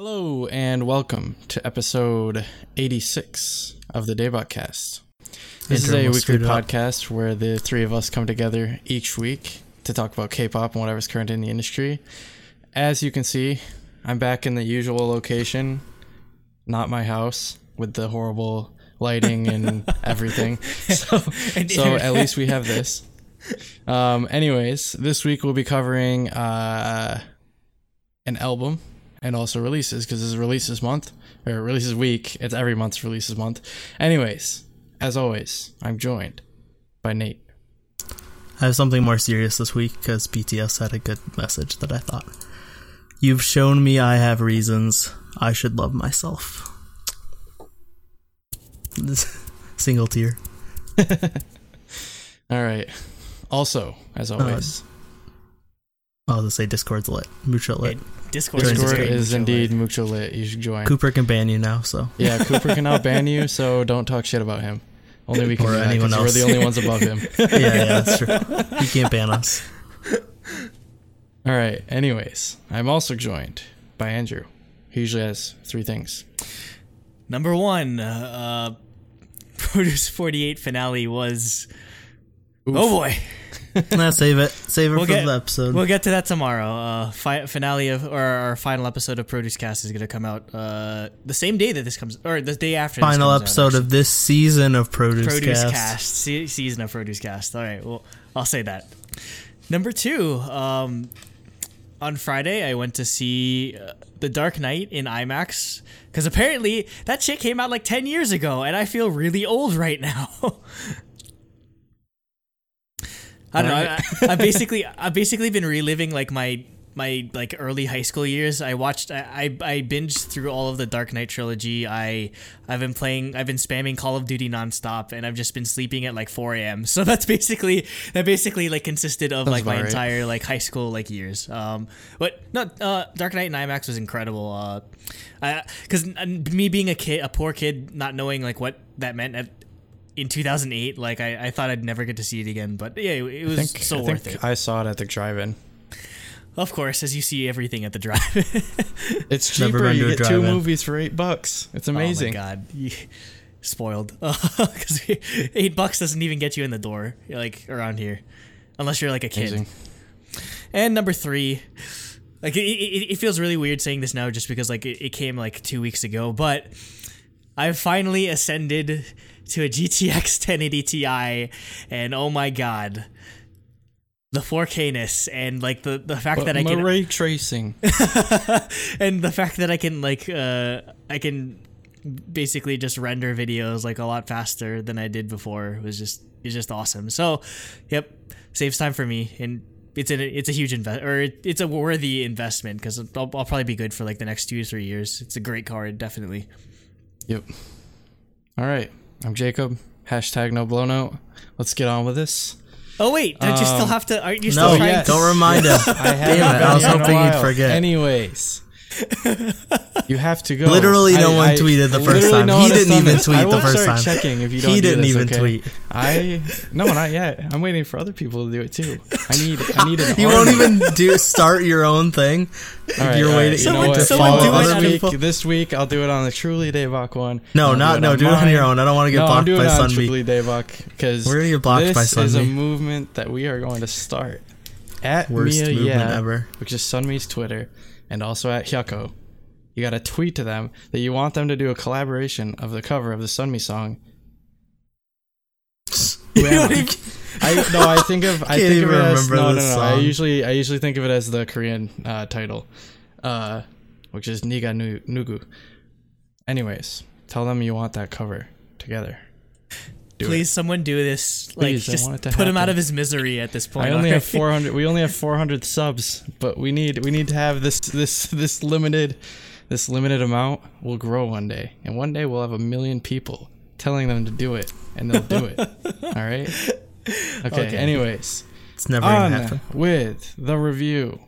Hello and welcome to episode 86 of the Daybot Cast. This is a weekly podcast where the three of us come together each week to talk about K-pop and whatever's current in the industry. As you can see, I'm back in the usual location, not my house with the horrible lighting and everything. So, so at least we have this. Um, anyways, this week we'll be covering uh, an album and also releases because this is releases month or releases week. It's every month's releases month. Anyways, as always, I'm joined by Nate. I have something more serious this week because BTS had a good message that I thought. You've shown me I have reasons. I should love myself. Single tear. All right. Also, as always, um, I'll just say Discord's lit. Mucho lit. Discord, Join Discord Discord. is indeed mucho lit. You should join. Cooper can ban you now, so. Yeah, Cooper can now ban you, so don't talk shit about him. Only we can Or do that 'cause anyone we're the only ones above him. yeah, yeah, that's true. You can't ban us. All right. Anyways, I'm also joined by Andrew. He usually has three things. Number one, uh, uh, Produce 48 finale was. Oh boy, Nah, save it. Save it We'll for get- the episode. we'll get to that tomorrow. Uh, fi- finale of or our final episode of Produce Cast is going to come out uh, the same day that this comes, or the day after. this Final out, episode actually. of this season of Produce, Produce Cast. Cast, se- season of Produce Cast. All right, well, I'll say that. Number two, um, on Friday, I went to see uh, The Dark Knight in IMAX because apparently that shit came out like 10 years ago, and I feel really old right now. I don't know. I, I basically, I've basically been reliving like my my like early high school years. I watched, I, I, I binged through all of the Dark Knight trilogy. I, I've been playing, I've been spamming Call of Duty nonstop, and I've just been sleeping at like 4 a.m. So that's basically that basically like consisted of like my right. entire like high school like years. Um, but no, uh, Dark Knight and IMAX was incredible. Uh, because me being a kid, a poor kid, not knowing like what that meant at. In 2008, like I, I thought I'd never get to see it again, but yeah, it, it was think, so I worth it. I saw it at the drive-in. Of course, as you see everything at the drive. In. It's cheaper. You get two movies for eight bucks. It's amazing. Oh my god, You- spoiled. Because eight bucks doesn't even get you in the door, like around here, unless you're like a kid. Amazing. And number three, like it, it, it feels really weird saying this now, just because like it, it came like two weeks ago, but I've finally ascended to a GTX 1080 Ti, and oh my god. The 4K-ness and like the, the fact that I can ray tracing. and the fact that I can like uh I can basically just render videos like a lot faster than I did before was just is just awesome. So, yep, saves time for me and it's a it's a huge invest or it, it's a worthy investment because I'll, I'll probably be good for like the next two to three years. It's a great card, definitely. Yep. All right. I'm Jacob. Hashtag no blow note. Let's get on with this. Oh wait, don't you still Um, have to? Aren't you still No, trying? yes. to- don't remind us. I Damn it, I was been here in a hoping you'd forget. Anyways. You have to go. Literally no I- one I- tweeted the first time. no He didn't even tweet I the first time. checking if you don't He do didn't this, even okay? tweet. I no, not yet. I'm waiting for other people to do it too. I need I need an You won't even do start your own thing. Right, you're waiting- you know what? do what? this week. people. This week I'll do it on the Truly Davok one. No, I'll not no. Do it on mine. your own. I don't want to get no, blocked by on Sunbeam. Truly Davok because We're gonna get blocked this is a movement that we are going to start at Worst Mia movement yeah, ever. which is Sunmi's Twitter, and also at Hyukoh. You got to tweet to them that you want them to do a collaboration of the cover of the Sunmi song. Who am I? I no, I think of I think of it as no, no, no. I usually I usually think of it as the Korean uh, title, uh, which is Niga Nugu. Anyways, tell them you want that cover together. Do it. Please, someone do this. Like, Please, I just want it to put him out of his misery at this point. I only have 400. We only have 400 subs, but we need we need to have this this this limited this limited amount will grow one day, and one day we'll have a million people telling them to do it, and they'll do it. All right. Okay. Okay. Anyways, It's never gonna on happen. with the review.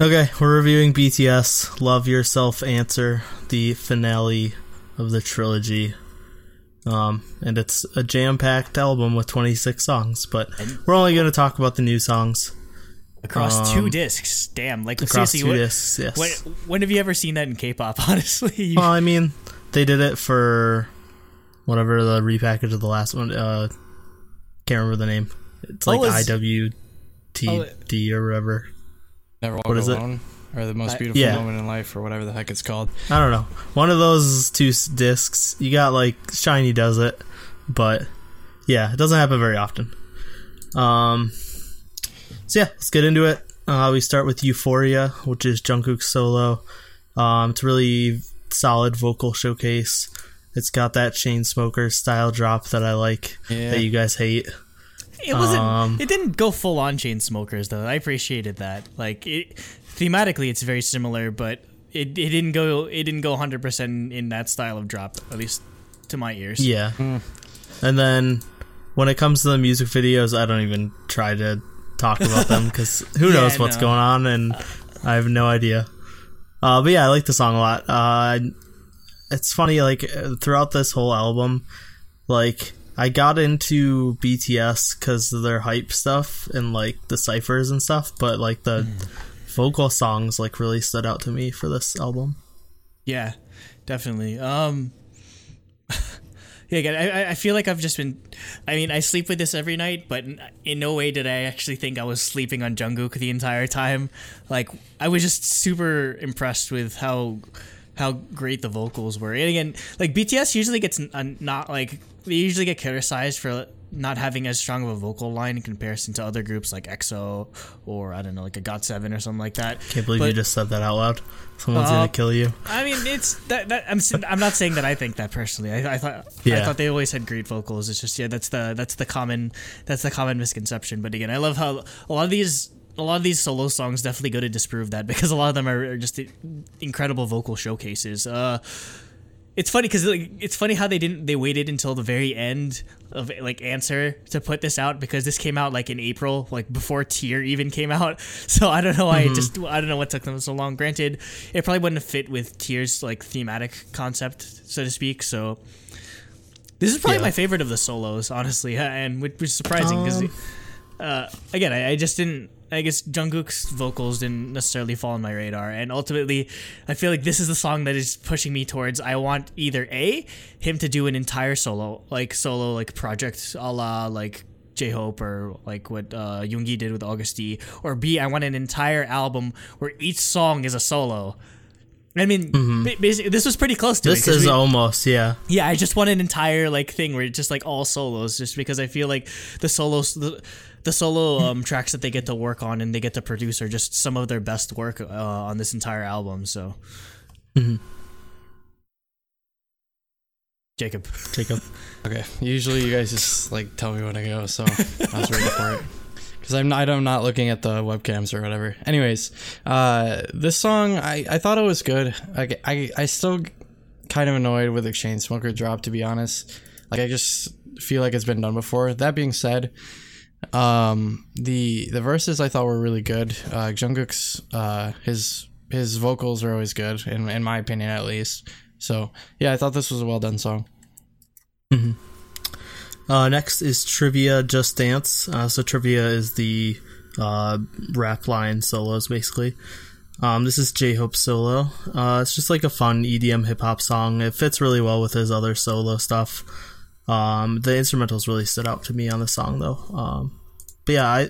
Okay, we're reviewing BTS Love Yourself Answer, the finale of the trilogy. Um, and it's a jam packed album with 26 songs, but we're only going to talk about the new songs. across two discs. Damn, like across seriously, two what- discs. Yes. When, when have you ever seen that in K-pop? Honestly, You- Well, I mean, they did it for whatever the repackage of the last one. Uh, can't remember the name. It's Oh, like it's- IWTD or whatever. Never walk What is it? Alone, or the most I- beautiful Yeah. moment in life, or whatever the heck it's called. I don't know. One of those two discs. You got like SHINee does it, but yeah, it doesn't happen very often. Um. So yeah, let's get into it. Uh, we start with Euphoria, which is Jungkook's solo. Um, it's a really solid vocal showcase. It's got that Chainsmoker style drop that I like Yeah. that you guys hate. it wasn't. um, it didn't go full on Chainsmokers though. I appreciated that. Like it, thematically, it's very similar, but it, it didn't go. It didn't go 100 percent in that style of drop, at least to my ears. Yeah. And then when it comes to the music videos, I don't even try to talk about them because who Yeah, knows what's no. going on, and I have no idea. Uh, but yeah, I like the song a lot. Uh, it's funny, like uh, throughout this whole album, like I got into BTS because of their hype stuff and like the ciphers and stuff, but like the vocal songs like really stood out to me for this album. Yeah, definitely. Um, yeah, again, I, I feel like I've just been. I mean, I sleep with this every night, but in, no way did I actually think I was sleeping on Jungkook the entire time. Like, I was just super impressed with how how great the vocals were. And again, like BTS usually gets uh, not like they usually get criticized for not having as strong of a vocal line in comparison to other groups like EXO or I don't know, like a GOT7 or something like that. Can't believe you just said that out loud. Someone's Uh, gonna kill you. I mean, it's that. that I'm. I'm not saying that I think that personally. I, I thought. I thought they always had great vocals. It's just yeah. That's the that's the common that's the common misconception. But again, I love how a lot of these a lot of these solo songs definitely go to disprove that because a lot of them are, are just incredible vocal showcases. Uh, it's funny because like, it's funny how they didn't they waited until the very end of like answer to put this out because this came out like in April like before Tear even came out so I don't know why it just I don't know what took them so long granted it probably wouldn't fit with Tear's like thematic concept so to speak so this is probably Yeah. my favorite of the solos honestly and which was surprising because Um. uh, again I, I just didn't I guess Jungkook's vocals didn't necessarily fall on my radar, and ultimately, I feel like this is the song that is pushing me towards. I want either a him to do an entire solo, like solo, like project a la like J Hope or like what uh, Yoongi did with Agust D, or b I want an entire album where each song is a solo. I mean, ba- basically, this was pretty close to this This 'cause is we- almost yeah. yeah, I just want an entire like thing where it's just like all solos, just because I feel like the solos, the, the solo um, tracks that they get to work on and they get to produce are just some of their best work uh, on this entire album. So, Jacob, Jacob. Okay. Usually you guys just like tell me when to go, so I was ready for it. Because I'm not, I'm not looking at the webcams or whatever. Anyways, uh, this song I, I thought it was good. I, I, I still kind of annoyed with the Chainsmoker drop to be honest. Like I just feel like it's been done before. That being said, um, the the verses I thought were really good. Uh, Jungkook's uh, his his vocals are always good in in my opinion at least. So yeah, I thought this was a well done song. Uh, next is trivia, just dance. Uh, so trivia is the uh, rap line solos basically. Um, this is J Hope solo. Uh, it's just like a fun EDM hip hop song. It fits really well with his other solo stuff. Um, the instrumentals really stood out to me on the song though. Um, but yeah, I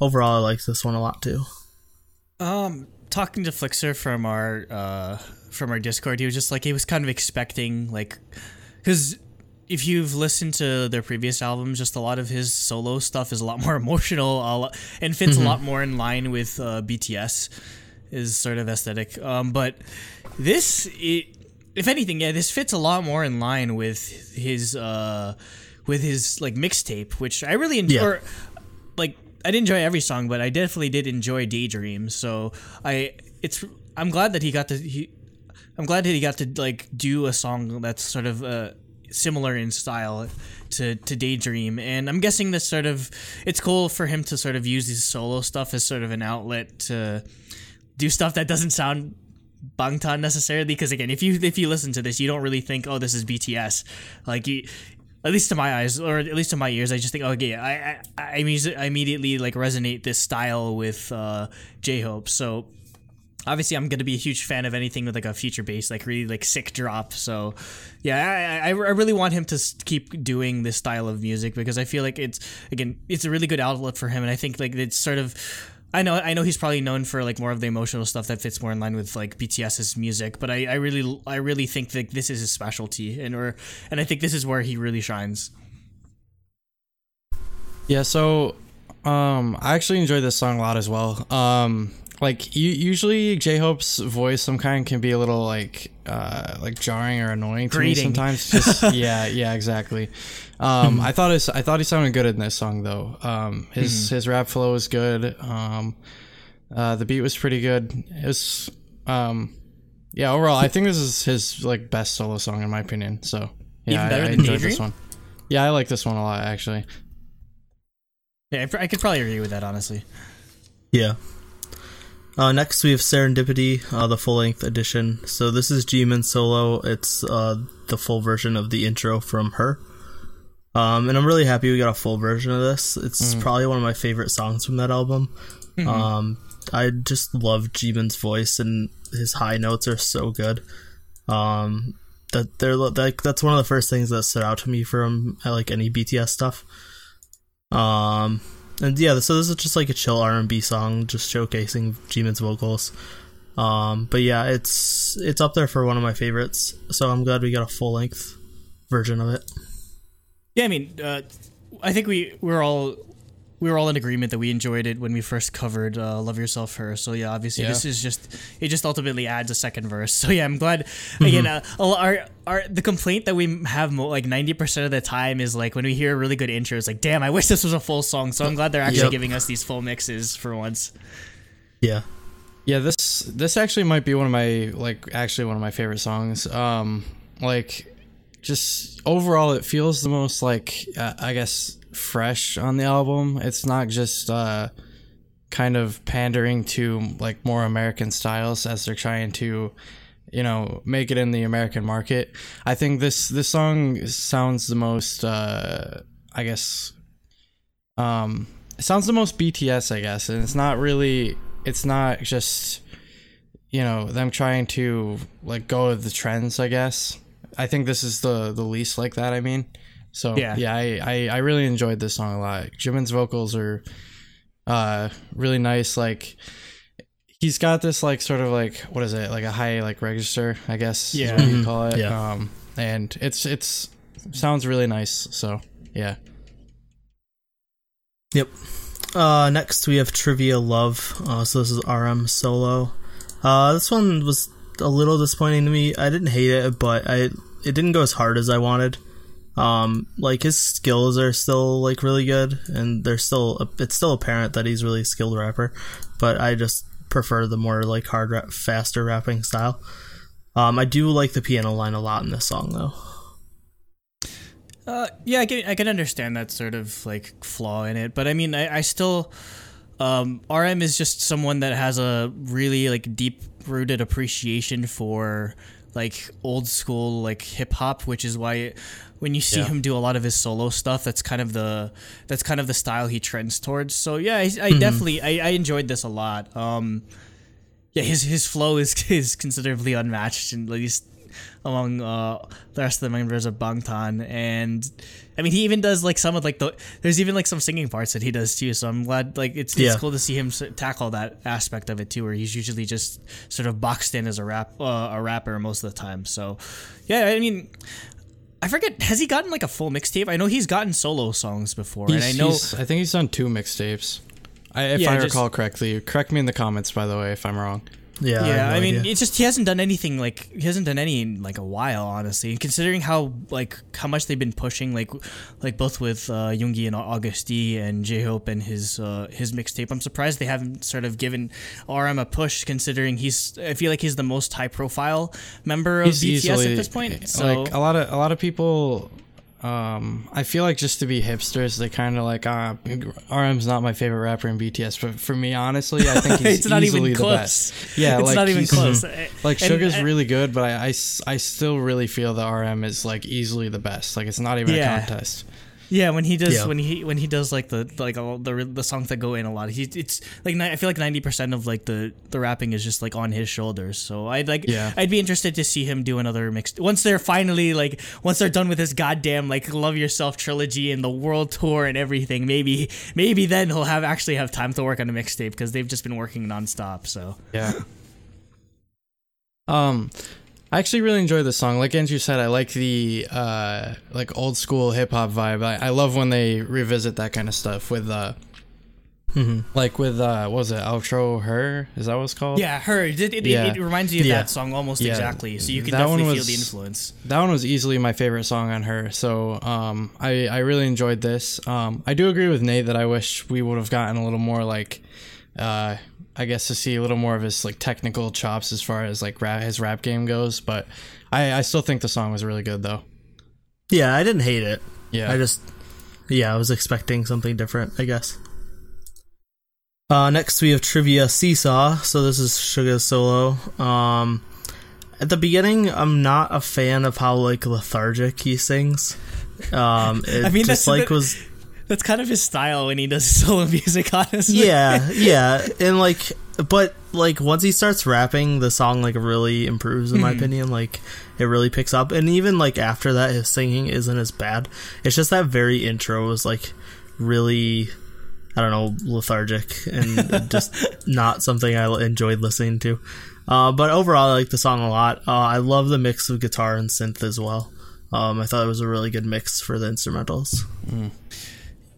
overall I like this one a lot too. um, talking to Flixer from our uh from our Discord, he was just like he was kind of expecting like because if you've listened to their previous albums, just a lot of his solo stuff is a lot more emotional a lot, and fits a lot more in line with uh, BTS is sort of aesthetic. Um, but this, it, if anything, yeah, this fits a lot more in line with his uh, with his like mixtape, which I really enjoy. Yeah. Or, like I didn't enjoy every song, but I definitely did enjoy Daydream. So I, it's I'm glad that he got to he, I'm glad that he got to like do a song that's sort of uh, similar in style to to Daydream, and I'm guessing this sort of it's cool for him to sort of use his solo stuff as sort of an outlet to do stuff that doesn't sound Bangtan necessarily. Because again, if you if you listen to this, you don't really think, oh, this is BTS. Like you. at least to my eyes or at least to my ears i just think okay i i, I, I immediately like resonate this style with uh j-hope so obviously i'm gonna be a huge fan of anything with like a future bass like really like sick drop so yeah i i, I really want him to keep doing this style of music because i feel like it's again it's a really good outlet for him and i think like it's sort of I know, I know he's probably known for like more of the emotional stuff that fits more in line with like BTS's music, but I, I really, I really think that this is his specialty, and or, and I think this is where he really shines. Yeah, so um I actually enjoyed this song a lot as well. Um like you, usually J Hope's voice some kind can be a little like uh like jarring or annoying to Grating. me sometimes. Just yeah, yeah, exactly. Um I thought it's I thought he sounded good in this song though. Um his his rap flow was good. Um uh the beat was pretty good. It was um yeah, overall I think this is his like best solo song in my opinion. So yeah, Even better I, I than enjoyed Daydream? this one. Yeah, I like this one a lot actually. Yeah, I, pr- I could probably agree with that honestly. Yeah. Uh, next, we have Serendipity, uh, the full length edition. So, this is Jimin solo. It's uh, the full version of the intro from her. Um, and I'm really happy we got a full version of this. It's probably one of my favorite songs from that album. Um, I just love Jimin's voice, and his high notes are so good. Um, that they're like that's one of the first things that stood out to me from uh, like any BTS stuff. Um, and yeah, so this is just like a chill R and B song, just showcasing Jimin's vocals. Um, but yeah, it's it's up there for one of my favorites. So I'm glad we got a full length version of it. Yeah, I mean, uh, I think we we're all we were all in agreement that we enjoyed it when we first covered uh, "Love Yourself" her. So yeah, obviously Yeah. this is just it just ultimately adds a second verse. So yeah, I'm glad. Again, uh, our our the complaint that we have mo- like 90 percent of the time is like when we hear a really good intro, it's like, damn, I wish this was a full song. So I'm glad they're actually Yep. giving us these full mixes for once. Yeah, Yeah, this this actually might be one of my like actually one of my favorite songs. Um, like just overall, it feels the most like uh, I guess fresh on the album. It's not just uh kind of pandering to like more American styles as they're trying to you know make it in the American market. I think this this song sounds the most uh I guess um it sounds the most BTS I guess and it's not really it's not just you know them trying to like go with the trends I guess I think this is the the least like that I mean so Yeah. yeah, I, I I really enjoyed this song a lot Jimin's vocals are uh really nice like he's got this like sort of like what is it like a high like register I guess is Yeah. what you Mhm. call it Yeah. um and it's it's sounds really nice so yeah Yep. Uh, next we have Trivia Love. Uh, so this is RM solo. Uh, this one was a little disappointing to me. I didn't hate it, but I it didn't go as hard as I wanted. Um, like his skills are still like really good, and they're still it's still apparent that he's really a skilled rapper. But I just prefer the more like hard rap, faster rapping style. Um, I do like the piano line a lot in this song though. Uh, yeah, I can I can understand that sort of like flaw in it, but I mean, I, I still, um, RM is just someone that has a really like deep rooted appreciation for like old school like hip hop, which is why when you see Yeah. him do a lot of his solo stuff, that's kind of the that's kind of the style he trends towards. So yeah, I, I definitely I, I enjoyed this a lot. Um, yeah, his his flow is is considerably unmatched, and at least among uh, the rest of the members of Bangtan. And I mean, he even does like some of like the there's even like some singing parts that he does too. So I'm glad like it's, it's cool to see him tackle that aspect of it too, where he's usually just sort of boxed in as a rap uh, a rapper most of the time. So yeah, I mean. I forget. Has he gotten like a full mixtape? I know he's gotten solo songs before, and I know I think he's done two mixtapes. If Yeah, I just- recall correctly, correct me in the comments by the way if I'm wrong. Yeah, yeah, have no I mean, idea. it's just he hasn't done anything like he hasn't done any in like a while, honestly. And considering how like how much they've been pushing, like like both with uh, Yoongi and Agust D and J Hope and his uh, his mixtape, I'm surprised they haven't sort of given RM a push. Considering he's, I feel like he's the most high profile member of He's BTS easily at this point. So like a lot of a lot of people um, I feel like just to be hipsters, they kind of like uh, RM's not my favorite rapper in BTS, but for me, honestly, I think he's it's not easily even the close. best. Yeah, it's like not even close. Like And- Suga's and- really good, but I, I still really feel that RM is like easily the best. Like it's not even Yeah. a contest. Yeah, when he does Yeah. when he when he does like the like all the the songs that go in a lot, he it's like I feel like ninety percent of like the the rapping is just like on his shoulders. So I'd like Yeah. I'd be interested to see him do another mixed once they're finally like once they're done with this goddamn like Love Yourself trilogy and the world tour and everything. Maybe maybe then he'll have actually have time to work on a mixtape because they've just been working nonstop. So Yeah. um, I actually really enjoy the song. Like Andrew said, I like the uh like old school hip hop vibe. I, I love when they revisit that kind of stuff with uh. Like with uh, what was it outro her? Is that what it's called? yeah, her it, it, Yeah. it, reminds me of Yeah. that song almost Yeah. exactly. So you can That definitely feel the influence. that one was easily my favorite song on her. So um, I I really enjoyed this. Um, I do agree with Nate that I wish we would have gotten a little more like, uh, I guess to see a little more of his like technical chops as far as like rap, his rap game goes. But I I still think the song was really good though. Yeah, I didn't hate it. Yeah. I just, yeah, I was expecting something different, I guess. Uh, next we have trivia seesaw. So this is Suga's solo. Um, at the beginning, I'm not a fan of how like lethargic he sings. Um, it I mean, just that's- like was That's kind of his style when he does solo music, honestly. yeah, yeah, and like, but like once he starts rapping, the song like really improves in my opinion. Like it really picks up, and even like after that, his singing isn't as bad. It's just that very intro was like really, I don't know, lethargic and just not something I enjoyed listening to. Uh, but overall, I like the song a lot. Uh, I love the mix of guitar and synth as well. Um, I thought it was a really good mix for the instrumentals.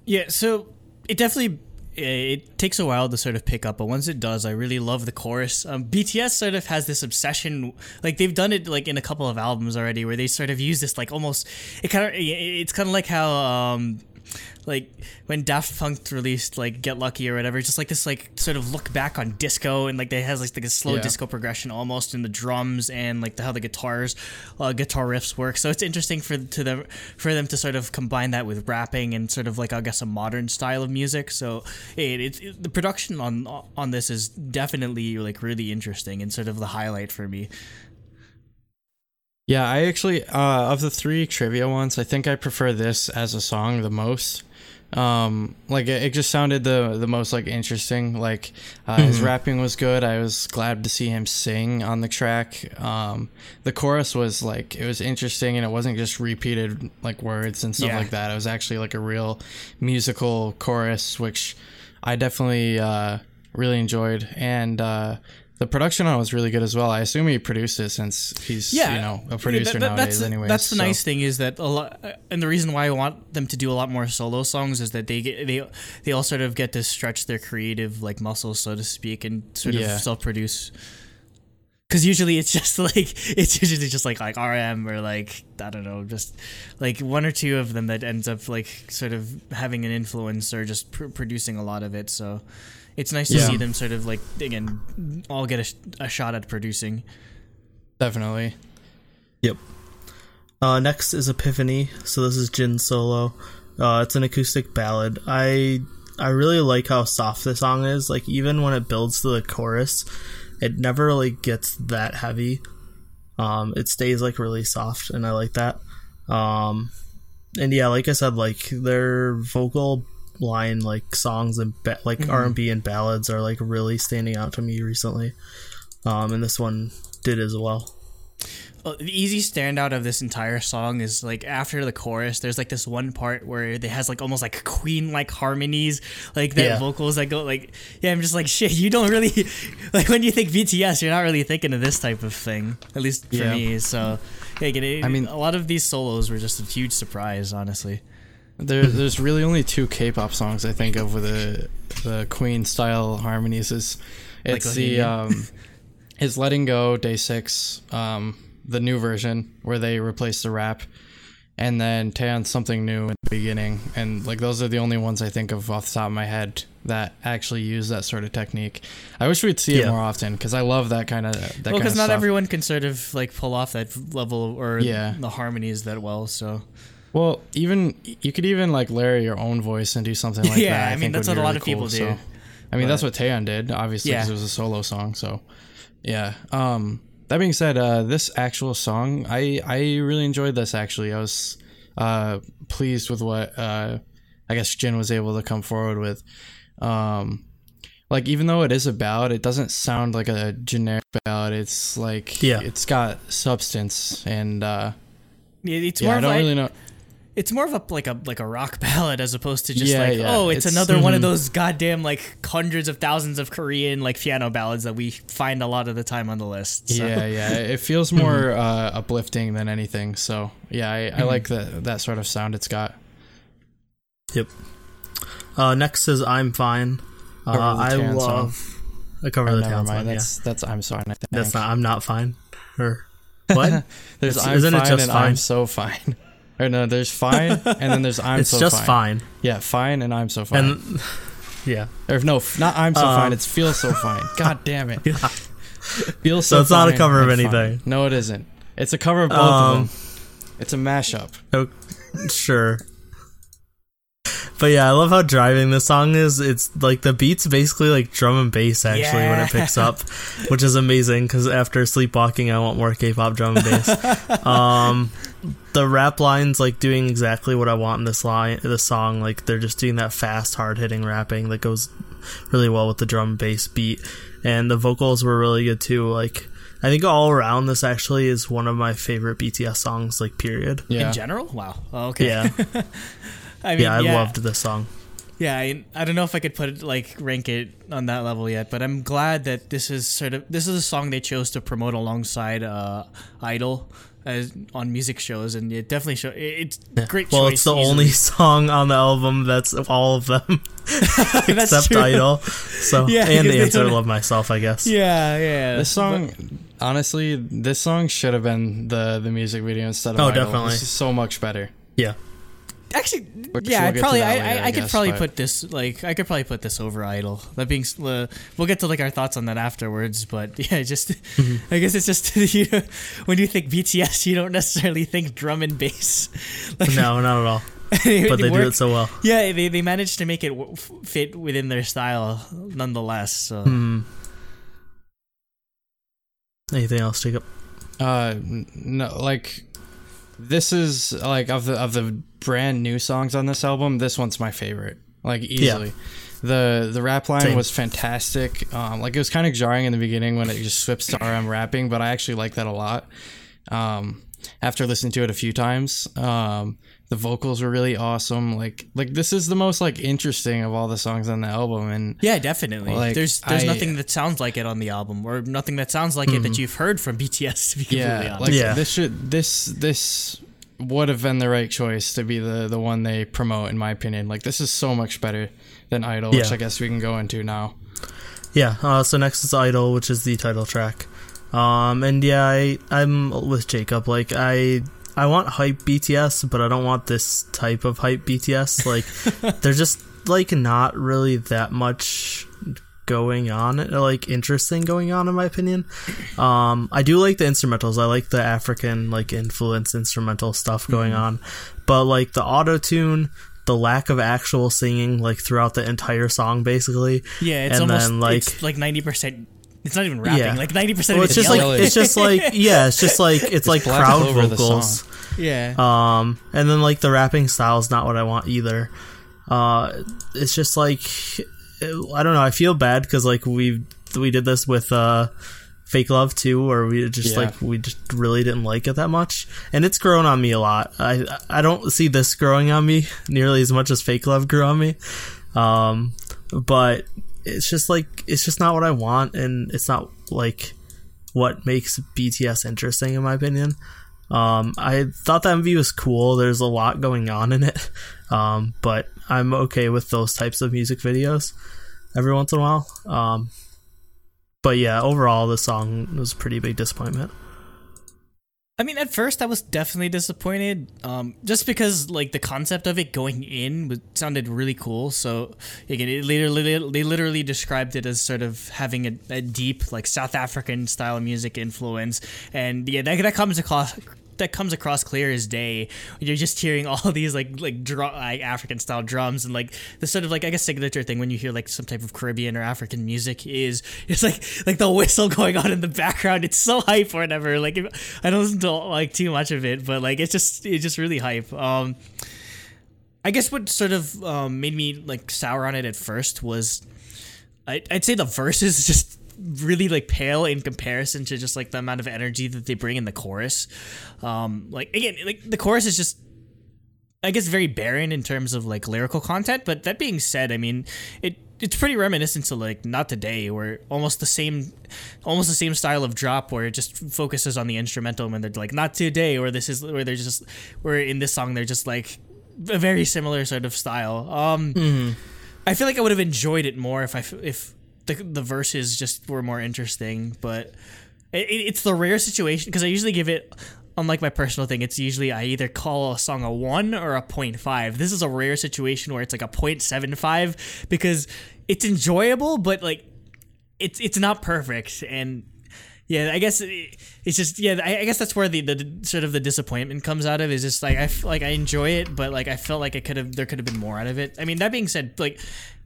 Yeah, so it definitely it takes a while to sort of pick up, but once it does, I really love the chorus. Um, BTS sort of has this obsession, like they've done it like in a couple of albums already, where they sort of use this like almost it kind of it's kind of like how um like when Daft Punk released like Get Lucky or whatever, just like this like sort of look back on disco and like they has like, like a slow Yeah. disco progression almost in the drums and like the, how the guitars uh, guitar riffs work. So it's interesting for to them for them to sort of combine that with rapping and sort of like I guess a modern style of music. So it, it's it, the production on on this is definitely like really interesting and sort of the highlight for me. Yeah, I actually uh, of the three trivia ones, I think I prefer this as a song the most. Um, like it, it just sounded the the most like interesting. Like uh, his rapping was good. I was glad to see him sing on the track. Um, the chorus was like it was interesting and it wasn't just repeated like words and stuff Yeah. like that. It was actually like a real musical chorus, which I definitely uh, really enjoyed. And uh, the production on it was really good as well. I assume he produced it since he's you know a producer that- that- nowadays. That's, Anyways, that's the so- nice thing is that a lot, and the reason why I want them to do a lot more solo songs is that they get they they all sort of get to stretch their creative like muscles, so to speak, and sort Yeah. of self-produce. Because usually it's just like it's usually just like like RM or like I don't know, just like one or two of them that ends up like sort of having an influence or just pr- producing a lot of it. So it's nice to Yeah. see them sort of like again all get a, sh- a shot at producing. Definitely. Yep. Uh, next is Epiphany. So this is Jin solo. Uh, it's an acoustic ballad. I I really like how soft the song is. Like even when it builds to the chorus, it never really gets that heavy. Um, it stays like really soft, and I like that. Um, and yeah, like I said, like their vocal line, like songs and ba- like R and B and ballads are like really standing out to me recently. Um, and this one did as well. Uh, the easy standout of this entire song is like after the chorus there's like this one part where it has like almost like queen like harmonies like the Yeah. vocals that go like yeah i'm just like shit you don't really like when you think bts you're not really thinking of this type of thing at least for Yeah. me so yeah, it, I mean- a lot of these solos were just a huge surprise honestly There, there's really only two K-pop songs I think of with the the Queen style harmonies. Is it's the um, is Letting Go DAY6, um, the new version where they replace the rap, and then Taeyeon Something New in the beginning, and like those are the only ones I think of off the top of my head that actually use that sort of technique. I wish we'd see it more often because I love that kind of that well because not stuff. everyone can sort of like pull off that level or Yeah. the harmonies that well so Well, even you could even like layer your own voice and do something like Yeah, that. Yeah, I mean, think that's what a lot really of people cool, do. So, I mean, that's what Taeyeon did, obviously, because Yeah. it was a solo song. So, yeah. Um, that being said, uh, this actual song, I I really enjoyed this. Actually, I was uh pleased with what uh I guess Jin was able to come forward with. Um, like even though it is a ballad, it doesn't sound like a generic ballad. It's like Yeah. it's got substance and. uh It's yeah, more I don't like, really know. It's more of a like a like a rock ballad as opposed to just Yeah, like yeah. oh it's, It's- another one of Mhm. those goddamn like hundreds of thousands of Korean like piano ballads that we find a lot of the time on the list. So. Yeah, yeah. It feels more uh, uplifting than anything. So yeah, I, I like that that sort of sound it's got. Yep. Uh, next is I'm Fine. Uh, Cover the I Tan song. love. I cover Oh, the never town mind. song. Yeah. That's that's I'm sorry. I think. That's not. I'm not fine. Or what? There's I'm isn't it fine just and fine? I'm so fine. Or no, there's fine and then there's I'm so fine. it's so just fine. fine. Yeah, fine and I'm so fine. And yeah. or no, not I'm so Um, fine. It's feel so fine. God damn it. Feel so. So it's not a cover of and fine. anything. No, it isn't. It's a cover of both Um, of them. It's a mashup. Oh, sure. But yeah, I love how driving this song is. It's like the beat's basically like drum and bass actually when it picks up, which is amazing because after sleepwalking, I want more K-pop drum and bass. um, the rap lines like doing exactly what I want in this line, this song. Like they're just doing that fast, hard hitting rapping that goes really well with the drum bass beat, and the vocals were really good too. Like I think all around, this actually is one of my favorite BTS songs. Like period. Yeah. In general, wow. Oh, okay. Yeah. I mean, yeah, I loved this song. Yeah, I, I don't know if I could put it like rank it on that level yet, but I'm glad that this is sort of this is a song they chose to promote alongside uh, Idol as on music shows, and it definitely show it- it's great. Well, it's the easily. only song on the album that's all of them except true. Idol. So Yeah, and because they Answer Love Myself, I guess. Yeah, yeah. This song, honestly, this song should have been the the music video instead of Oh, Idol. definitely. This is so much better. Yeah. Actually, Which yeah, we'll I'd get to probably, I, later, I, I I could guess, probably but- put this, like, I could probably put this over Idol. That being, uh, we'll get to like our thoughts on that afterwards. But yeah, just, Mm-hmm. I guess it's just you know, when you think BTS, you don't necessarily think drum and bass. Like, No, not at all. it But they do it so well. Yeah, they, they managed to make it w- f- fit within their style, nonetheless. So Hmm. Anything else, Jacob? Uh, no, like this is like of the of the brand new songs on this album. This one's my favorite, like easily. The the rap line Same. was fantastic. Um, like it was kind of jarring in the beginning when it just switched to RM rapping, but I actually like that a lot. Um, after listening to it a few times, um, the vocals were really awesome. Like like this is the most like interesting of all the songs on the album, and yeah, definitely. Like, there's there's I- nothing that sounds like it on the album, or nothing that sounds like it that you've heard from BTS. To be completely Mm-hmm. yeah, honest. like Yeah. this should this this would have been the right choice to be the the one they promote in my opinion. Like this is so much better than Idol, which I guess we can go into now. Yeah. Uh, so next is Idol, which is the title track. Um, and yeah, I, I'm with Jacob. Like, I I want hype BTS, but I don't want this type of hype BTS. Like, they're just like not really that much going on, like interesting going on in my opinion. Um, I do like the instrumentals. I like the African like influence instrumental stuff going on, but like the auto tune. The lack of actual singing, like throughout the entire song, basically, Yeah, it's and almost then, like- it's like ninety percent. It's not even rapping. Yeah. Like ninety percent well, it's it's just like it's just like yeah, it's just like it's, like crowd vocals. yeah. Um, and then like the rapping style is not what I want either. Uh, it's just like I don't know. I feel bad because like we we did this with uh, Fake Love too, or we just Yeah. like we just really didn't like it that much, and it's grown on me a lot. I I don't see this growing on me nearly as much as Fake Love grew on me. Um, but it's just like it's just not what I want, and it's not like what makes BTS interesting in my opinion. Um, I thought the MV was cool. There's a lot going on in it, um, but I'm okay with those types of music videos every once in a while. Um, but yeah, overall, the song was a pretty big disappointment. I mean, at first I was definitely disappointed, um, just because like the concept of it going in was, sounded really cool. So again, it literally they literally described it as sort of having a, a deep like South African style music influence, and yeah, that, that comes across that comes across clear as day you're just hearing all these like like like African style drums and like the sort of like I guess signature thing when you hear like some type of Caribbean or African music is it's like like the whistle going on in the background. It's so hype or whatever. Like if, I don't listen to like too much of it, but like it's just it's just really hype. Um, I guess what sort of um, made me like sour on it at first was I, I'd say the verses just really like pale in comparison to just like the amount of energy that they bring in the chorus. Um, like again, like the chorus is just I guess very barren in terms of like lyrical content. But that being said, I mean it it's pretty reminiscent to like not today where almost the same almost the same style of drop where it just focuses on the instrumental when they're like not today or this is where they're just where in this song they're just like a very similar sort of style um i feel like i would have enjoyed it more if I if the, the verses just were more interesting but it, it's the rare situation because i usually give it unlike my personal thing it's usually i either call a song a 1 or a 0.5 this is a rare situation where it's like a 0.75 because it's enjoyable but like it's it's not perfect and yeah i guess it's just yeah i, I guess that's where the, the sort of the disappointment comes out of is just like i f- like i enjoy it but like i felt like it could have there could have been more out of it i mean that being said like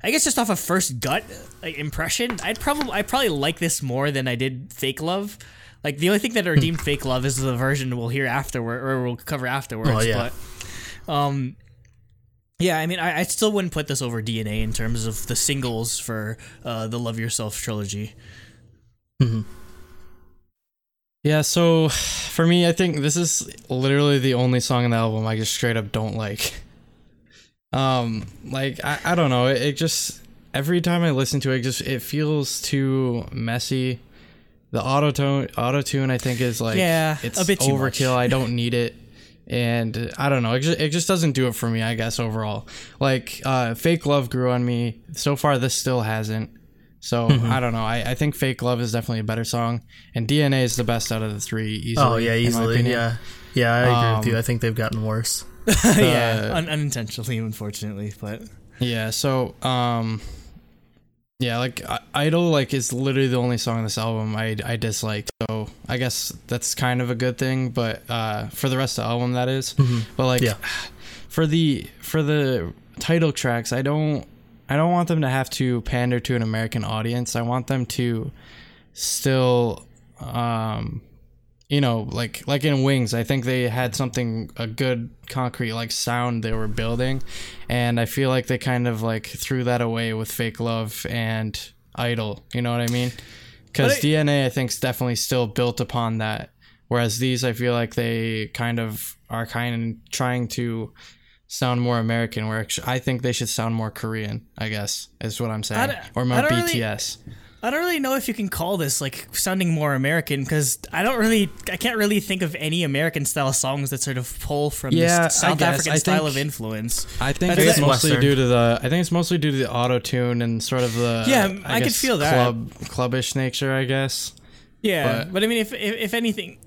i guess just off of first gut like, impression i'd probably i probably like this more than i did fake love like the only thing that redeemed fake love is the version we'll hear afterward or we'll cover afterwards Oh, yeah. but um yeah, I mean, I, I still wouldn't put this over DNA in terms of the singles for uh, the Love Yourself trilogy. Yeah, so for me, I think this is literally the only song on the album I just straight up don't like. Um, like I, I don't know, it, it just every time I listen to it, it just it feels too messy. The auto tone, auto tune, I think is like Yeah, it's a bit overkill. I don't need it, and I don't know. It just, it just doesn't do it for me. I guess overall, like uh, fake love grew on me. So far, this still hasn't. So Mm-hmm. I don't know. I, I think Fake Love is definitely a better song, and DNA is the best out of the three. Easily, Oh yeah, easily. Yeah, yeah. I agree with Um, you. I think they've gotten worse. yeah, un- unintentionally, unfortunately, but Yeah. So um, yeah, like I- Idol like is literally the only song on this album I I dislike. So I guess that's kind of a good thing. But uh, for the rest of the album, that is. But like Yeah. for the for the title tracks, I don't I don't want them to have to pander to an American audience. I want them to still um you know like like in wings i think they had something a good concrete like sound they were building. And i feel like they kind of like threw that away with fake love and idol. You know what i mean? Because dna i think is definitely still built upon that. Whereas these i feel like they kind of are kind of trying to sound more american where i think they should sound more korean i guess is what i'm saying or more don't really- bts I don't really know if you can call this like sounding more American because I don't really, I can't really think of any American style songs that sort of pull from Yeah, this South guess. African I style think- of influence. I think it's it. mostly Western. due to the. I think it's mostly due to the auto tune and sort of the. Yeah, I could guess feel that. club clubbish nature. I guess. Yeah, But- but, I mean, if, if if anything,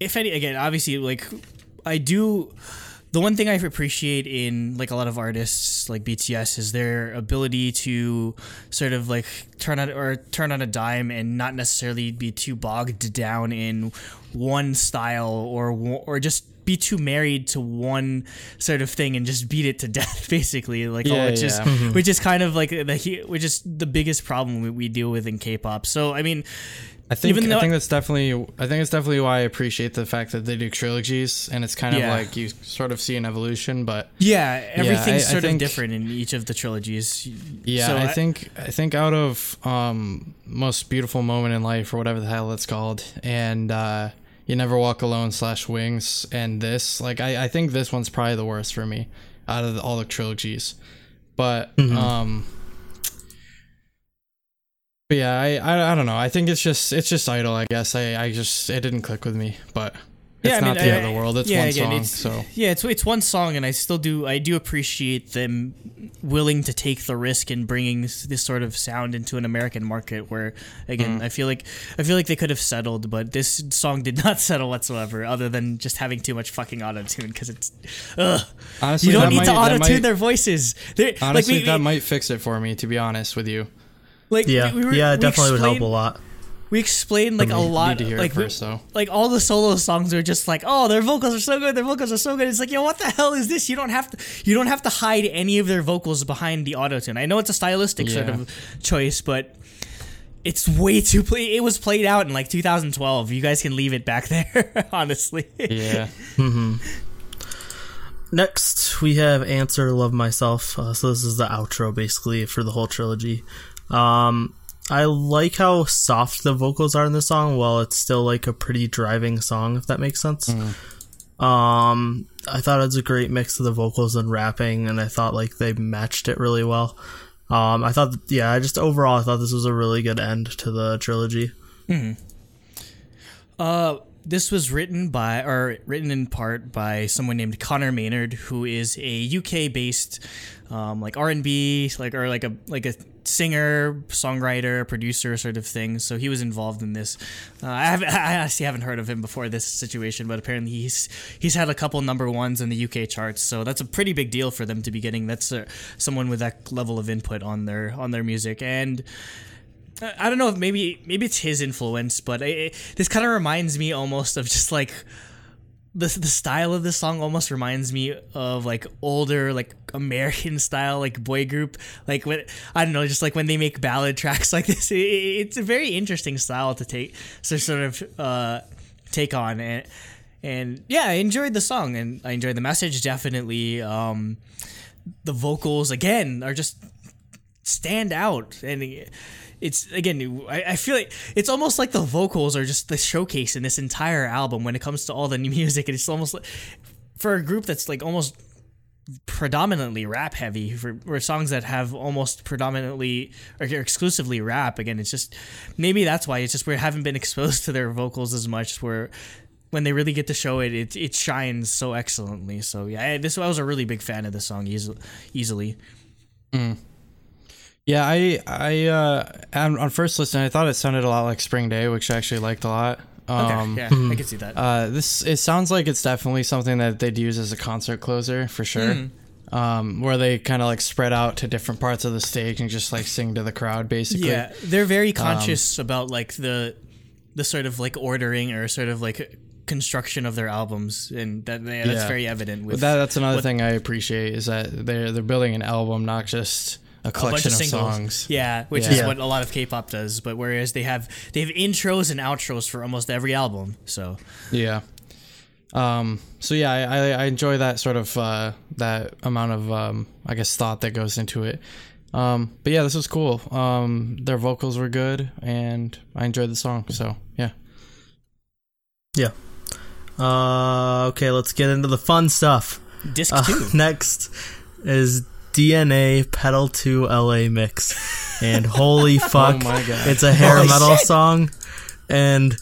if any again, obviously, like I do. The one thing I appreciate in like a lot of artists like BTS is their ability to sort of like turn on or turn on a dime and not necessarily be too bogged down in one style or or just be too married to one sort of thing and just beat it to death basically like Yeah, oh just yeah. which is kind of like the which is the biggest problem we, we deal with in K-pop so I mean I think. Even though- I think that's definitely. I think it's definitely why I appreciate the fact that they do trilogies, and it's kind of like you sort of see an evolution. But Yeah, everything's I sort think- of different in each of the trilogies. yeah, So I think. I think out of um, most beautiful moment in life, or whatever the hell it's called, and. uh you never walk alone slash wings and this. Like I, I think this one's probably the worst for me out of the, all the trilogies. But Mm-hmm. um but yeah I, I i don't know. I think it's just it's just idol i guess. I i just it didn't click with me but it's Yeah, I not mean, the I- end of the world it's yeah, one again, song it's- so Yeah, it's it's one song, and I still do I do appreciate them willing to take the risk in bringing this, this sort of sound into an American market. Where Mm. again, I feel like I feel like they could have settled, but this song did not settle whatsoever, other than just having too much fucking auto tune because it's. Ugh. honestly You don't need might- to auto tune their voices. They're, honestly like we, that we- might fix it for me to be honest with you like Yeah, we were- yeah, it we definitely would help a lot. We explained like a lot Need to hear like it we- first, though. like all the solo songs are just like oh their vocals are so good their vocals are so good it's like yo what the hell is this you don't have to you don't have to hide any of their vocals behind the autotune i know it's a stylistic sort of choice but it's way too play it was played out in like 2012 you guys can leave it back there honestly Yeah. Next, we have Answer Love Myself. Uh, so this is the outro basically for the whole trilogy. Um, I like how soft the vocals are in the song, while it's still like a pretty driving song, if that makes sense. Um, I thought it was a great mix of the vocals and rapping, and I thought like they matched it really well. Um, I thought, yeah, I just overall I thought this was a really good end to the trilogy. Uh, this was written by, or written in part by someone named Conor Maynard, who is a UK-based, um, like R and B, like or like a like a singer, songwriter, producer sort of thing. So he was involved in this. Uh, I have I actually haven't heard of him before this situation, but apparently he's he's had a couple number ones in the UK charts. So that's a pretty big deal for them to be getting. That's uh, someone with that level of input on their on their music and. I don't know if maybe maybe it's his influence, but it, it- this kind of reminds me almost of just like the the style of this song almost reminds me of like older like American style like boy group. Like when I don't know just like when they make ballad tracks like this it- it's a very interesting style to take to sort of uh take on and and yeah I enjoyed the song and I enjoyed the message definitely um the vocals again are just stand out and it's again I, I feel like it's almost like the vocals are just the showcase in this entire album when it comes to all the new music it's almost like for a group that's like almost predominantly rap heavy for or songs that have almost predominantly or exclusively rap again it's just maybe that's why it's just we haven't been exposed to their vocals as much where when they really get to show it it, it shines so excellently. So yeah I, this I was a really big fan of this song easily. Easily Yeah, I I uh on, on first listen I thought it sounded a lot like Spring Day, which I actually liked a lot. okay Um yeah I can see that uh this it sounds like it's definitely something that they'd use as a concert closer for sure. Hmm. Um where they kind of like spread out to different parts of the stage and just like sing to the crowd basically. Yeah, they're very conscious about like the the sort of like ordering or sort of like construction of their albums, and that yeah, that's Yeah. very evident with that that's another what- thing I appreciate is that they're they're building an album, not just a a bunch of, of singles. songs. Yeah, which Yeah. is Yeah. what a lot of K-pop does. But whereas they have they have intros and outros for almost every album, so Yeah. Um, so yeah, I, I, I enjoy that sort of uh, that amount of um, I guess thought that goes into it. Um, but yeah, this was cool. Um, their vocals were good, and I enjoyed the song. So yeah, Yeah. Uh, okay, let's get into the fun stuff. disc Uh, two. next is DNA Pedal to LA Mix. And holy fuck, oh my God. it's a hair Holy metal shit. song. And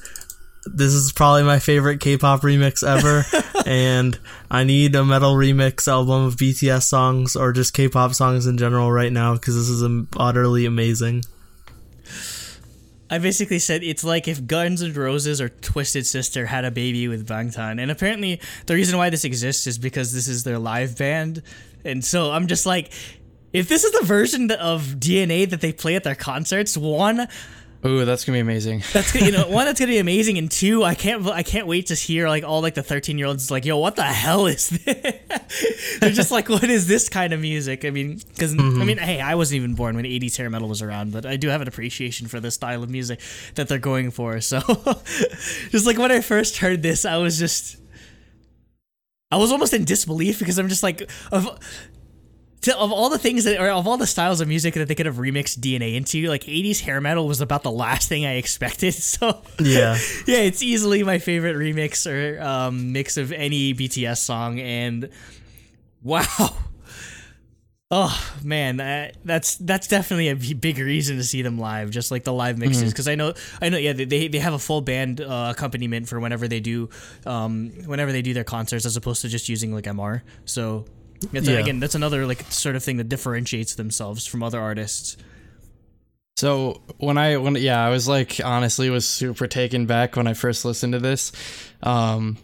this is probably my favorite K pop remix ever. and I need a metal remix album of BTS songs or just K pop songs in general right now because this is utterly amazing. I basically said it's like if Guns N' Roses or Twisted Sister had a baby with Bangtan. And apparently the reason why this exists is because this is their live band. And so I'm just like if this is the version of DNA that they play at their concerts, one ooh, that's gonna be amazing. that's gonna, you know one that's gonna be amazing, and two I can't I can't wait to hear like all like the thirteen year olds like yo what the hell is this? They're just like what is this kind of music? I mean because I mm-hmm. mean hey I wasn't even born when '80s hair metal was around, but I do have an appreciation for the style of music that they're going for. So just like when I first heard this, I was just I was almost in disbelief because I'm just like of to, of all the things that or of all the styles of music that they could have remixed DNA into, like 80s hair metal was about the last thing I expected. So Yeah. yeah, it's easily my favorite remix or um, mix of any BTS song, and wow. Oh man, that, that's that's definitely a big reason to see them live, just like the live mixes. Because I know, I know, yeah, they they have a full band uh, accompaniment for whenever they do, um, whenever they do their concerts, as opposed to just using like MR. So, it's, Yeah. again, that's another like sort of thing that differentiates themselves from other artists. So when I when yeah, I was like honestly was super taken back when I first listened to this. Um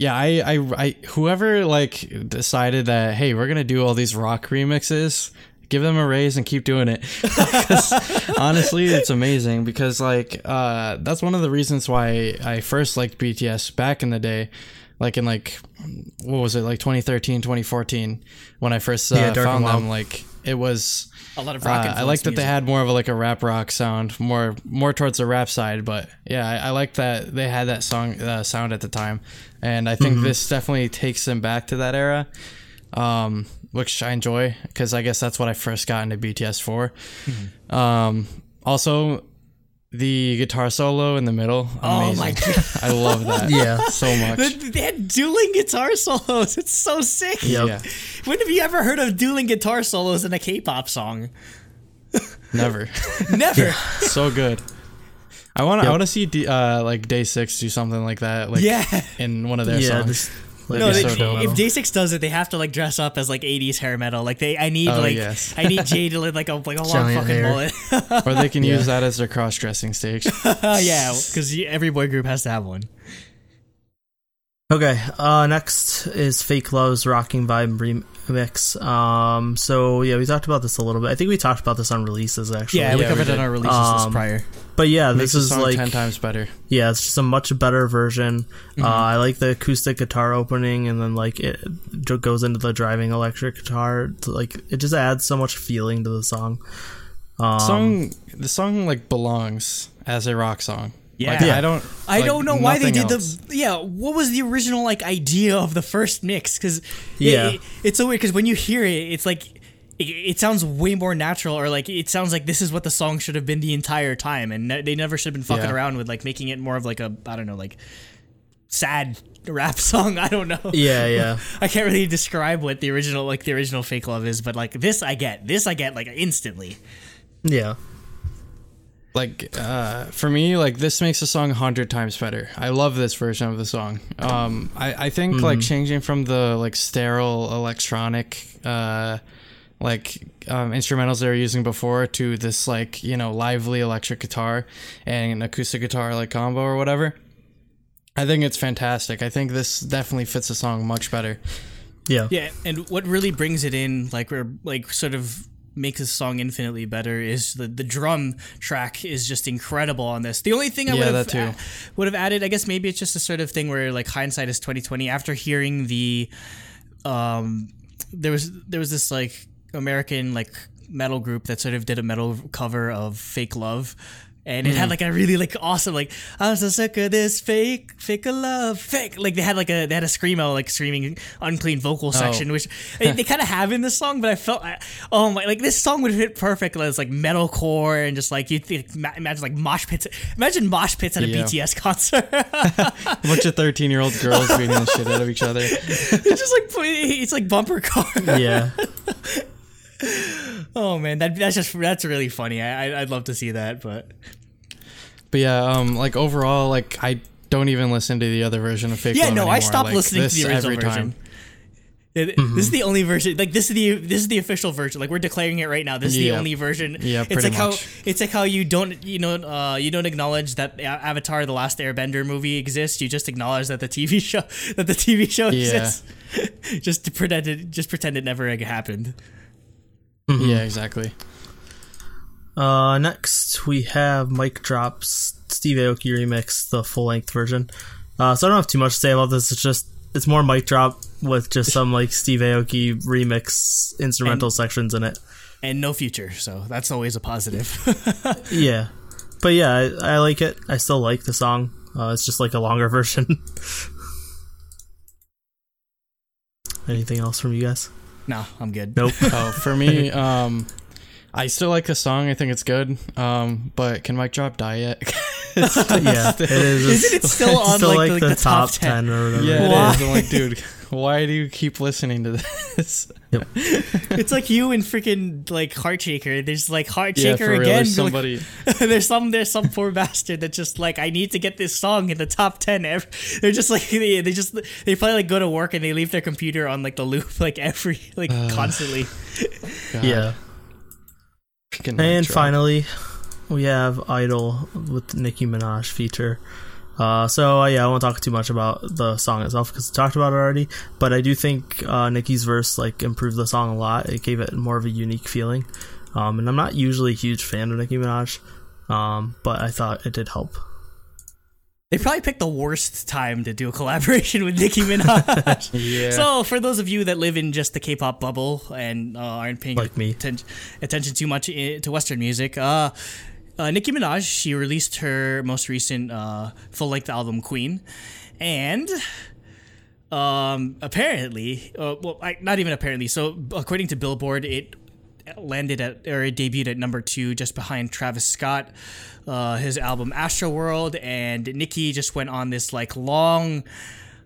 yeah, I, I I whoever like decided that hey, we're going to do all these rock remixes give them a raise and keep doing it. honestly, it's amazing because like uh, that's one of the reasons why I first liked BTS back in the day. Like in like what was it like 2013 2014 when I first uh, Yeah, found them like it was A lot of uh, rock. I like that they had more of a, like a rap rock sound, more more towards the rap side. But yeah, I, I like that they had that song uh, sound at the time, and I think this definitely takes them back to that era, um, which I enjoy because I guess that's what I first got into BTS for. Um, also, the guitar solo in the middle, Oh my god! I love that Yeah. so much. they had dueling guitar solos. It's so sick. Yep. Yeah, When have you ever heard of dueling guitar solos in a K-pop song? never. Never. so good. I want to. I want to see D, uh, like DAY6 do something like that. Like Yeah. in one of their yeah, songs. just like No, they, so dope. if DAY6 does it, they have to like dress up as like '80s hair metal. Like they, I need Oh, like, yes. I need Jae to like a like a long Giant fucking mullet. or they can Yeah. use that as their cross-dressing stage. Yeah, because every boy group has to have one. Okay, uh, next is Fake Love's Rocking Vibe remix. Um, so yeah, we talked about this a little bit. I think we talked about this on releases actually. Yeah, we covered we it on our releases Um, prior. But yeah, Makes this is song like ten times better. yeah, it's just a much better version. Uh, I like the acoustic guitar opening, and then like it goes into the driving electric guitar. It's, like it just adds so much feeling to the song. Um, song the song like belongs as a rock song. Yeah. Like, Yeah. I don't. I like, don't know why they did else. the yeah. What was the original like idea of the first mix? Because Yeah. it's so weird. Because when you hear it, it's like it, it sounds way more natural, or like it sounds like this is what the song should have been the entire time, and ne- they never should have been fucking Yeah. around with like making it more of like a I don't know like sad rap song. I don't know. Yeah, yeah, I can't really describe what the original like the original fake love is, but like this I get. This I get like instantly. yeah. Like uh, for me like this makes the song a hundred times better. I love this version of the song. Um, I, I think like changing from the like sterile electronic uh, like um, instrumentals they were using before to this like you know lively electric guitar and an acoustic guitar like combo or whatever i think it's fantastic. I think this definitely fits the song much better. Yeah. Yeah, and what really brings it in, like, or like, sort of makes the song infinitely better is the the drum track is just incredible on this. The only thing I Yeah, would have would have added, I guess, maybe it's just a sort of thing where like hindsight is twenty twenty. After hearing the, um, there was there was this like American like metal group that sort of did a metal cover of Fake Love. And it had Hmm. like a really like awesome like I'm so sick of this fake fake love fake like they had like a they had a screamo like screaming unclean vocal section which they, they kind of have in this song but I felt I, oh my like this song would fit perfect as like metalcore and just like you think imagine like mosh pits imagine mosh pits at a Yeah. BTS concert a bunch of 13 year old girls beating the shit out of each other it's just like it's like bumper car Yeah. oh man that, that's just that's really funny I, I I'd love to see that but but yeah um like overall like i don't even listen to the other version of fake yeah Love no I anymore. stopped Like, listening to the original every version time. Yeah, th- This is the only version. Like this is the this is the official version. Like we're declaring it right now. This is the only version. Yeah, it's like how it's like how you don't you know uh, you don't acknowledge that Avatar: The Last Airbender movie exists. You just acknowledge that the TV show that the TV show Yeah. exists. just to pretend it just pretend it never like, happened. yeah exactly Uh, next we have MIC Drop's Steve Aoki remix, the full length version. Uh, so I don't have too much to say about this. It's just it's more MIC Drop with just some like Steve Aoki remix instrumental And- sections in it. And no future, so that's always a positive. Yeah, but yeah, I, I like it. I still like the song. Uh, it's just like a longer version. Anything else from you guys? No, I'm good. Nope. oh for me um i still like the song i think it's good um but can MIC Drop die yet yeah, it is. Isn't it still on still like, like, the, the, the top, top 10? ten or whatever. yeah Why? it is. i'm like dude why do you keep listening to this It's like you and freaking like Heartshaker. There's like Heartshaker for real again. there's like- somebody there's some there's some poor bastard that just like I need to get this song in the top ten. Ever. They're just like they, they just they probably like go to work and they leave their computer on like the loop like every like constantly. God, Yeah. freaking And Drop. finally, we have Idol with Nicki Minaj feature. Uh, so uh, yeah, I won't talk too much about the song itself because I talked about it already. But I do think uh, Nicki's verse like improved the song a lot. It gave it more of a unique feeling. Um, and I'm not usually a huge fan of Nicki Minaj, um, but I thought it did help. They probably picked the worst time to do a collaboration with Nicki Minaj. Yeah. So, for those of you that live in just the K-pop bubble and uh, aren't paying Like me. atten- attention too much to Western music, uh, uh, Nicki Minaj she released her most recent uh, full-length album Queen, and um, apparently, uh, well, I, not even apparently. So, according to Billboard, it landed at or it debuted at number two, just behind Travis Scott, uh, his album Astroworld, and Nicki just went on this like long.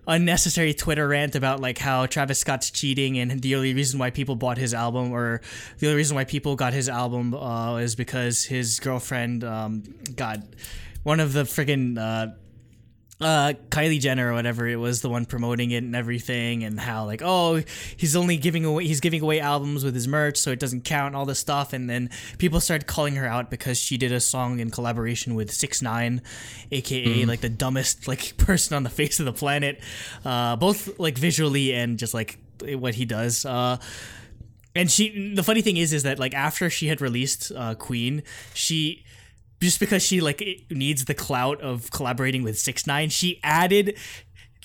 Unnecessary Twitter rant about like how Travis Scott's cheating and the only reason why people bought his album or the only reason why people got his album uh, is because his girlfriend um, got one of the friggin' uh, uh Kylie Jenner or whatever it was the one promoting it and everything and how like oh he's only giving away he's giving away albums with his merch so it doesn't count all this stuff. And then people started calling her out because she did a song in collaboration with 6 9 aka like the dumbest like person on the face of the planet. Uh both like visually and just like what he does. Uh and she the funny thing is is that like after she had released uh queen she just because she like needs the clout of collaborating with six nine she added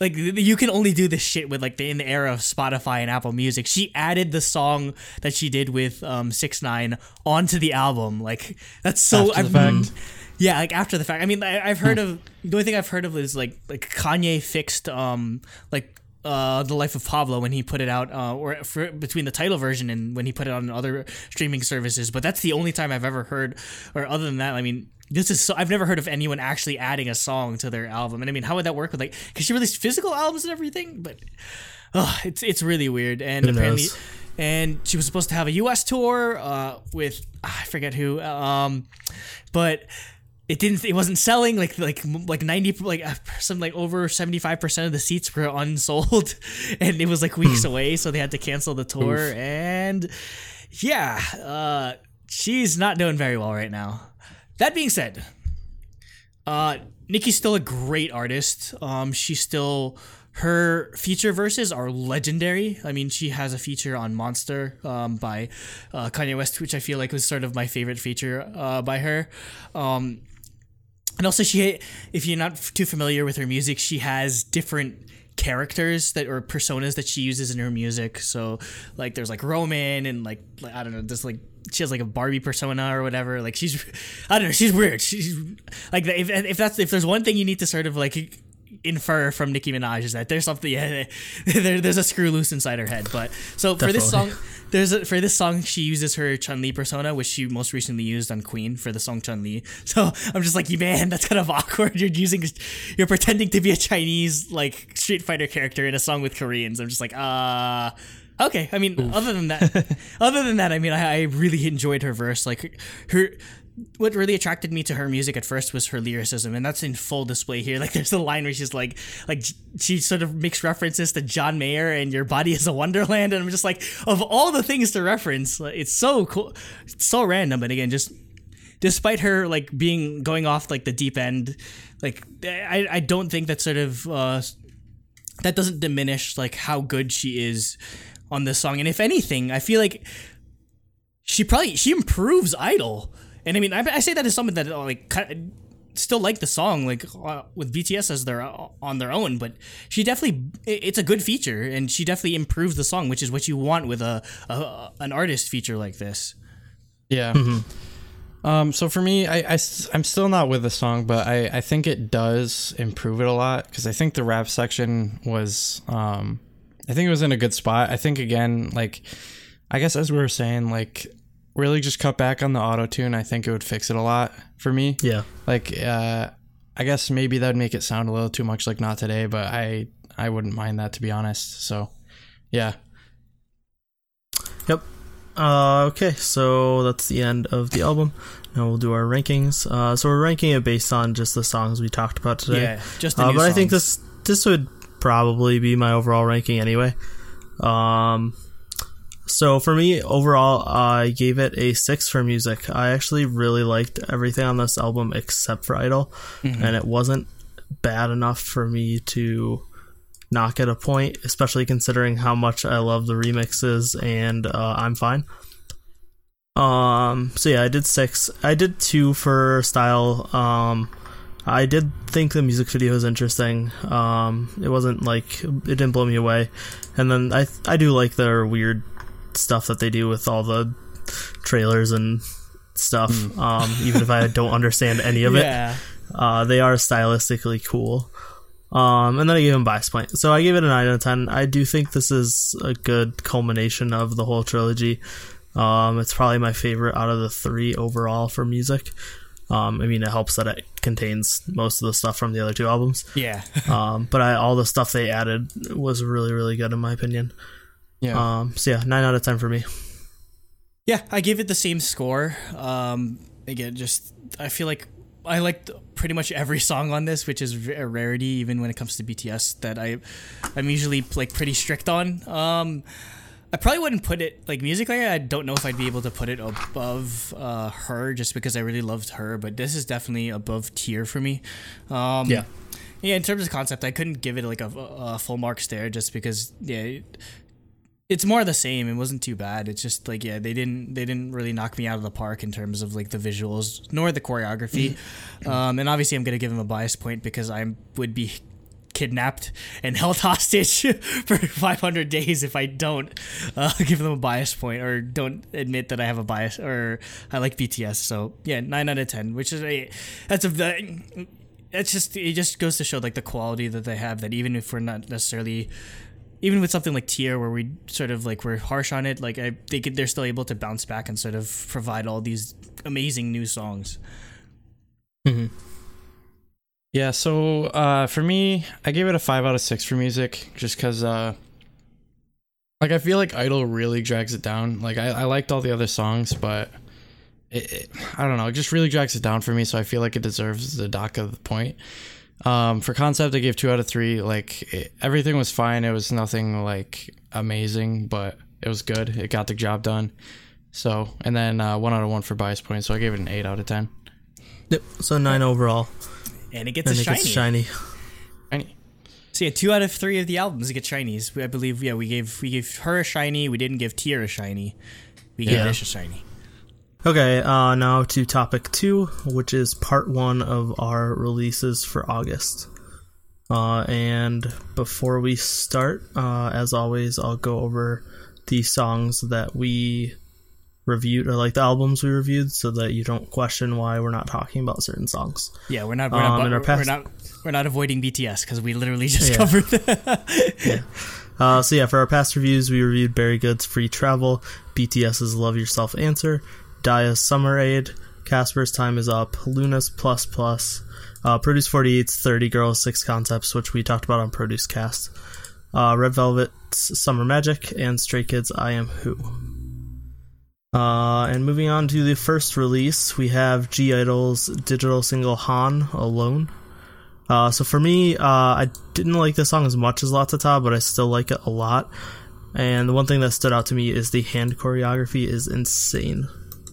like you can only do this shit with like the in the era of spotify and apple music. She added the song that she did with um six nine onto the album. Like that's so After the I've- fact. yeah like after the fact. I mean I, i've heard of the only thing i've heard of is like like kanye fixed um like uh, the life of Pablo when he put it out, uh, or for, between the Tidal version and when he put it on other streaming services. But that's the only time I've ever heard, or other than that, I mean, this is so I've never heard of anyone actually adding a song to their album. And I mean, how would that work with like? Because she released physical albums and everything, but oh, it's it's really weird. And apparently, knows? and she was supposed to have a U.S. tour uh, with I forget who, um, but it didn't. It wasn't selling like like like ninety like uh, some like over seventy five percent of the seats were unsold, and it was like weeks away, so they had to cancel the tour. And yeah, uh, she's not doing very well right now. That being said, uh, Nicki's still a great artist. Um, she's still her feature verses are legendary. I mean, she has a feature on Monster um, by uh, Kanye West, which I feel like was sort of my favorite feature uh, by her. Um, and also, she, if you're not too familiar with her music, she has different characters that or personas that she uses in her music. So, like, there's like Roman and like, I don't know, just like she has like a Barbie persona or whatever. Like, she's, I don't know, she's weird. She's like, if if that's if there's one thing you need to sort of like infer from Nicki Minaj is that there's something yeah, there, there's a screw loose inside her head. But so for this song, there's a, for this song she uses her Chun Li persona, which she most recently used on Queen for the song Chun Li. So I'm just like, man, that's kind of awkward. You're using, you're pretending to be a Chinese like Street Fighter character in a song with Koreans. I'm just like, uh. Okay, I mean, other than that, other than that, I mean, I, I really enjoyed her verse. Like her, what really attracted me to her music at first was her lyricism, and that's in full display here. Like, there's a line where she's like, like she sort of makes references to John Mayer and "Your Body Is a Wonderland," and I'm just like, of all the things to reference, it's so cool, it's so random. But again, just despite her like being going off like the deep end, like I I don't think that sort of uh, that doesn't diminish like how good she is on this song. And if anything, I feel like she probably she improves Idol. And I mean, I, I say that as someone that uh, like ki- still like the song like uh, with BTS as their on their own, but she definitely it's a good feature, and she definitely improves the song, which is what you want with a, a an artist feature like this. Yeah. Um, so for me, I, I, am still not with the song, but I, I think it does improve it a lot because I think the rap section was, um, I think it was in a good spot. I think again, like, I guess as we were saying, like, really just cut back on the auto tune. I think it would fix it a lot for me. Yeah. Like, uh, I guess maybe that'd make it sound a little too much like not today, but I, I wouldn't mind that to be honest. So, yeah. Yep. Uh, okay, so that's the end of the album. Now we'll do our rankings. Uh, so we're ranking it based on just the songs we talked about today. Yeah, just the Uh, but I think this this would probably be my overall ranking anyway. Um, so for me, overall, I gave it a six for music. I actually really liked everything on this album except for Idol, Mm-hmm. and it wasn't bad enough for me to not get a point, especially considering how much I love the remixes and uh, I'm fine. Um, so yeah, I did six. I did two for style. Um, I did think the music video was interesting. Um, it wasn't like it didn't blow me away, and then I I do like their weird stuff that they do with all the trailers and stuff. Um, even if I don't understand any of it, uh, they are stylistically cool. Um, and then I gave him bias point. So I gave it a 9 out of 10. I do think this is a good culmination of the whole trilogy. Um, it's probably my favorite out of the three overall for music. Um, I mean, it helps that it contains most of the stuff from the other two albums. Yeah. Um, but I, all the stuff they added was really, really good in my opinion. Yeah. Um, so yeah, 9 out of 10 for me. Yeah, I gave it the same score. Um, again, just I feel like I liked pretty much every song on this, which is a rarity even when it comes to BTS that I I'm usually like pretty strict on. Um, I probably wouldn't put it like musically. I don't know if I'd be able to put it above uh, her just because I really loved her, but this is definitely above Tear for me. Um, Yeah. yeah. In terms of concept, I couldn't give it like a, a full marks there just because yeah, it- it's more of the same. It wasn't too bad. It's just like yeah, they didn't they didn't really knock me out of the park in terms of like the visuals nor the choreography. um, and obviously, I'm gonna give them a bias point because I would be kidnapped and held hostage for 500 days if I don't uh, give them a bias point or don't admit that I have a bias or I like BTS. So yeah, nine out of ten, which is a that's a that's just it just goes to show like the quality that they have that even if we're not necessarily even with something like Tear where we sort of like we're harsh on it like I they could, they're still able to bounce back and sort of provide all these amazing new songs. Yeah, so uh, for me, I gave it a five out of six for music, just because, uh, like, I feel like Idol really drags it down. Like, I, I liked all the other songs, but it, it, I don't know, it just really drags it down for me. So I feel like it deserves the dock of the point. Um, for concept, I gave two out of three. Like, it, everything was fine. It was nothing like amazing, but it was good. It got the job done. So, and then uh, one out of one for bias points. So I gave it an eight out of ten. Yep. So 9 overall. And it gets And a it shiny. gets shiny. Any- So yeah, two out of three of the albums get shinies. We- I believe yeah, we gave we gave her a shiny. We didn't give Tear a shiny. We gave Yeah. Ish a shiny. Okay, uh, now to topic two, which is part one of our releases for August. Uh, and before we start, uh, as always, I'll go over the songs that we reviewed, or like the albums we reviewed, so that you don't question why we're not talking about certain songs. Yeah, we're not we're, Um, not, in our we're, past- not we're not avoiding BTS because we literally just Yeah. covered that. Uh, so yeah, for our past reviews, we reviewed Berry Good's Free Travel, BTS's Love Yourself Answer, DIA's Summer Ade, Casper's Time Is Up, LOONA's Plus Plus, uh, Produce 48's 30 Girls, 6 Concepts, which we talked about on Produce Cast, uh, Red Velvet's Summer Magic, and Stray Kids' I Am Who. Uh, and moving on to the first release, we have (G)I-DLE's digital single Han Alone. Uh, so for me, uh, I didn't like the song as much as La but I still like it a lot. And the one thing that stood out to me is the hand choreography is insane.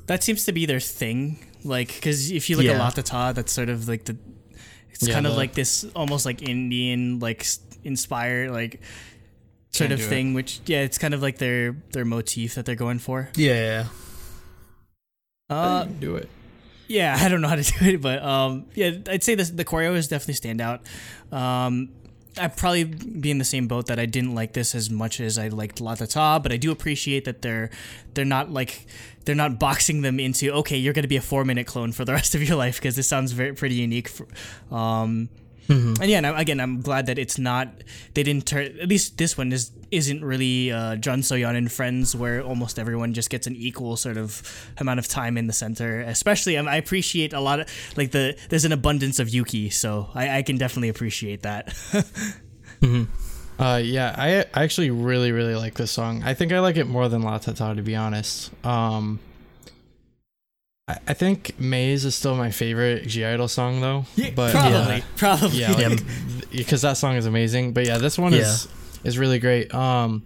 That seems to be their thing. Like, because if you look Yeah. at Latata, that's sort of like the. It's Yeah, kind of like this, almost like Indian, like inspired, like sort of do it. thing. Which yeah, it's kind of like their their motif that they're going for. Yeah. Uh, do it. Yeah, I don't know how to do it, but um, yeah, I'd say this, the choreo is definitely stand out. Um, I'd probably be in the same boat that I didn't like this as much as I liked La Ta Ta, but I do appreciate that they're they're not like they're not boxing them into okay, you're gonna be a four minute clone for the rest of your life because this sounds very pretty unique. For, um, and yeah, and again, I'm glad that it's not they didn't turn at least this one is isn't really uh, Jeon Soyeon and Friends where almost everyone just gets an equal sort of amount of time in the center. Especially, um, I appreciate a lot of like the there's an abundance of Yuqi, so I, I can definitely appreciate that. Uh, yeah, I, I actually really really like this song. I think I like it more than La Ta Ta to be honest. Um, I, I think Maze is still my favorite (G)I-DLE song though. but probably, probably. yeah, like, because that song is amazing. But yeah, this one is is really great. Um,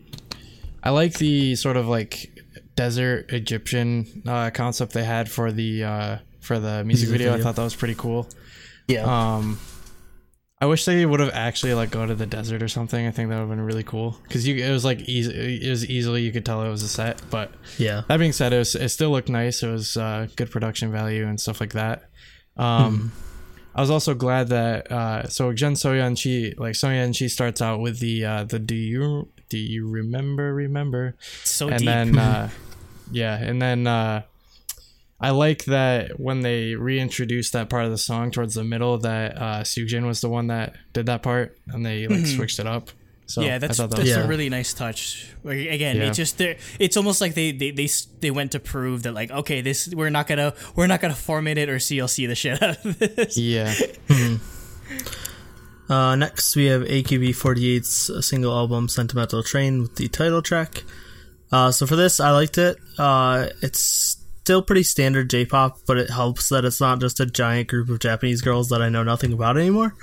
I like the sort of like desert Egyptian uh, concept they had for the uh, for the music, Music video. I thought that was pretty cool. Yeah. Um, I wish they would have actually like go to the desert or something. I think that would have been really cool because you it was like easy. It was easily you could tell it was a set. But Yeah. that being said, it was it still looked nice. It was uh, good production value and stuff like that. Um, I was also glad that uh, so Jeon Soyeon she like Soyeon she starts out with the uh, the do you do you remember remember So and deep. then uh, yeah and then uh, I like that when they reintroduced that part of the song towards the middle that uh, Soojin was the one that did that part and they like switched it up. So yeah, that's thought that that's was Yeah. a really nice touch. Again, Yeah. it just they're- it's almost like they, they they they went to prove that like okay, this we're not gonna we're not gonna format it or CLC the shit out of this. yeah. Uh, next, we have AKB48's single album "Sentimental Train" with the title track. Uh, so for this, I liked it. Uh, it's still pretty standard J-pop, but it helps that it's not just a giant group of Japanese girls that I know nothing about anymore.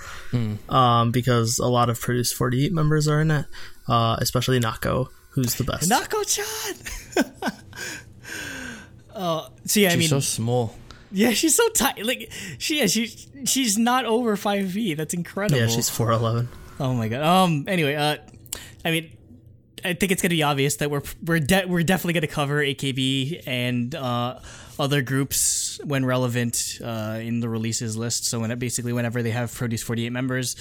Um, because a lot of Produce 48 members are in it, uh, especially Nako, who's the best. Nako-chan. Oh, so yeah, I She's mean, so small. yeah, she's so tight. Like she, yeah, she, she's not over five feet. That's incredible. yeah, she's 4'11. Oh my god. Um. Anyway, uh, I mean, I think it's gonna be obvious that we're we're de- we're definitely gonna cover AKB and uh, other groups when relevant uh, in the releases list. So when it basically whenever they have Produce Forty Eight members,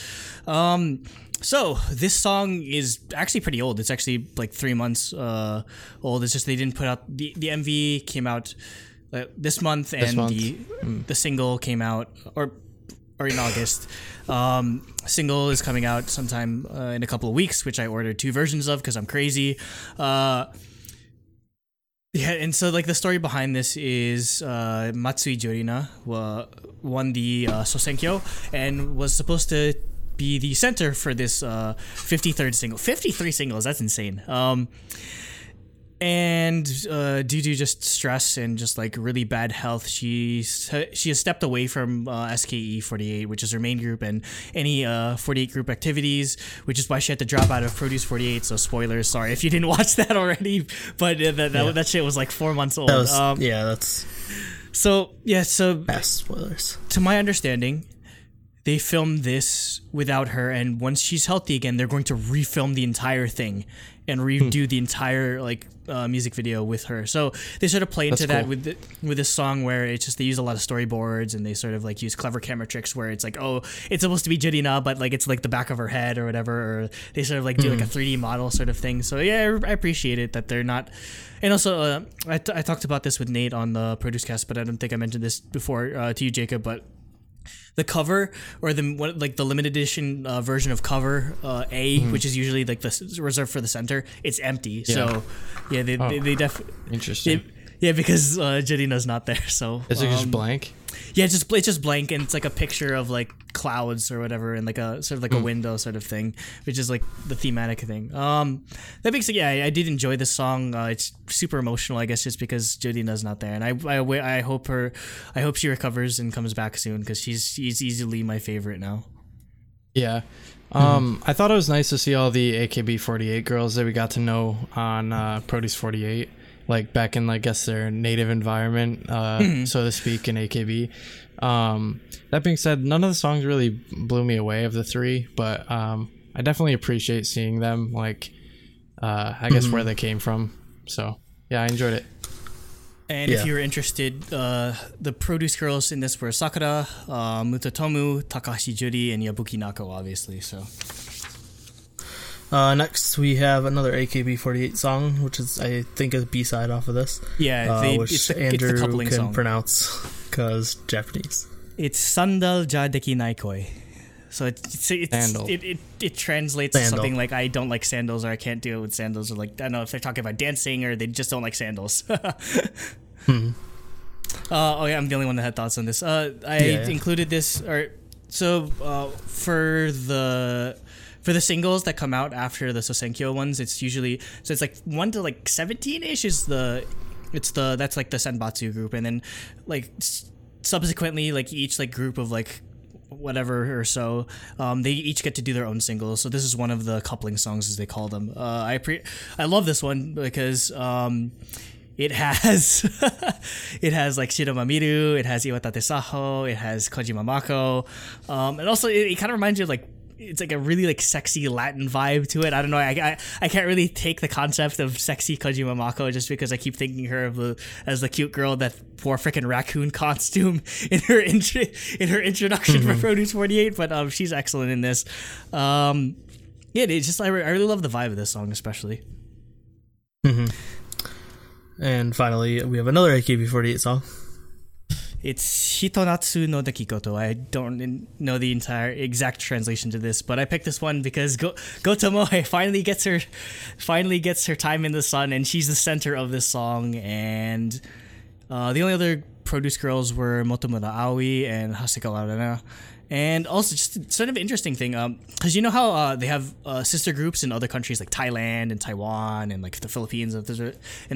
um. So this song is actually pretty old. It's actually like three months uh, old. It's just they didn't put out the the MV came out uh, this month and month. the the single came out or or in August. Um, single is coming out sometime uh, in a couple of weeks, which I ordered two versions of because I'm crazy. Uh, yeah, and so like the story behind this is uh, Matsui Jurina won the uh, Sosenkyo and was supposed to be the center for this uh, 53rd single. 53 singles, that's insane. Um, and uh, due to just stress and just like really bad health, she she has stepped away from uh, SKE 48, which is her main group, and any uh, 48 group activities, which is why she had to drop out of Produce 48. So spoilers, sorry if you didn't watch that already, but uh, that, that, that shit was like four months old. That was, um, yeah, that's So yeah, so past spoilers. to my understanding, they filmed this without her, and once she's healthy again, they're going to refilm the entire thing and redo the entire like uh, music video with her. So they sort of play into That's that cool. with the, with this song where it's just they use a lot of storyboards and they sort of like use clever camera tricks where it's like oh it's supposed to be Jurina but like it's like the back of her head or whatever or they sort of like do like a 3D model sort of thing. So yeah, I I appreciate it that they're not. And also, uh, I, t- I talked about this with Nate on the Produce Cast, but I don't think I mentioned this before uh, to you, Jacob. But the cover or the what, like the limited edition uh, version of cover uh, A, Mm-hmm. which is usually like the reserved for the center, it's empty. So yeah, they they, they definitely Interesting. Yeah because uh, Jurina's not there. So Is it just um, blank? yeah, it's just it's just blank and it's like a picture of like clouds or whatever and like a sort of like a window sort of thing, which is like the thematic thing. Um, that makes it yeah, I, I did enjoy this song. Uh, it's super emotional, I guess, just because Jurina's not there, and I I, I hope her, I hope she recovers and comes back soon because she's she's easily my favorite now. Yeah. Um, I thought it was nice to see all the AKB48 girls that we got to know on uh, Produce 48, like back in, I guess, their native environment, uh, so to speak, in AKB. Um, that being said, none of the songs really blew me away of the three, but um, I definitely appreciate seeing them, like, uh, I guess, where they came from. So, yeah, I enjoyed it. And Yeah. if you're interested, uh, the produce girls in this were Sakura, uh, Muto Tomu, Takahashi Juri, and Yabuki Nako, obviously. So Uh, next, we have another AKB48 song, which is, I think, a B side off of this, yeah, uh, they, which it's, the, Andrew it's the can song. pronounce because Japanese. It's sandal ja deki naikoi. So it's, it's, it's it, it, it translates to something like I don't like sandals or I can't deal with sandals or like I don't know if they're talking about dancing or they just don't like sandals. Hmm. Uh, oh yeah, I'm the only one that had thoughts on this. Uh, I Yeah, yeah. included this or so uh, for the for the singles that come out after the Sosenkyo ones, it's usually so it's like one to like seventeen ish is the it's the that's like the Senbatsu group, and then like s- subsequently like each like group of like whatever or so um, they each get to do their own singles so this is one of the coupling songs as they call them. Uh, i pre i love this one because um, it has it has like Shiroma Miru, it has Iwatate Saho, it has Kojima Mako, um, and also it, it kind of reminds you of like it's like a really like sexy Latin vibe to it. I don't know. I, I, I can't really take the concept of sexy Kojima Mako just because I keep thinking her of the, as the cute girl that wore freaking raccoon costume in her intro, in her introduction for Produce Forty Eight. But um, she's excellent in this. Um, yeah, it's just I, re- I really love the vibe of this song, especially. And finally, we have another AKB48 song. It's Hitonatsu no Dekikoto. I don't know the entire exact translation to this, but I picked this one because Go- Goto Moe finally gets her finally gets her time in the sun and she's the center of this song and uh, the only other produce girls were Motomura Aoi and Hasegawa Rena. And also, just sort of interesting thing, because you know how uh, they have uh, sister groups in other countries like Thailand and Taiwan and like the Philippines and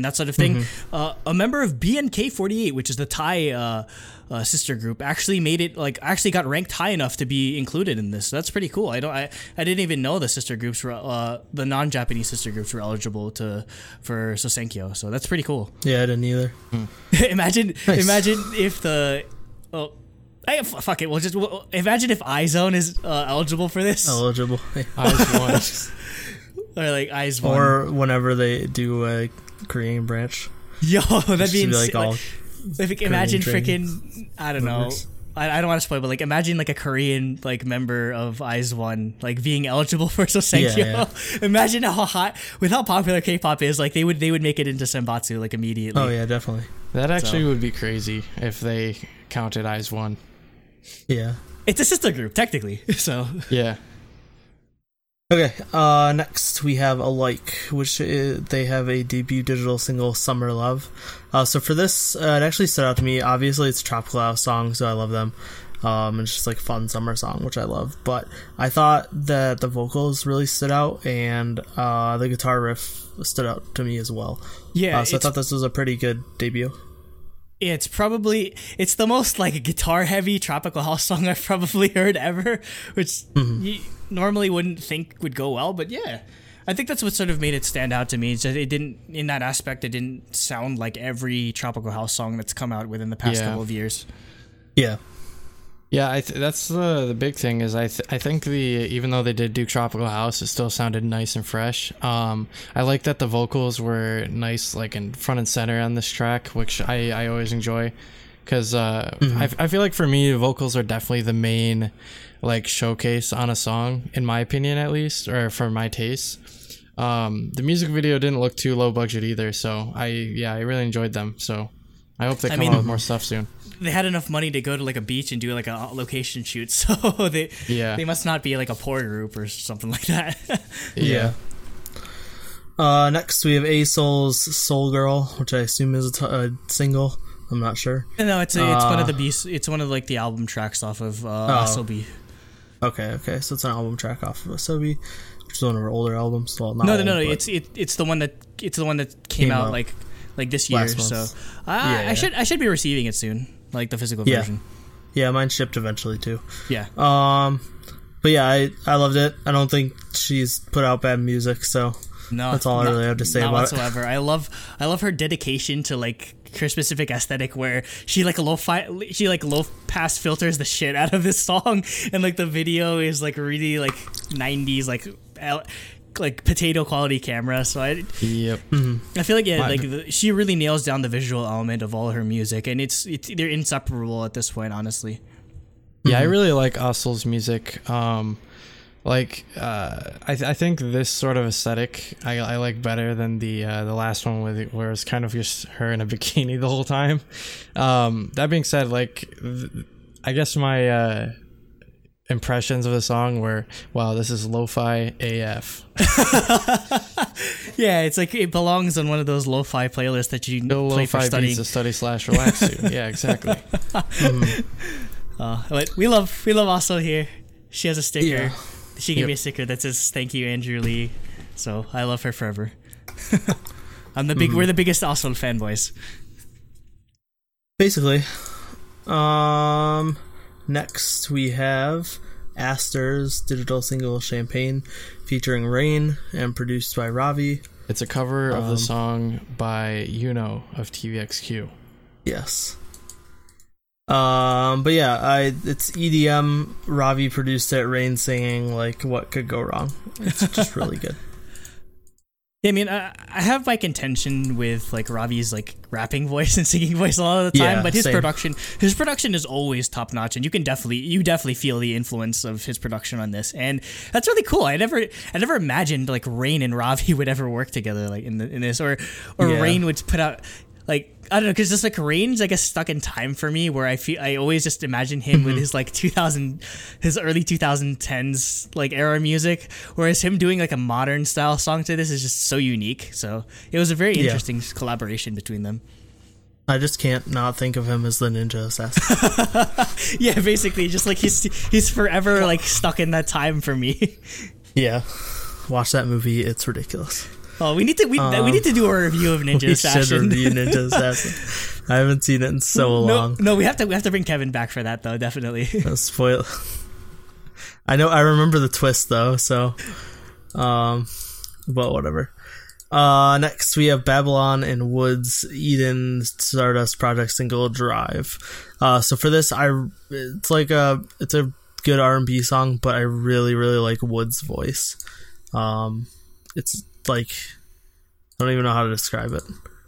that sort of thing. Uh, a member of BNK48, which is the Thai uh, uh, sister group, actually made it like actually got ranked high enough to be included in this. So that's pretty cool. I don't, I, I didn't even know the sister groups were uh, the non-Japanese sister groups were eligible to for Sosenkyo. So that's pretty cool. Yeah, I didn't either. imagine Nice. imagine if the oh I, f- fuck it we'll just we'll, imagine if IZ*ONE is uh, eligible for this Eligible. Eyes one. or like IZ*ONE or whenever they do a Korean branch. yo that'd Just be to be like all like, if, imagine trained freaking I don't know. I, I don't want to spoil but like imagine like a Korean like member of IZ*ONE like being eligible for Sosenkyo Yeah, imagine how hot with how popular K-pop is like they would they would make it into Senbatsu like immediately Oh yeah, definitely. That actually So- would be crazy if they counted IZ*ONE. Yeah. it's a sister group technically so Yeah. Okay, uh, next we have Alike, which i they have a debut digital single, Summer Love. Uh, so for this, uh, it actually stood out to me. Obviously, it's a Tropical House song, so I love them. Um, it's just like a fun summer song, which I love. But I thought that the vocals really stood out, and uh, the guitar riff stood out to me as well. yeah Uh, so I thought this was a pretty good debut. It's probably it's the most like guitar heavy tropical house song I've probably heard ever, which mm-hmm. you normally wouldn't think would go well, but yeah. I think that's what sort of made it stand out to me. Is that it didn't in that aspect it didn't sound like every tropical house song that's come out within the past Yeah. couple of years. Yeah. Yeah, I th- that's the the big thing is I th- I think the even though they did do Tropical House, it still sounded nice and fresh. Um, I like that the vocals were nice, like in front and center on this track, which I I always enjoy, because uh, I I feel like for me vocals are definitely the main like showcase on a song in my opinion at least or for my taste. Um, the music video didn't look too low budget either, so I yeah I really enjoyed them. So I hope they come mean- out with more stuff soon. They had enough money to go to like a beach and do like a location shoot, so they Yeah. they must not be like a poor group or something like that. Yeah. Uh, next we have A Soul's Soul Girl, which I assume is a, t- a single. I'm not sure. no, it's a, it's one of Uh, the beast. It's one of like the album tracks off of uh, Oh. Asobi. Okay, okay, so it's an album track off of Asobi, which is one of her older albums. Well, not No, no, old, no, no. but- It's it, it's the one that it's the one that came, Came out, out like like this year. last So uh, Yeah, I yeah. should I should be receiving it soon, like the physical Yeah. version. yeah, mine shipped eventually too. Yeah. Um, but yeah, I I loved it. I don't think she's put out bad music, so No, That's all I really have to say not about it. whatsoever. I love I love her dedication to like her specific aesthetic where she like low fi- she like low pass filters the shit out of this song and like the video is like really like 90s like like potato quality camera so I Yep. I feel like yeah, My- like the, she really nails down the visual element of all her music, and it's it's they're inseparable at this point, honestly. Yeah, I really like Ossel's music. Um, like, uh, I, th- I think this sort of aesthetic I, I like better than the uh, the last one with it, where it's kind of just her in a bikini the whole time. Um, that being said, like, th- I guess my uh, impressions of the song where wow, this is lo-fi AF. Yeah, it's like it belongs on one of those lo-fi playlists that you No play for lo-fi studying. beats to study slash relax to. Yeah, exactly. Uh, but we love we love also here. She has a sticker. Yeah. She gave Yep. me a sticker that says "Thank you, Andrew Lee." So I love her forever. I'm the big. Mm-hmm. We're the biggest Oslo fanboys. basically, um, next we have Aster's digital single "Champagne," featuring Rain and produced by Ravi. It's a cover of Um, the song by Yunho of TVXQ. Yes. Um, but yeah, I it's EDM. Ravi produced it. Rain singing. Like, what could go wrong? It's just really good. Yeah, I mean, I, I have my contention with like Ravi's like rapping voice and singing voice a lot of the time, Yeah, but his same. production, his production is always top notch, and you can definitely, you definitely feel the influence of his production on this, and that's really cool. I never, I never imagined like Rain and Ravi would ever work together like in the, in this, or or Yeah. Rain would put out like I don't know, because just like Rain's, I guess, stuck in time for me, where I feel I always just imagine him Mm-hmm. with his like 2000, his early 2010s like era music, whereas him doing like a modern style song to this is just so unique. So it was a very Yeah. interesting collaboration between them. I just can't not think of him as the ninja assassin. Yeah, basically, just like he's he's forever like stuck in that time for me. yeah, watch that movie. It's ridiculous. Oh, we need to we, we need to do a review of Ninja Um, we should review Ninja Assassin. I haven't seen it in so no, long. no, we have to we have to bring Kevin back for that though, definitely. No spoil. I know. I remember the twist though. So, um, but whatever. Uh, next we have Babylon and Woodz Eden Stardust Project single Drive. Uh, so for this, I it's like a it's a good R and B song, but I really really like Woodz' voice. Um, it's like I don't even know how to describe it.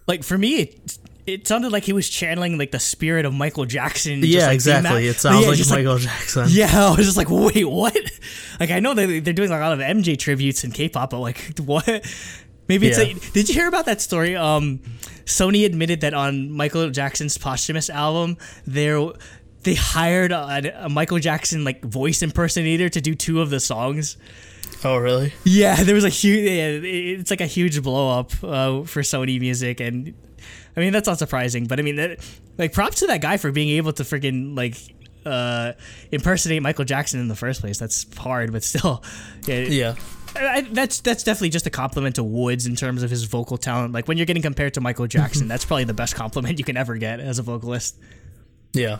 like for me it, it sounded like he was channeling like the spirit of Michael Jackson. just, yeah, like, exactly. It sounds yeah, like Michael Jackson. Yeah, I was just like, wait, what? Like, I know that they're doing a lot of MJ tributes in K-pop, but like, what? Maybe it's Yeah. like, did you hear about that story? Um, Sony admitted that on Michael Jackson's posthumous album, there they hired a, a Michael Jackson like voice impersonator to do two of the songs. Oh really? Yeah, there was a huge. Yeah, it's like a huge blow up uh, for Sony Music, and I mean that's not surprising. But I mean, that, like, props to that guy for being able to freaking like uh, impersonate Michael Jackson in the first place. That's hard, but still, yeah. Yeah. I, I- that's that's definitely just a compliment to Woodz in terms of his vocal talent. Like when you're getting compared to Michael Jackson, that's probably the best compliment you can ever get as a vocalist. Yeah.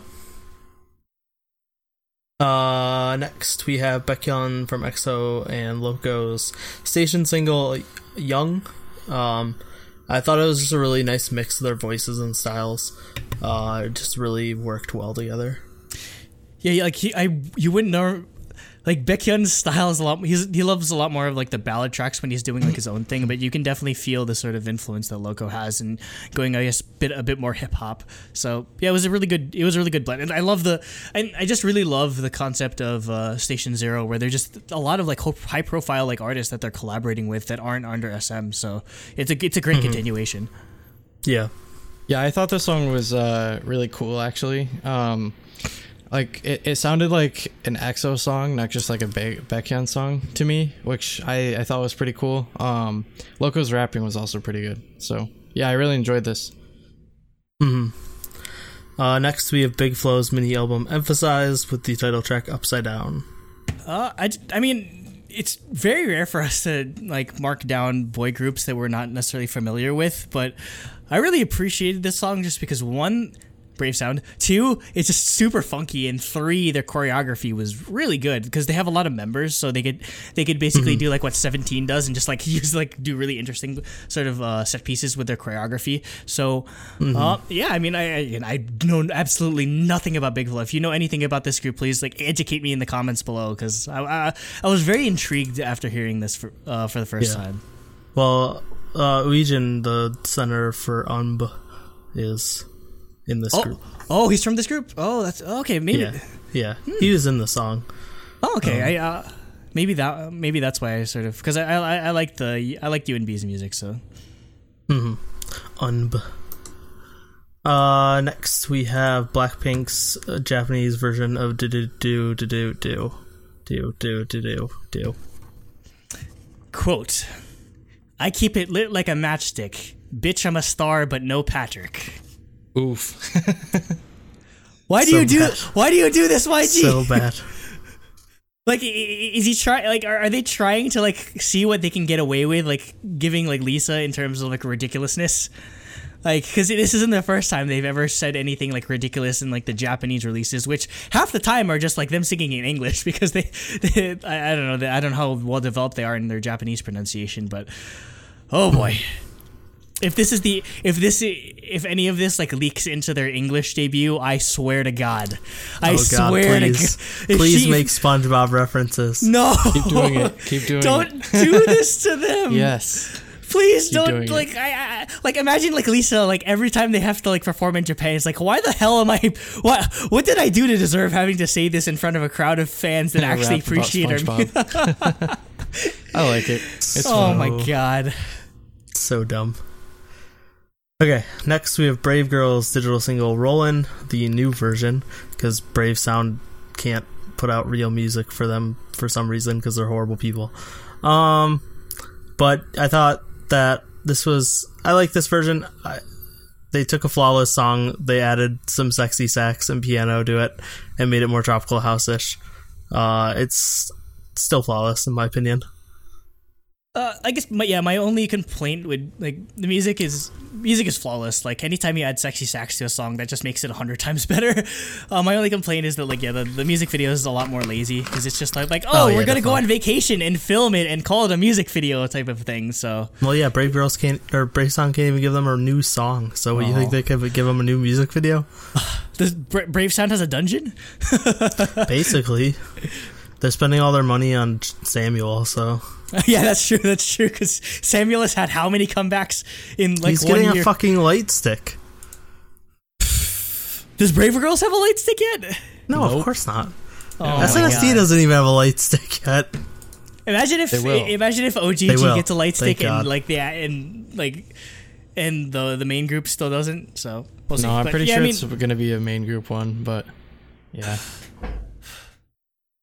Uh, next we have Baekhyun from EXO and Loco's station single "Young." Um, I thought it was just a really nice mix of their voices and styles. Uh, it just really worked well together. Yeah, like he, I, you wouldn't know. Like Baekhyun's style is a lot. He's, he loves a lot more of like the ballad tracks when he's doing like his own thing, but you can definitely feel the sort of influence that Loco has and going, I guess, bit a bit more hip hop. So yeah, it was a really good. It was a really good blend, and I love the. And I just really love the concept of uh, Station Zero, where there's just a lot of like high profile like artists that they're collaborating with that aren't under SM. So it's a it's a great continuation. Yeah. Yeah, I thought this song was uh, really cool actually. Um, like it, it sounded like an EXO song, not just like a Be- Baekhyun song to me, which I, I thought was pretty cool. Um, Loco's rapping was also pretty good. So yeah, I really enjoyed this. Uh, next we have BIGFLO's mini album "Emphasize" with the title track "Upside Down." Uh, I, I mean, it's very rare for us to like mark down boy groups that we're not necessarily familiar with, but I really appreciated this song just because one, brave sound, two, it's just super funky, and three, their choreography was really good because they have a lot of members, so they could they could basically do like what Seventeen does and just like use like do really interesting sort of uh, set pieces with their choreography. So, uh, yeah, I mean, I I, I know absolutely nothing about BIGFLO. If you know anything about this group, please like educate me in the comments below because I, I I was very intrigued after hearing this for uh, for the first Yeah. time. Well, uh, Uijin, the center for UNB, is in this Oh, group. oh, he's from this group. Oh, that's okay. Maybe. Yeah, yeah, he was in the song. Oh, okay. I uh, maybe that maybe that's why I sort of because I, I I like the I like UNB's music. So UNB. Uh, next we have Blackpink's uh, Japanese version of do do do do do do do do do do do. quote, I keep it lit like a matchstick. Bitch, I'm a star, but no Patrick. Oof. Why do So you do? bad. Why do you do this, YG? So bad. Like, is he trying? Like, are, are they trying to like see what they can get away with, like giving like Lisa in terms of like ridiculousness? Like, because this isn't the first time they've ever said anything like ridiculous in like the Japanese releases, which half the time are just like them singing in English because they, they I, I don't know, I don't know how well developed they are in their Japanese pronunciation, but Oh boy. If this is the if this if any of this like leaks into their English debut, I swear to God, I oh God, swear please, to God, please she- make SpongeBob references. no. Keep doing it. Keep doing it. Don't it. do this to them. Yes. Please Keep don't like I, I like imagine like Lisa like every time they have to like perform in Japan it's like why the hell am I what what did I do to deserve having to say this in front of a crowd of fans that Rap actually appreciate her I like it. It's Oh fun. my god. So dumb. Okay, next we have Brave Girls digital single Rollin', the new version, because Brave Sound can't put out real music for them for some reason because they're horrible people. Um, but I thought that this was I like this version. I, they took a flawless song, they added some sexy sax and piano to it, and made it more tropical house-ish. Uh, it's still flawless in my opinion. Uh, I guess my, yeah, my only complaint would like the music is music is flawless. Like anytime you add sexy sax to a song, that just makes it a hundred times better. Uh, my only complaint is that like yeah, the, the music video is a lot more lazy because it's just like like oh, Oh, yeah, we're gonna go on vacation and film it and call it a music video type of thing. So Well, yeah, Brave Girls can't, or Brave Sound can't even give them a new song. So, what, you think they could give them a new music video? does Bra- Brave Sound has a dungeon? Basically, they're spending all their money on Samuel. So yeah, that's true. That's true. Because Samuel has had how many comebacks in like he's one getting year? a fucking light stick. Does Braver Girls have a light stick yet? No, Nope. of course not. Oh, oh SNSD doesn't even have a light stick yet. Imagine if imagine if They OGG gets a light Thank stick and God. like the and like and the the main group still doesn't. So we'll see. No, I'm But, pretty yeah, I sure mean, it's going to be a main group one, but yeah.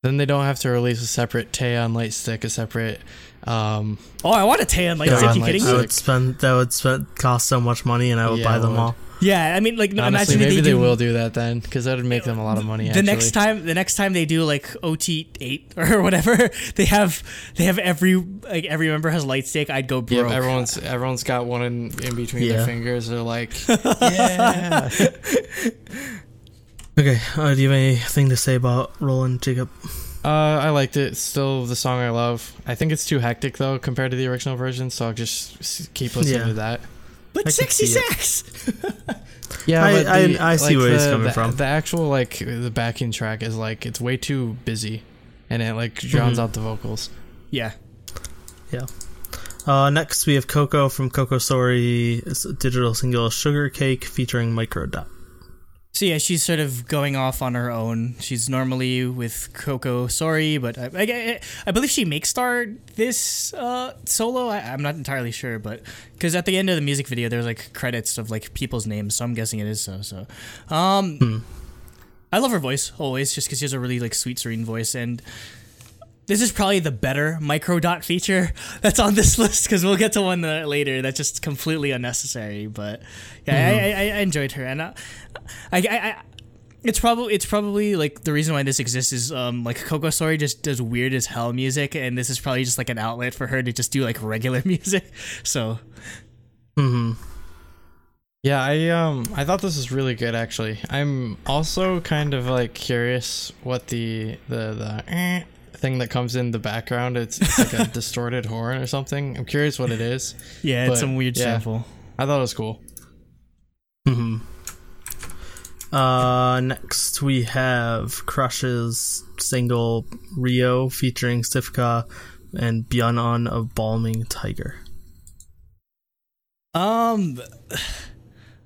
Then they don't have to release a separate Taeyeon light stick, a separate. Um, Oh, I want a tan light Yeah, stick. on You light kidding I me? would spend that would spend cost so much money, and I would Yeah, buy them would. all. Yeah, I mean, like no, honestly, imagine maybe they, they, do, will do that then, because that would make them a lot of money. The actually. next time, the next time they do like OT eight or whatever, they have they have every like every member has light stick. I'd go yeah, broke. everyone's everyone's got one in, in between Yeah. their fingers. They're like, yeah. Okay, uh, do you have anything to say about Rollin' Jacob? Uh, I liked it. Still the song I love. I think it's too hectic though compared to the original version, so I'll just keep listening Yeah. to that. but I can sexy see it. sax. Yeah, I- but I- the- I see like, where he's the- coming the- from. The actual like the backing track is like it's way too busy, and it like drowns Mhm. out the vocals. Yeah. Uh, next, we have Coco from Coco Sori, it's a digital single Sugar Cake featuring Microdot. So yeah, she's sort of going off on her own. She's normally with Coco Sori, but I, I, I believe she makes star this uh, solo. I, I'm not entirely sure, but because at the end of the music video, there's like credits of like people's names, so I'm guessing it is so. So, um, Hmm. I love her voice always, just because she has a really like sweet, serene voice, and this is probably the better micro dot feature that's on this list because we'll get to one later that's just completely unnecessary. But yeah, I, I, I enjoyed her, and I, I, I, it's probably it's probably like the reason why this exists is um like Coco Sori just does weird as hell music, and this is probably just like an outlet for her to just do like regular music. So hmm Yeah, I um I thought this was really good actually. I'm also kind of like curious what the the the eh thing that comes in the background. It's, it's like a distorted horn or something. I'm curious what it is. yeah, it's some weird yeah. sample. I thought it was cool. hmm Uh, next we have Crush's single Rio featuring Cifika and Byung Un of Balming Tiger. Um,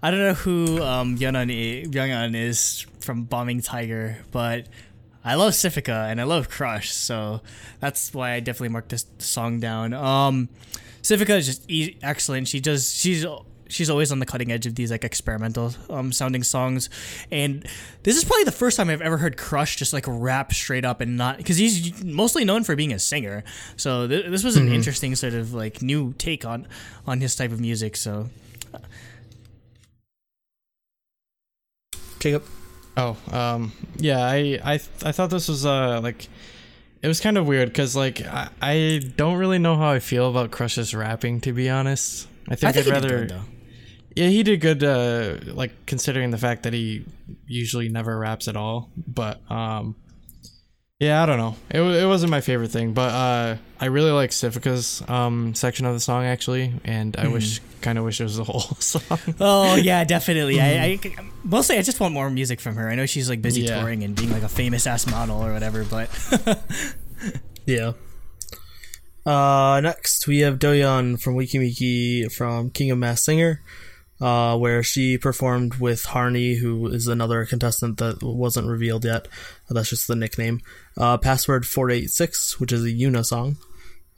I don't know who um Yeonan i- Yeonan is from Balming Tiger, but I love Cifika and I love Crush, so that's why I definitely marked this song down. Um, Cifika is just e- excellent. She does she's she's always on the cutting edge of these like experimental um sounding songs, and this is probably the first time I've ever heard Crush just like rap straight up and not because he's mostly known for being a singer. So th- this was an interesting sort of like new take on on his type of music. So Jacob. Oh, um, yeah, I, I, I thought this was uh like, it was kind of weird because like I, I don't really know how I feel about Crush's rapping to be honest. I think, I I'd rather. good, though. yeah, he did good. Uh, like considering the fact that he usually never raps at all. But um, Yeah, I don't know. It, it wasn't my favorite thing, but uh, I really like Cifika's um, section of the song actually, and I wish kind of wish it was the whole song. Oh yeah, definitely. I, I mostly I just want more music from her. I know she's like busy Yeah. touring and being like a famous ass model or whatever, but Yeah. Uh, next we have Doyeon from Weki Meki from King of Mask Singer, uh, where she performed with Harney, who is another contestant that wasn't revealed yet. That's just the nickname. Uh, Password four eight six, which is a Younha song.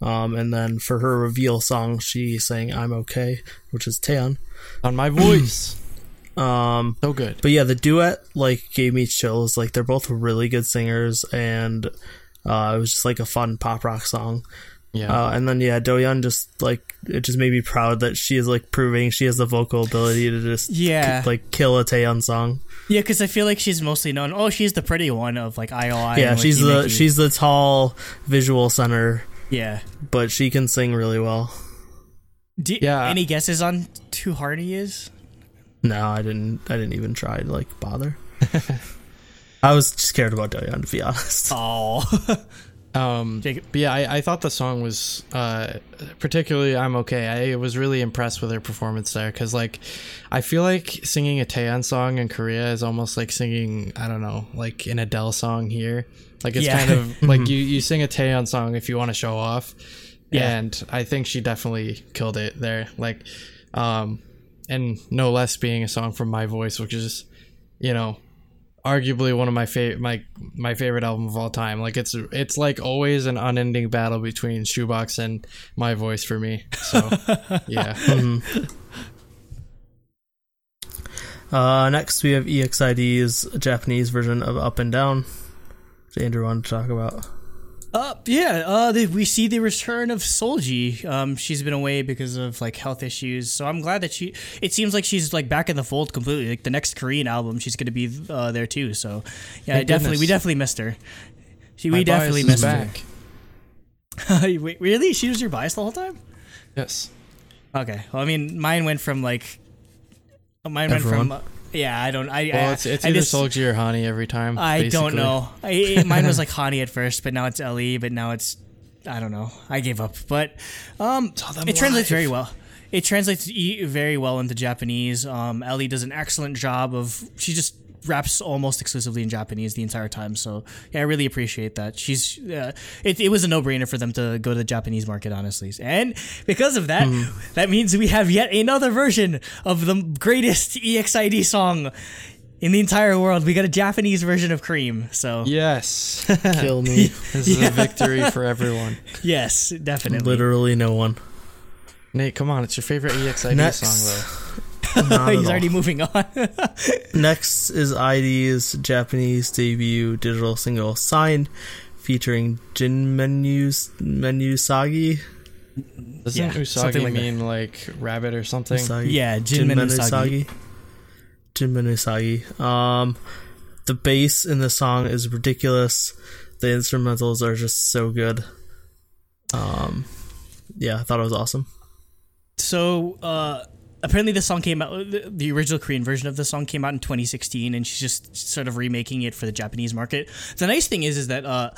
Um, and then for her reveal song, she sang "I'm Okay," which is Taeyeon. On my voice, Um, so good. but yeah, the duet like gave me chills. Like they're both really good singers, and uh, it was just like a fun pop rock song. Yeah, Uh, and then yeah, Doyeon just like it just made me proud that she is like proving she has the vocal ability to just Yeah. like kill a Taeyeon song. yeah, because I feel like she's mostly known. Oh, she's the pretty one of like IOI. yeah, and she's Wiki the she's the tall visual center, yeah. but she can sing really well. Do, Yeah. Any guesses on who Hardy is? No, I didn't. I didn't even try to like bother. I was scared about Doyeon to be honest. Oh, Um, Jacob. but yeah, I, I thought the song was uh, particularly I'm okay. I was really impressed with her performance there because like I feel like singing a Taeyeon song in Korea is almost like singing I don't know like an Adele song here. Like it's Yeah. kind of like you you sing a Taeyeon song if you want to show off. Yeah. And I think she definitely killed it there. Like, um, and no less being a song from My Voice, which is, you know, arguably one of my favorite my my favorite album of all time. Like it's it's like always an unending battle between Shoebox and My Voice for me. So yeah, Mhm. Uh, next we have EXID's Japanese version of Up and Down. Which Andrew wanted to talk about. Uh, yeah, uh, the, we see the return of Solji. Um, she's been away because of like health issues, so I'm glad that she. It seems like she's like back in the fold completely. Like the next Korean album, she's gonna be uh, there too. So, yeah, Thank definitely, we definitely missed her. She, My we definitely is missed back. her. Wait, really? She was your bias the whole time? Yes. Okay. Well, I mean, mine went from like, mine Everyone. went from. Uh, yeah, I don't. I. Well, I, it's it's I either just- Solji or Hani every time. I don't know. I, mine was like Hani at first, but now it's Le, but now it's I don't know. I gave up. But um, them it translates very well. It translates e- very well into Japanese. Um, LE does an excellent job of. She just raps almost exclusively in Japanese the entire time. So yeah, I really appreciate that. She's. Uh, it, it was a no brainer for them to go to the Japanese market, honestly. And because of that, that means we have yet another version of the greatest EXID song. In the entire world, we got a Japanese version of Cream. So Yes, Kill me. this is a victory for everyone. yes, definitely. Literally no one. Nate, come on, it's your favorite EXID Next. song though. Not at He's all. already moving on. Next is ID's Japanese debut digital single "Sign," featuring Jin Menu Menusagi. Doesn't Yeah, Usagi something like that. mean like rabbit or something? Usagi. yeah, Jin Menusagi. Jin Menusagi. Um, the bass in the song is ridiculous. The instrumentals are just so good. Um, yeah, I thought it was awesome. So, uh, apparently the song came out, the, the original Korean version of the song came out in 2016, and she's just sort of remaking it for the Japanese market. The nice thing is, is that, uh,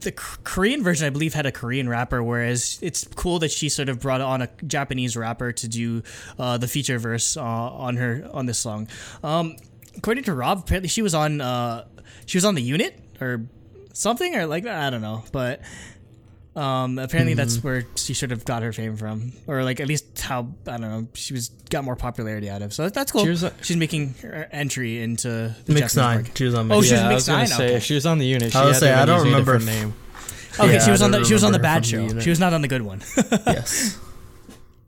the Korean version, I believe, had a Korean rapper, whereas it's cool that she sort of brought on a Japanese rapper to do uh, the feature verse uh, on her on this song. Um, according to Rob, apparently she was on uh, she was on the unit or something or like that. I don't know, but um, apparently Mm-hmm. that's where she should have got her fame from, or like at least how I don't know she was got more popularity out of. So that's cool. She was She's making her entry into the Mix Japanese nine. market. She was on Mix. Oh, Mix she was yeah, I Mix was Nine, say okay. she was on the unit, she I was had saying, to I don't remember different if- name. Okay, Yeah, she was on the she was on the bad from the show. She was not on the good one. yes.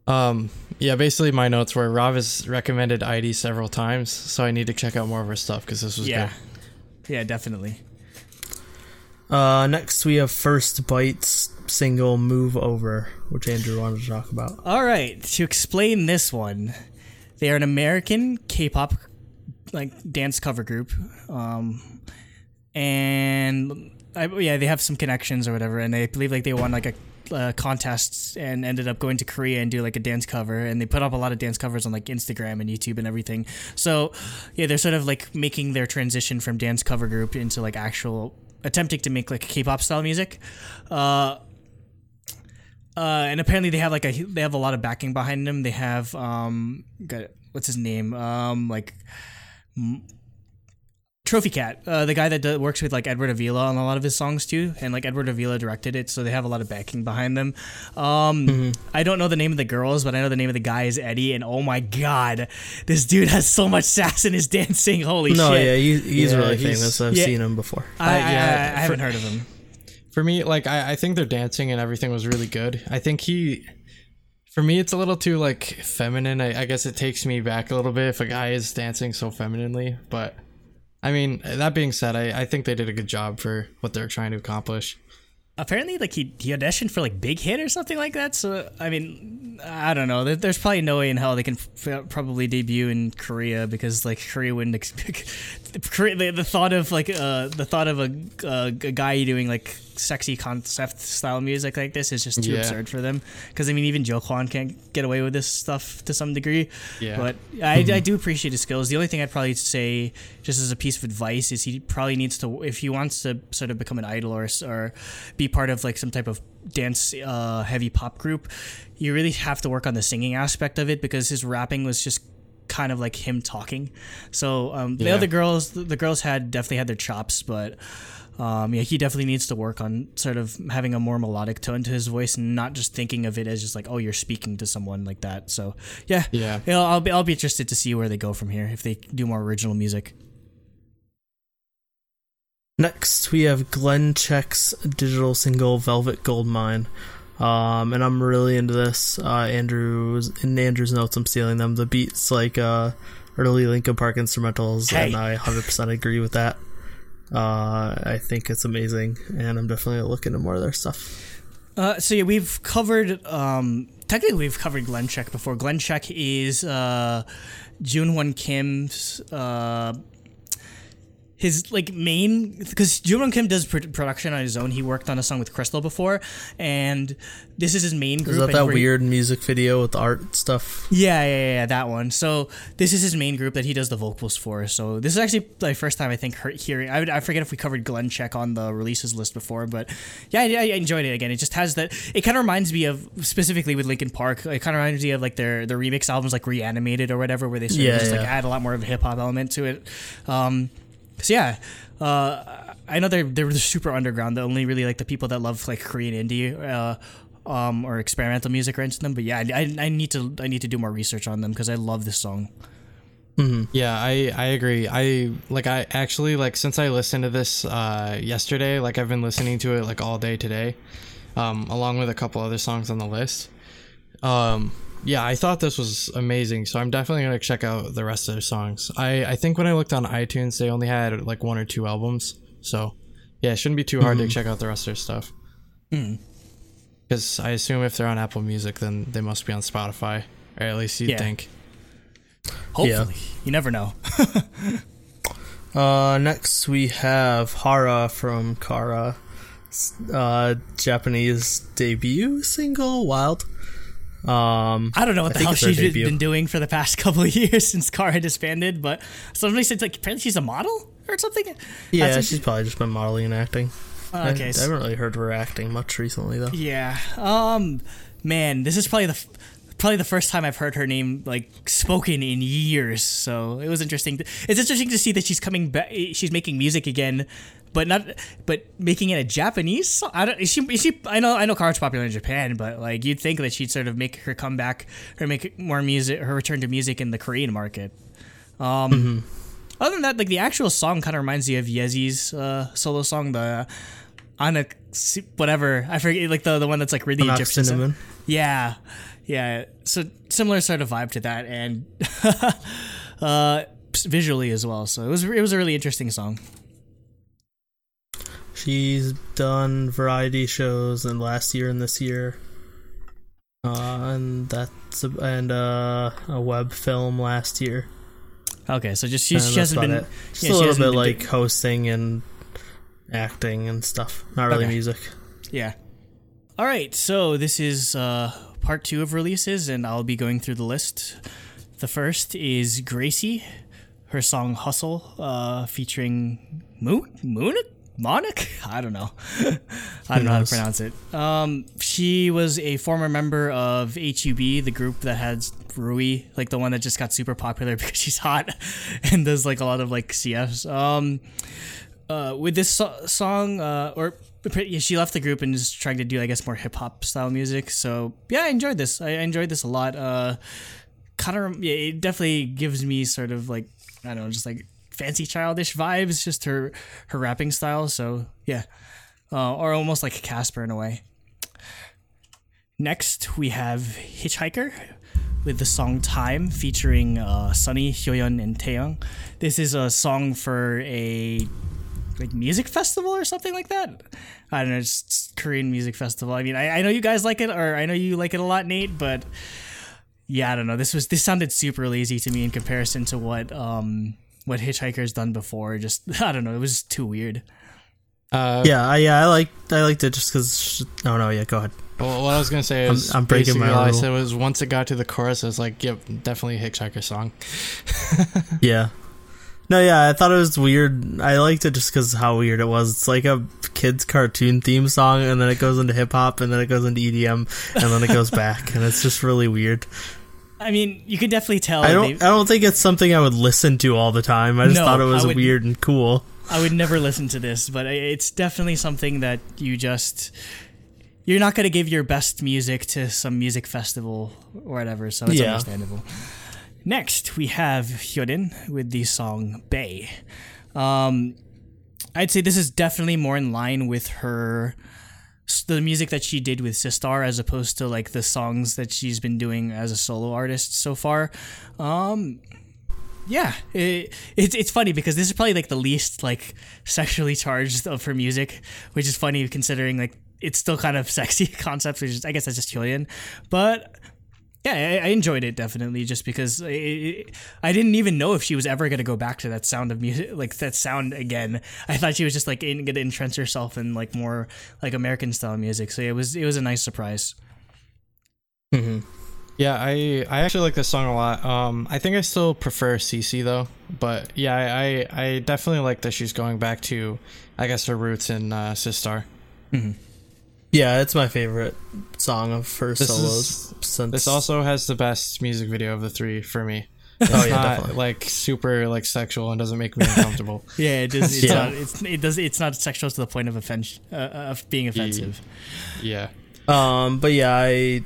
Um, yeah, basically my notes were Rob has recommended ID several times, so I need to check out more of her stuff because this was yeah, good. yeah, definitely. Uh, next we have First Bites single "Move Over," which Andrew wanted to talk about. All right, to explain this one, they are an American K-pop like dance cover group, um, and I, yeah, they have some connections or whatever, and they believe like they won like a uh, contest and ended up going to Korea and do like a dance cover, and they put up a lot of dance covers on like Instagram and YouTube and everything. So yeah, they're sort of like making their transition from dance cover group into like actual attempting to make like K-pop style music. Uh, uh, and apparently they have like a they have a lot of backing behind them. They have um, got, what's his name? Um, like m- Trophy Cat, uh, the guy that do, works with like Edward Avila on a lot of his songs too, and like Edward Avila directed it, so they have a lot of backing behind them. Um, I don't know the name of the girls, but I know the name of the guy is Eddie, and oh my god, this dude has so much sass in his dancing. Holy No, shit! yeah, he, he's Yeah, really he's- famous. I've yeah. seen him before. I, I, I- yeah, I, I haven't heard of him. For me, like I, I think their dancing and everything was really good. I think he, for me, it's a little too like feminine. I, I guess it takes me back a little bit if a guy is dancing so femininely. But I mean, that being said, I, I think they did a good job for what they're trying to accomplish. apparently like he, he auditioned for like big hit or something like that so i mean i don't know there's probably no way in hell they can f- probably debut in korea because like korea wouldn't ex- the, the thought of like uh the thought of a, uh, a guy doing like sexy concept style music like this is just too Yeah. absurd for them because i mean even Jo Kwon can't get away with this stuff to some degree Yeah. but I, I do appreciate his skills the only thing i'd probably say just as a piece of advice is he probably needs to if he wants to sort of become an idol or, or be part of like some type of dance uh, heavy pop group you really have to work on the singing aspect of it because his rapping was just kind of like him talking so um, the Yeah. other girls the girls had definitely had their chops but um, yeah, he definitely needs to work on sort of having a more melodic tone to his voice, and not just thinking of it as just like, oh, you're speaking to someone like that. So, yeah, Yeah. you know, I'll be I'll be interested to see where they go from here if they do more original music. Next, we have Glen Check's digital single "Velvet Goldmine," um, and I'm really into this. Uh, Andrew's in Andrew's notes, I'm stealing them. The beats like uh, early Linkin Park instrumentals, Hey. and I 100% agree with that. Uh, I think it's amazing, and I'm definitely looking into more of their stuff. Uh, so yeah, we've covered. Um, technically, we've covered Glen Check before. Glen Check is uh, June One Kim's. Uh, his like main because Junwon Kim does pr- production on his own. He worked on a song with Crystal before, and this is his main group. Is that that where he- weird music video with the art stuff? Yeah, yeah, yeah, that one. So this is his main group that he does the vocals for. So this is actually my first time I think hear- hearing. I, would, I forget if we covered Glen Check on the releases list before, but yeah, I, I enjoyed it again. It just has that. It kind of reminds me of specifically with Linkin Park. It kind of reminds me of like their their remix albums, like Reanimated or whatever, where they sort Yeah, of just like yeah. add a lot more of a hip hop element to it. Um, so yeah. Uh, I know they're they're super underground. The only really like the people that love like Korean indie uh, um, or experimental music are into them. But yeah, I, I, need to I need to do more research on them because I love this song. Yeah, I I agree. I like I actually like since I listened to this uh yesterday, like I've been listening to it like all day today. Um along with a couple other songs on the list. Um yeah, I thought this was amazing, so I'm definitely going to check out the rest of their songs. I I think when I looked on iTunes, they only had like one or two albums. So, yeah, it shouldn't be too hard to check out the rest of their stuff. Cuz I assume if they're on Apple Music, then they must be on Spotify, or at least you'd Yeah. think. Hopefully, you never know. Uh, next we have Hara from Kara, uh, Japanese debut single, Wild. Um, I don't know what I the hell she's been- debut. been doing for the past couple of years since Kara disbanded, but somebody said like apparently she's a model or something. yeah, she's probably just been modeling and acting. I- okay. I, so- haven't really heard her acting much recently though. Yeah. Um man, this is probably the f- probably the first time I've heard her name like spoken in years. So it was interesting. It's interesting to see that she's coming back. She's making music again, but not but making it a Japanese. song. I don't. Is she? Is she? I know. I know Kara's popular in Japan, but like you'd think that she'd sort of make her comeback or make more music. Her return to music in the Korean market. Um. Other than that, like the actual song kind of reminds me of Yezi's uh, solo song, the Ana whatever I forget, like the the one that's like really Anak Egyptian. Cinnamon. Yeah, yeah. So similar sort of vibe to that, and uh, visually as well. So it was it was a really interesting song. She's done variety shows in last year and this year. Uh, and that's a, and uh, a web film last year. Okay, so just she, she hasn't been it. Just yeah, a little bit like do- hosting and acting and stuff. Not really Okay. music. yeah. All right, so this is uh, part two of releases, and I'll be going through the list. The first is Gracie, her song "Hustle," uh, featuring Moon Moon Monik? I don't know. I don't know how to pronounce it. Um, she was a former member of HUB, the group that had Rui, like the one that just got super popular because she's hot and does like a lot of like CFs. Um, uh, with this so- song, uh, or yeah, she left the group and is trying to do, I guess, more hip hop style music. So yeah, I enjoyed this. I enjoyed this a lot. Uh, kind of, yeah, it definitely gives me sort of like I don't know, just like fancy childish vibes. Just her her rapping style. So yeah, uh, or almost like Casper in a way. Next, we have Hitchhiker with the song Time featuring uh, Sunny, Hyoyeon, and Taeyong. This is a song for a like music festival or something like that. I don't know, it's Korean music festival. I mean, I, I know you guys like it, or I know you like it a lot, Nate, but yeah, I don't know. This was this sounded super lazy to me in comparison to what um what Hitchhiker's done before. Just I don't know, it was too weird. Uh, Yeah, I, yeah, I liked I liked it just because. Oh no, yeah, go ahead. Well, what I was gonna say I'm- is I'm breaking my all I rule. said was once it got to the chorus, I was like, "Yep, definitely a Hitchhiker song." Yeah. No, yeah, I thought it was weird. I liked it just because how weird it was. It's like a kids' cartoon theme song, and then it goes into hip hop, and then it goes into EDM, and then it goes back, and it's just really weird. I mean, you could definitely tell. I don't. they- I don't think it's something I would listen to all the time. I just No, thought it was would- weird and cool. I would never listen to this, but it's definitely something that you just you're not going to give your best music to some music festival or whatever, so it's Yeah. understandable. Next, we have Hyolyn with the song BAE. Um, I'd say this is definitely more in line with her the music that she did with Sistar as opposed to like the songs that she's been doing as a solo artist so far. Um, yeah, it, it's it's funny because this is probably like the least like sexually charged of her music, which is funny considering like it's still kind of sexy concepts, which is I guess that's just Hyolyn, but yeah, I, I enjoyed it definitely just because I, I didn't even know if she was ever gonna go back to that sound of music, like that sound again. I thought she was just like in, gonna entrench herself in like more like American style music, so it was it was a nice surprise. Yeah, I I actually like this song a lot. Um, I think I still prefer CC though, but yeah, I I, I definitely like that she's going back to, I guess her roots in uh, Sistar. Yeah, it's my favorite song of her This solos. is- since This also has the best music video of the three for me. It's Oh, yeah, not definitely. like super like sexual and doesn't make me uncomfortable. Yeah, it does. It's Yeah. not. It's it does. It's not sexual to the point of offense uh, of being offensive. yeah. Um, but yeah, I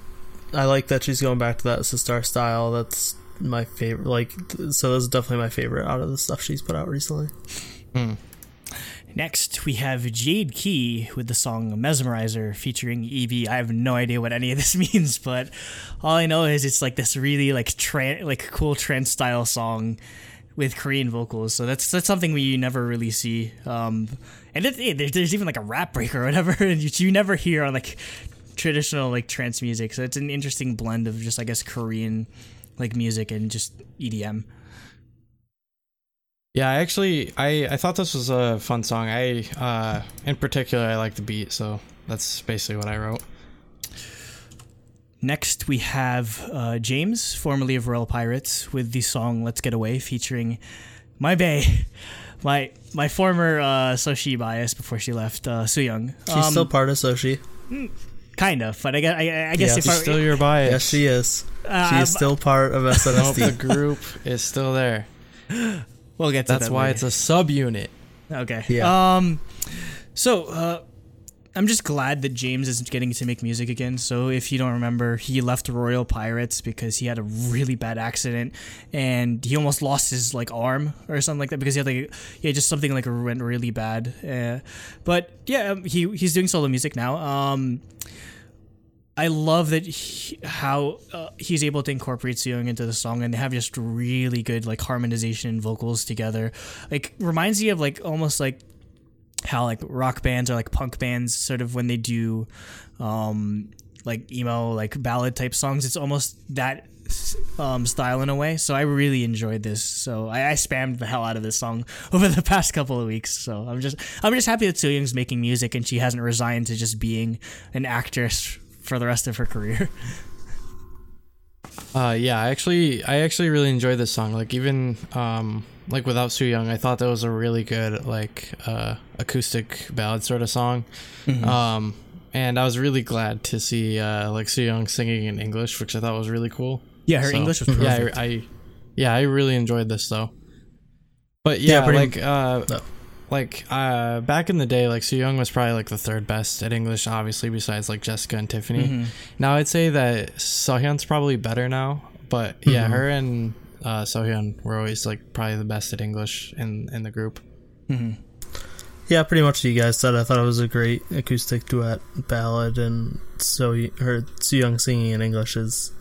I like that she's going back to that Sistar style. That's my favorite. Like, th- so that's definitely my favorite out of the stuff she's put out recently. Next, we have Jade Key with the song Mesmerizer featuring Evie. I have no idea what any of this means, but all I know is it's like this really like tran like cool trance style song with Korean vocals. So that's that's something we never really see. Um, and it, it- there's, even like a rap break or whatever, you, never hear on like traditional like trance music. So it's an interesting blend of just I guess Korean like music and just EDM. Yeah, I actually I I thought this was a fun song. I uh in particular I like the beat, so that's basically what I wrote. Next, we have uh, James, formerly of Royal Pirates, with the song "Let's Get Away," featuring my bae, my my former uh, Soshi bias before she left, uh, Sooyoung. She's Um, still part of Soshi. kind of, but I guess I, I guess Yeah, if She's I, still your bias. Yes, she is. uh, She is still part of Nope, the group is still there. we'll get to That's that why later. it's a subunit. Okay. Yeah. Um, so uh, I'm just glad that James is getting to make music again. So if you don't remember, he left Royal Pirates because he had a really bad accident and he almost lost his like arm or something like that because he had like yeah just something like went really bad. Uh, but yeah, um, he he's doing solo music now. Um. I love that he, how uh, he's able to incorporate Sooyoung into the song, and they have just really good like harmonization and vocals together. Like reminds me of like almost like how like rock bands or like punk bands sort of when they do um like emo like ballad type songs. It's almost that um style in a way. So I really enjoyed this. So I, I spammed the hell out of this song over the past couple of weeks. So I'm just I'm just happy that Sooyoung's making music and she hasn't resigned to just being an actress for the rest of her career. Uh, yeah, I actually, I actually really enjoyed this song. Like even, um, like without Soo Young, I thought that was a really good like uh, acoustic ballad sort of song. Um, and I was really glad to see uh, like Soo Young singing in English, which I thought was really cool. Yeah, her So, English was Yeah. I, I, yeah, I really enjoyed this though. But yeah, pretty- like uh, No. Like uh, back in the day, like Soo Young was probably like the third best at English, obviously besides like Jessica and Tiffany. Mm-hmm. Now I'd say that Seohyun's probably better now, but yeah, Mhm. her and uh, Seohyun were always like probably the best at English in in the group. Yeah, pretty much what you guys said. I thought it was a great acoustic duet ballad, and so her Soo Young singing in English is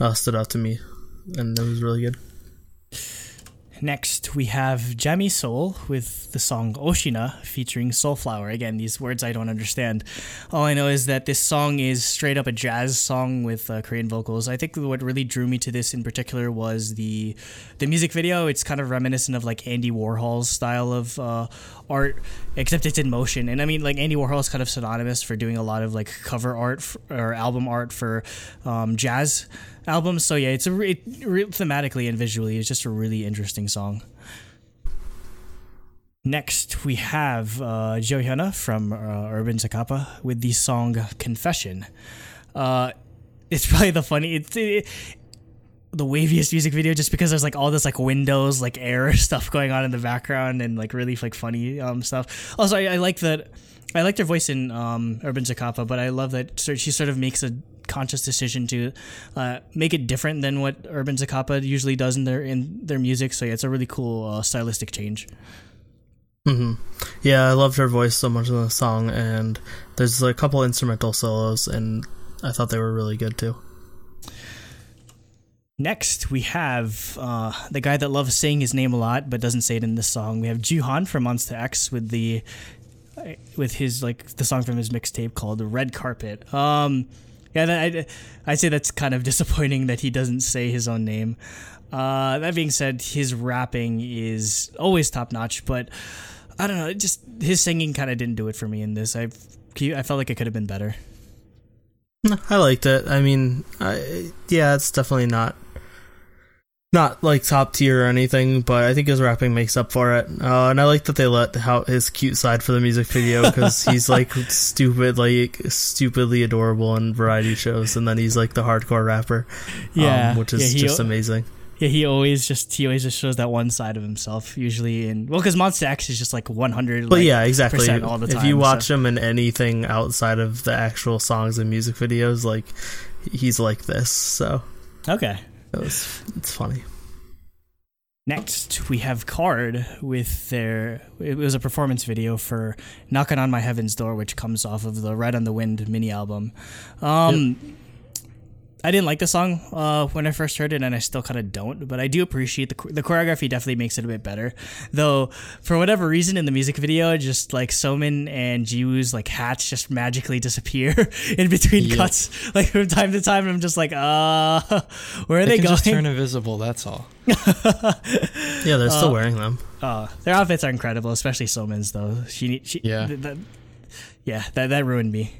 uh, stood out to me, and it was really good. Next, we have Jamie Soul with the song Oshina featuring Soulflower. Again, these words I don't understand. All I know is that this song is straight up a jazz song with uh, Korean vocals. I think what really drew me to this in particular was the the music video. It's kind of reminiscent of like Andy Warhol's style of uh, art, except it's in motion. And I mean, like Andy Warhol is kind of synonymous for doing a lot of like cover art f- or album art for um, jazz albums. So yeah, it's a re- re- thematically and visually, it's just a really interesting song. Next, we have uh, Jo Hyuna from uh, Urban Zakapa with the song "Confession." Uh, it's probably the funny. It's it, the waviest music video just because there's like all this like windows like air stuff going on in the background and like really like funny um stuff. Also i, I like that i like their voice in um urban zakapa but i love that she sort of makes a conscious decision to uh, make it different than what urban zakapa usually does in their in their music. So yeah it's a really cool uh, stylistic change. Hmm Yeah, I loved her voice so much in the song, and there's a couple instrumental solos, and I thought they were really good too. Next, we have uh, the guy that loves saying his name a lot but doesn't say it in this song. We have Jooheon from Monsta X with the with his like the song from his mixtape called "The Red Carpet." Um, yeah, I I'd say that's kind of disappointing that he doesn't say his own name. Uh, that being said, his rapping is always top notch, but I don't know, just his singing kind of didn't do it for me in this. I I felt like it could have been better. I liked it. I mean, I, yeah, it's definitely not not like top tier or anything, but I think his rapping makes up for it. Uh, and I like that they let how his cute side for the music video because he's like stupid, like stupidly adorable in variety shows, and then he's like the hardcore rapper, Yeah, um, which is yeah, just amazing. Yeah, he always just he always just shows that one side of himself. Usually in well, because Monsta X is just like one hundred. But yeah, exactly. all the if you watch so- him in anything outside of the actual songs and music videos, like he's like this. So Okay. It was, it's funny. Next, we have KARD with their. It was a performance video for "Knocking on My Heaven's Door," which comes off of the "Ride on the Wind" mini album. Um, I didn't like the song uh, when I first heard it, and I still kind of don't. But I do appreciate the the choreography. Definitely makes it a bit better. Though, for whatever reason, in the music video, just like Somin and Jiwoo's like hats just magically disappear in between Yep. cuts, like from time to time. I'm just like, uh, where are They they, can going? just turn invisible. That's all. Yeah, they're still wearing them. Uh, their outfits are incredible, especially Somin's though. She, she Yeah. th- that- yeah, that that ruined me.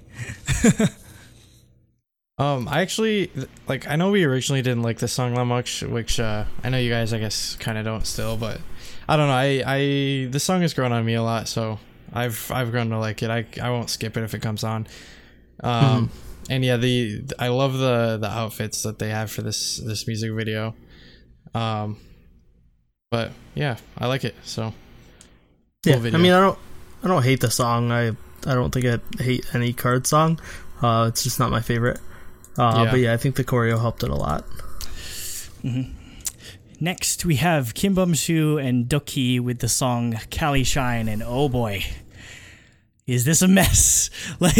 Um, I actually like. I know we originally didn't like this song that much, which uh, I know you guys, I guess, kind of don't still. But I don't know. I I this song has grown on me a lot, so I've I've grown to like it. I I won't skip it if it comes on. Um, and yeah, the I love the the outfits that they have for this this music video. Um, but yeah, I like it. So Yeah. I mean, I don't, I don't hate the song. I, I don't think I hate any KARD song. Uh, it's just not my favorite. Uh, Yeah. but yeah, I think the choreo helped it a lot. Next, we have Kim Bum Soo and Dok2 with the song "Cali Shine," and oh boy, is this a mess? Like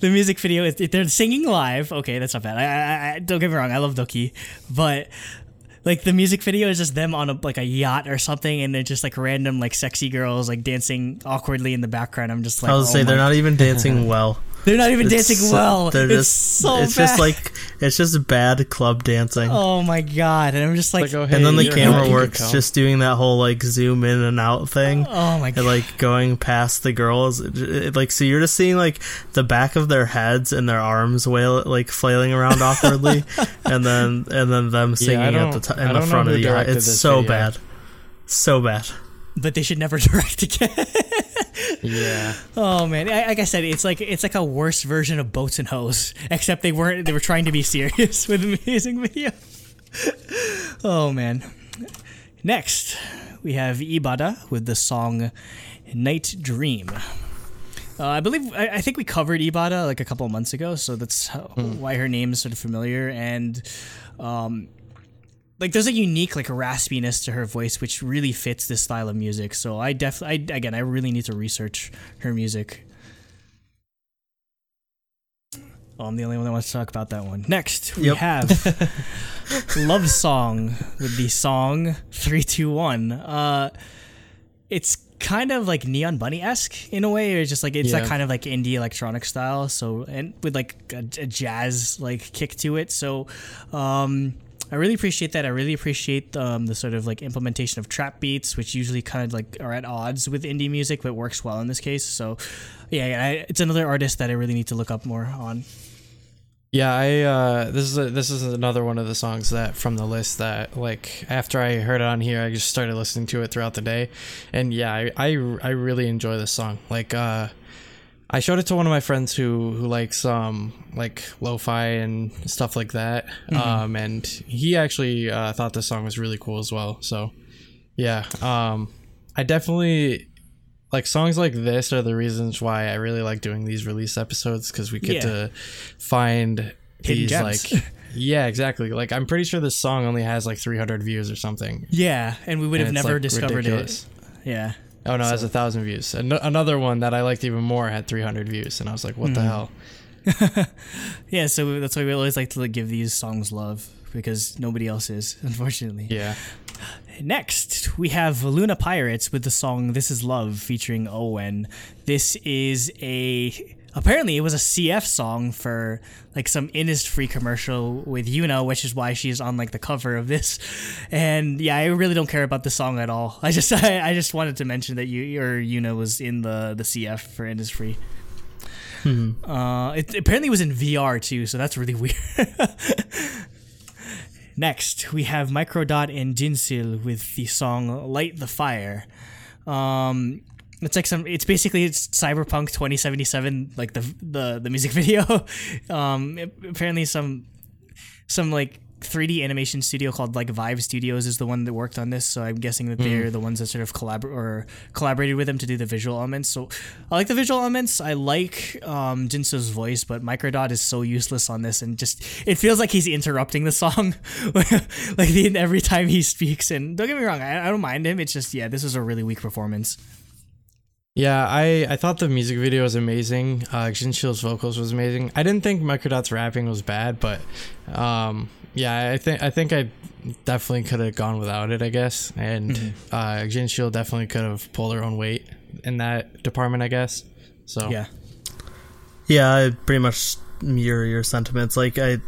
the music video, they're singing live, okay, that's not bad. I, I, I don't get me wrong, I love Dok2, but. Like the music video is just them on a like a yacht or something, and they're just like random like sexy girls like dancing awkwardly in the background. I'm just like, I was oh say they're not even dancing well. They're not even It's dancing so- well. They're it's just so it's bad. just like it's just bad club dancing. oh my god, and I'm just like, Like, oh, and then the camera hot, works just doing that whole like zoom in and out thing. oh my god. and like going past the girls it- it- like so you're just seeing like the back of their heads and their arms wail like flailing around awkwardly and then and then them singing at the don't- t- I in the front of the eye. it's so video. bad so bad but they should never direct again. Yeah. oh man, I, like I said, it's like it's like a worse version of Boats and Hoes, except they weren't. They were trying to be serious with the music video. oh man. Next, we have Ibada with the song "Night Dream." Uh, I believe I, I think we covered Ibada like a couple of months ago, so that's how, why her name is sort of familiar. And um, like there's a unique like raspiness to her voice which really fits this style of music. So i definitely again i really need to research her music. Oh i'm the only one that wants to talk about that one. Next we Yep. have love song with the song 321 uh it's kind of like neon bunny-esque in a way or just like it's Yeah. kind of like indie electronic style. So and with like a, a jazz like kick to it. So um I really appreciate that. I really appreciate um, the sort of like implementation of trap beats, which usually kind of like are at odds with indie music, but works well in this case. So, yeah, I, it's another artist that I really need to look up more on. Yeah, I uh this is a, this is another one of the songs that from the list that like after I heard it on here, I just started listening to it throughout the day, and yeah, I I, I really enjoy this song. Like uh, I showed it to one of my friends who who likes um like lo-fi and stuff like that, um, and he actually uh, thought this song was really cool as well. So yeah, um, I definitely like songs like this are the reasons why I really like doing these release episodes because we get Yeah. to find Hidden these gems. like yeah exactly like I'm pretty sure this song only has like 300 views or something. Yeah, and we would and have never like, discovered ridiculous. it. Yeah. Oh no, it has a thousand views. An- another one that I liked even more had 300 views, and I was like, "What the Hmm. hell?" Yeah, so that's why we always like to like, give these songs love because nobody else is, unfortunately. Yeah, Next, we have Luna Pirates with the song This Is Love featuring Owen. This is a apparently it was a CF song for like some Innisfree commercial with Yoona, which is why she's on like the cover of this. And yeah, I really don't care about the song at all. I just I, I just wanted to mention that you your Yoona was in the the CF for Innisfree. Uh, it apparently was in VR too, so that's really weird. Next, we have Microdot and Jinsil with the song "Light the Fire." Um, it's like some. It's basically it's Cyberpunk 2077, like the the the music video. um, apparently some some like 3D animation studio called like Vive Studios is the one that worked on this. So I'm guessing that they're the ones that sort of collabor- or collaborated with them to do the visual elements. So I like the visual elements. I like um, Jinsil's voice, but Microdot is so useless on this, and just it feels like he's interrupting the song, like the, every time he speaks. And don't get me wrong, I, I don't mind him. It's just yeah, this is a really weak performance. Yeah. I I thought the music video was amazing. Uh, vocals was amazing. I didn't think Microdot's rapping was bad, but um, yeah, I think I think I definitely could have gone without it. I guess, and Mm-hmm. uh, definitely could have pulled her own weight in that department. I guess. So Yeah. yeah i pretty much mirror your sentiments like i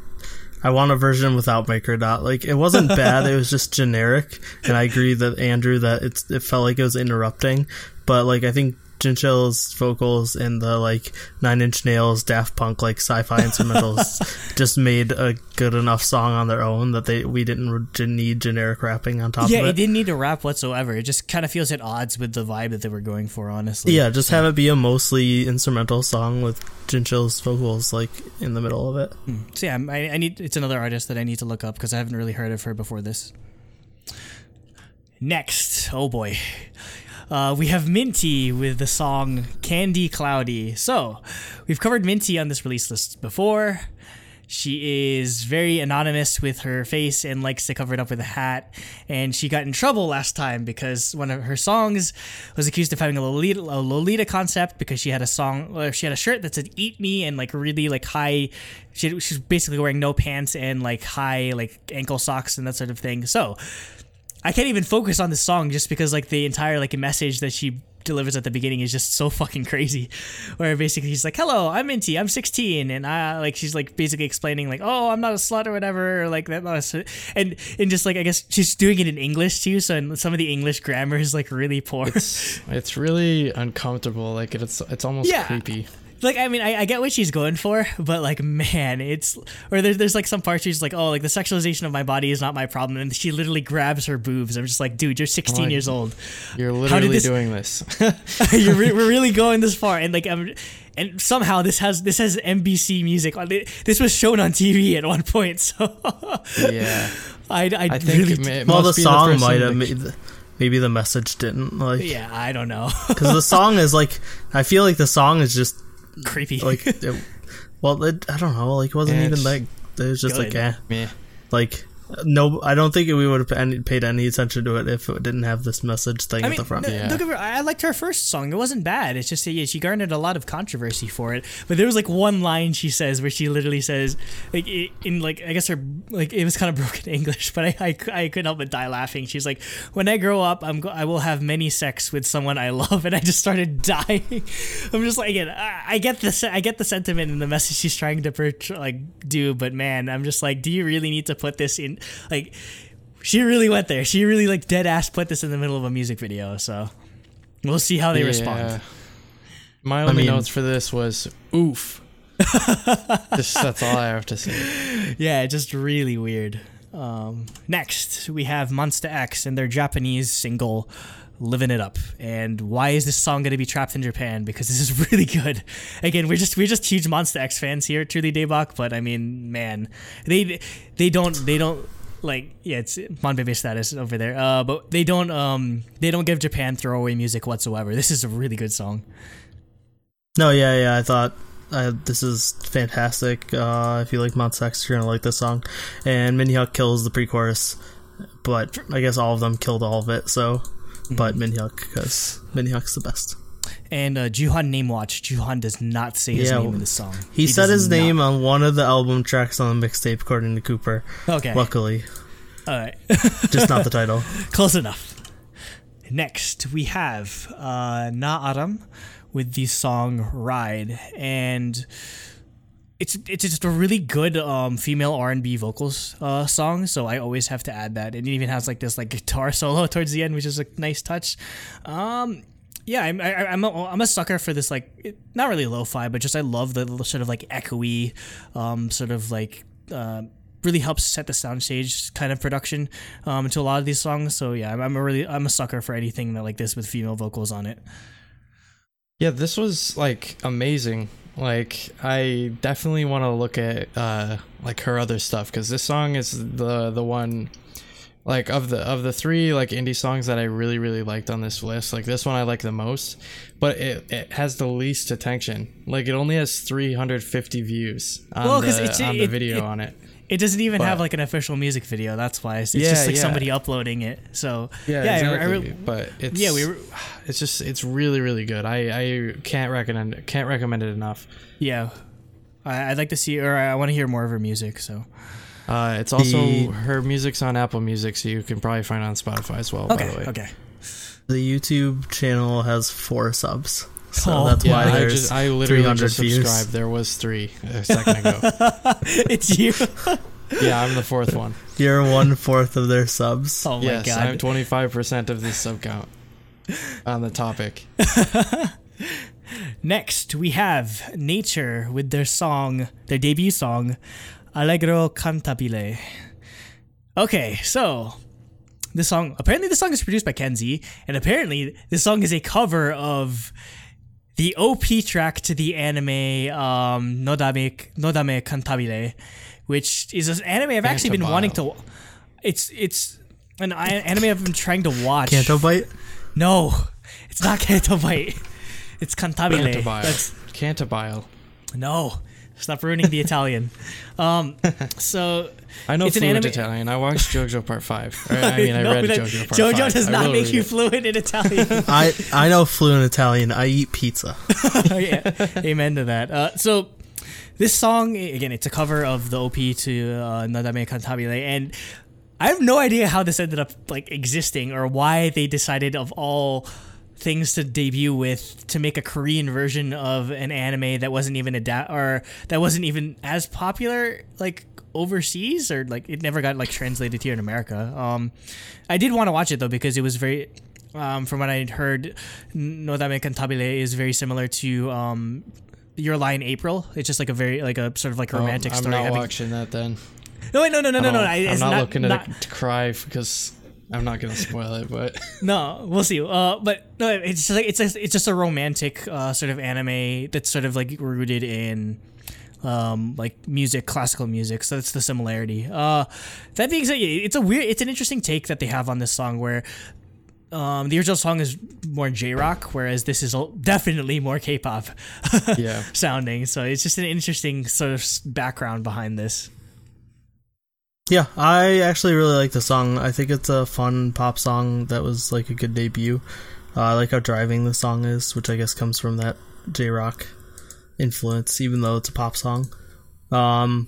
I want a version without Microdot. Like it wasn't bad; it was just generic. And I agree that Andrew that it's it felt like it was interrupting. But like I think Jinsil's vocals and the like Nine Inch Nails, Daft Punk, like sci-fi instrumentals just made a good enough song on their own that they we didn't, didn't need generic rapping on top Yeah, of it it. didn't need to rap whatsoever. It just kind of feels at odds with the vibe that they were going for, honestly. Yeah, just have it be a mostly instrumental song with Jinsil's vocals like in the middle of it. Hmm. So yeah, I, I need. It's another artist that I need to look up because I haven't really heard of her before this. Next, oh boy, uh, we have Minty with the song "Candy Cloudy." So, we've covered Minty on this release list before. She is very anonymous with her face and likes to cover it up with a hat. And she got in trouble last time because one of her songs was accused of having a Lolita, a Lolita concept because she had a song, or she had a shirt that said "Eat Me" and like really like high. She, she's basically wearing no pants and like high like ankle socks and that sort of thing. So I can't even focus on the song just because like the entire like message that she delivers at the beginning is just so fucking crazy. Where basically she's like, "Hello, I'm Minty. I'm 16," and I like she's like basically explaining like, "Oh, I'm not a slut or whatever," or like that. And and just like I guess she's doing it in English too, so and some of the English grammar is like really poor. It's, it's really uncomfortable. Like it's it's almost Yeah. creepy. Like I mean I, I get what she's going for, but like man, it's or there's there's like some parts she's like, oh, like the sexualization of my body is not my problem, and she literally grabs her boobs. I'm just like, dude, you're 16 Like- years old. You're did literally this- doing this. you're re- we're really going this far, and like I'm, and somehow this has this has MBC music on it. This was shown on TV at one point, so yeah, I I, I think really it, it well, the song person might have that- made. Maybe the message didn't like yeah I don't know because the song is like I feel like the song is just creepy like it, well it, I don't know like it wasn't Yeah, even like it was just like good. eh Meh. like no I don't think we would have paid any attention to it if it didn't have this message thing I at the front. th- Yeah. don't get I liked her first song. It wasn't bad. It's just that yeah, she garnered a lot of controversy for it. But there was like one line she says where she literally says, like i- in like I guess her like it was kind of broken English, but I I, I couldn't help but die laughing. She's like, "When I grow up, I'm go- I will have many sex with someone I love," and I just started dying. I'm just like, again, I, I get the I get the sentiment and the message she's trying to portray, like do, but man, I'm just like, do you really need to put this in like? She really went there. She really like dead ass put this in the middle of a music video. So we'll see how they respond. My only mean- notes for this was oof. Just, that's all I have to say. Yeah, just really weird. Um, next, we have Monsta X and their Japanese single "Living It Up." And why is this song going to be trapped in Japan? Because this is really good. Again, we're just we're just huge Monsta X fans here Truly Daebak, but I mean, man, they they don't they don't like yeah, it's Monbebe status over there. Uh, but they don't um they don't give Japan throwaway music whatsoever. This is a really good song. No, yeah, yeah. I thought uh, this is fantastic. Uh, if you like Monsta X, you're gonna like this song. And Minhyuk kills the pre-chorus, but I guess all of them killed all of it. So, but Minhyuk because Minhyuk's the best. And uh, Jooheon name watch. Jooheon does not say his Yeah, name in the song. He, said does his not. name on one of the album tracks on the mixtape, according to Cooper. Okay. Luckily, All right. just not the title. Close enough. Next, we have uh, Na Aram with the song "Ride," and it's it's just a really good um, female R and B vocals uh, song. So I always have to add that. And it even has like this like guitar solo towards the end, which is a nice touch. Um, yeah, I'm I, I'm a, I'm a sucker for this like not really lo-fi, but just I love the sort of like echoey, um, sort of like. Uh, really helps set the soundstage kind of production um, to a lot of these songs. So yeah, I'm, I'm a really I'm a sucker for anything that like this with female vocals on it. Yeah, this was like amazing. Like I definitely want to look at uh like her other stuff because this song is the the one like of the of the three like indie songs that I really really liked on this list. Like this one I like the most, but it, it has the least attention. Like it only has 350 views on, Well, the, it's- on the video it- on it. It doesn't even have like an official music video. That's why it's, it's Yeah, just like yeah. somebody uploading it. So Yeah, I- I re- but it's yeah, we were- it's just it's really really good. I I can't recommend can't recommend it enough. yeah, I, I'd like to see or I want to hear more of her music. So Uh, it's also The- her music's on Apple Music, so you can probably find it on Spotify as well. By okay, the way. okay. The YouTube channel has four subs, so Oh. that's Yeah, why I there's just I literally 300 just views. subscribed. There was three a second ago. it's you. yeah, I'm the fourth one. You're one fourth of their subs. Oh my yes, god. I'm 25 percent of this sub count on the topic. Next, we have Nature with their song, their debut song, Allegro Cantabile. Okay, so this song, apparently, this song is produced by Kenzie, and apparently, this song is a cover of the OP track to the anime um, Nodame, Nodame Cantabile, which is an anime I've actually been wanting to. It's it's an anime I've been trying to watch. Canto Bite? No, it's not Cantabile. It's Cantabile. Cantabile. That's Cantabile. no. Stop ruining the Italian. Um, so I know It's an fluent anime- Italian. I watched JoJo Part Five. Or, I mean, I read JoJo Part JoJo Five. does not will make you it. fluent in Italian. I I know fluent Italian. I eat pizza. Oh, yeah. Amen to that. Uh, so this song again, it's a cover of the OP to uh, Nodame Cantabile, and I have no idea how this ended up like existing or why they decided of all things to debut with to make a Korean version of an anime that wasn't even adapt or that wasn't even as popular like overseas or like it never got like translated here in America. Um, I did want to watch it though because it was very. Um, from what I heard, Nodame Cantabile is very similar to um, Your Lie in April. It's just like a very like a sort of like romantic Oh, I'm story. not having- watching that then. no, wait, no, no, no, no, no. Oh, I, I'm not, not looking not, to, to cry because I'm not gonna spoil it, but No, we'll see. Uh, but no, it's just like it's a, it's just a romantic uh, sort of anime that's sort of like rooted in um like music classical music so that's the similarity uh that being said it's a weird it's an interesting take that they have on this song where um the original song is more j-rock whereas this is definitely more k-pop yeah. sounding so it's just an interesting sort of background behind this Yeah, I actually really like the song. I think it's a fun pop song that was like a good debut. Uh, I like how driving the song is, which I guess comes from that J rock influence, even though it's a pop song. Um,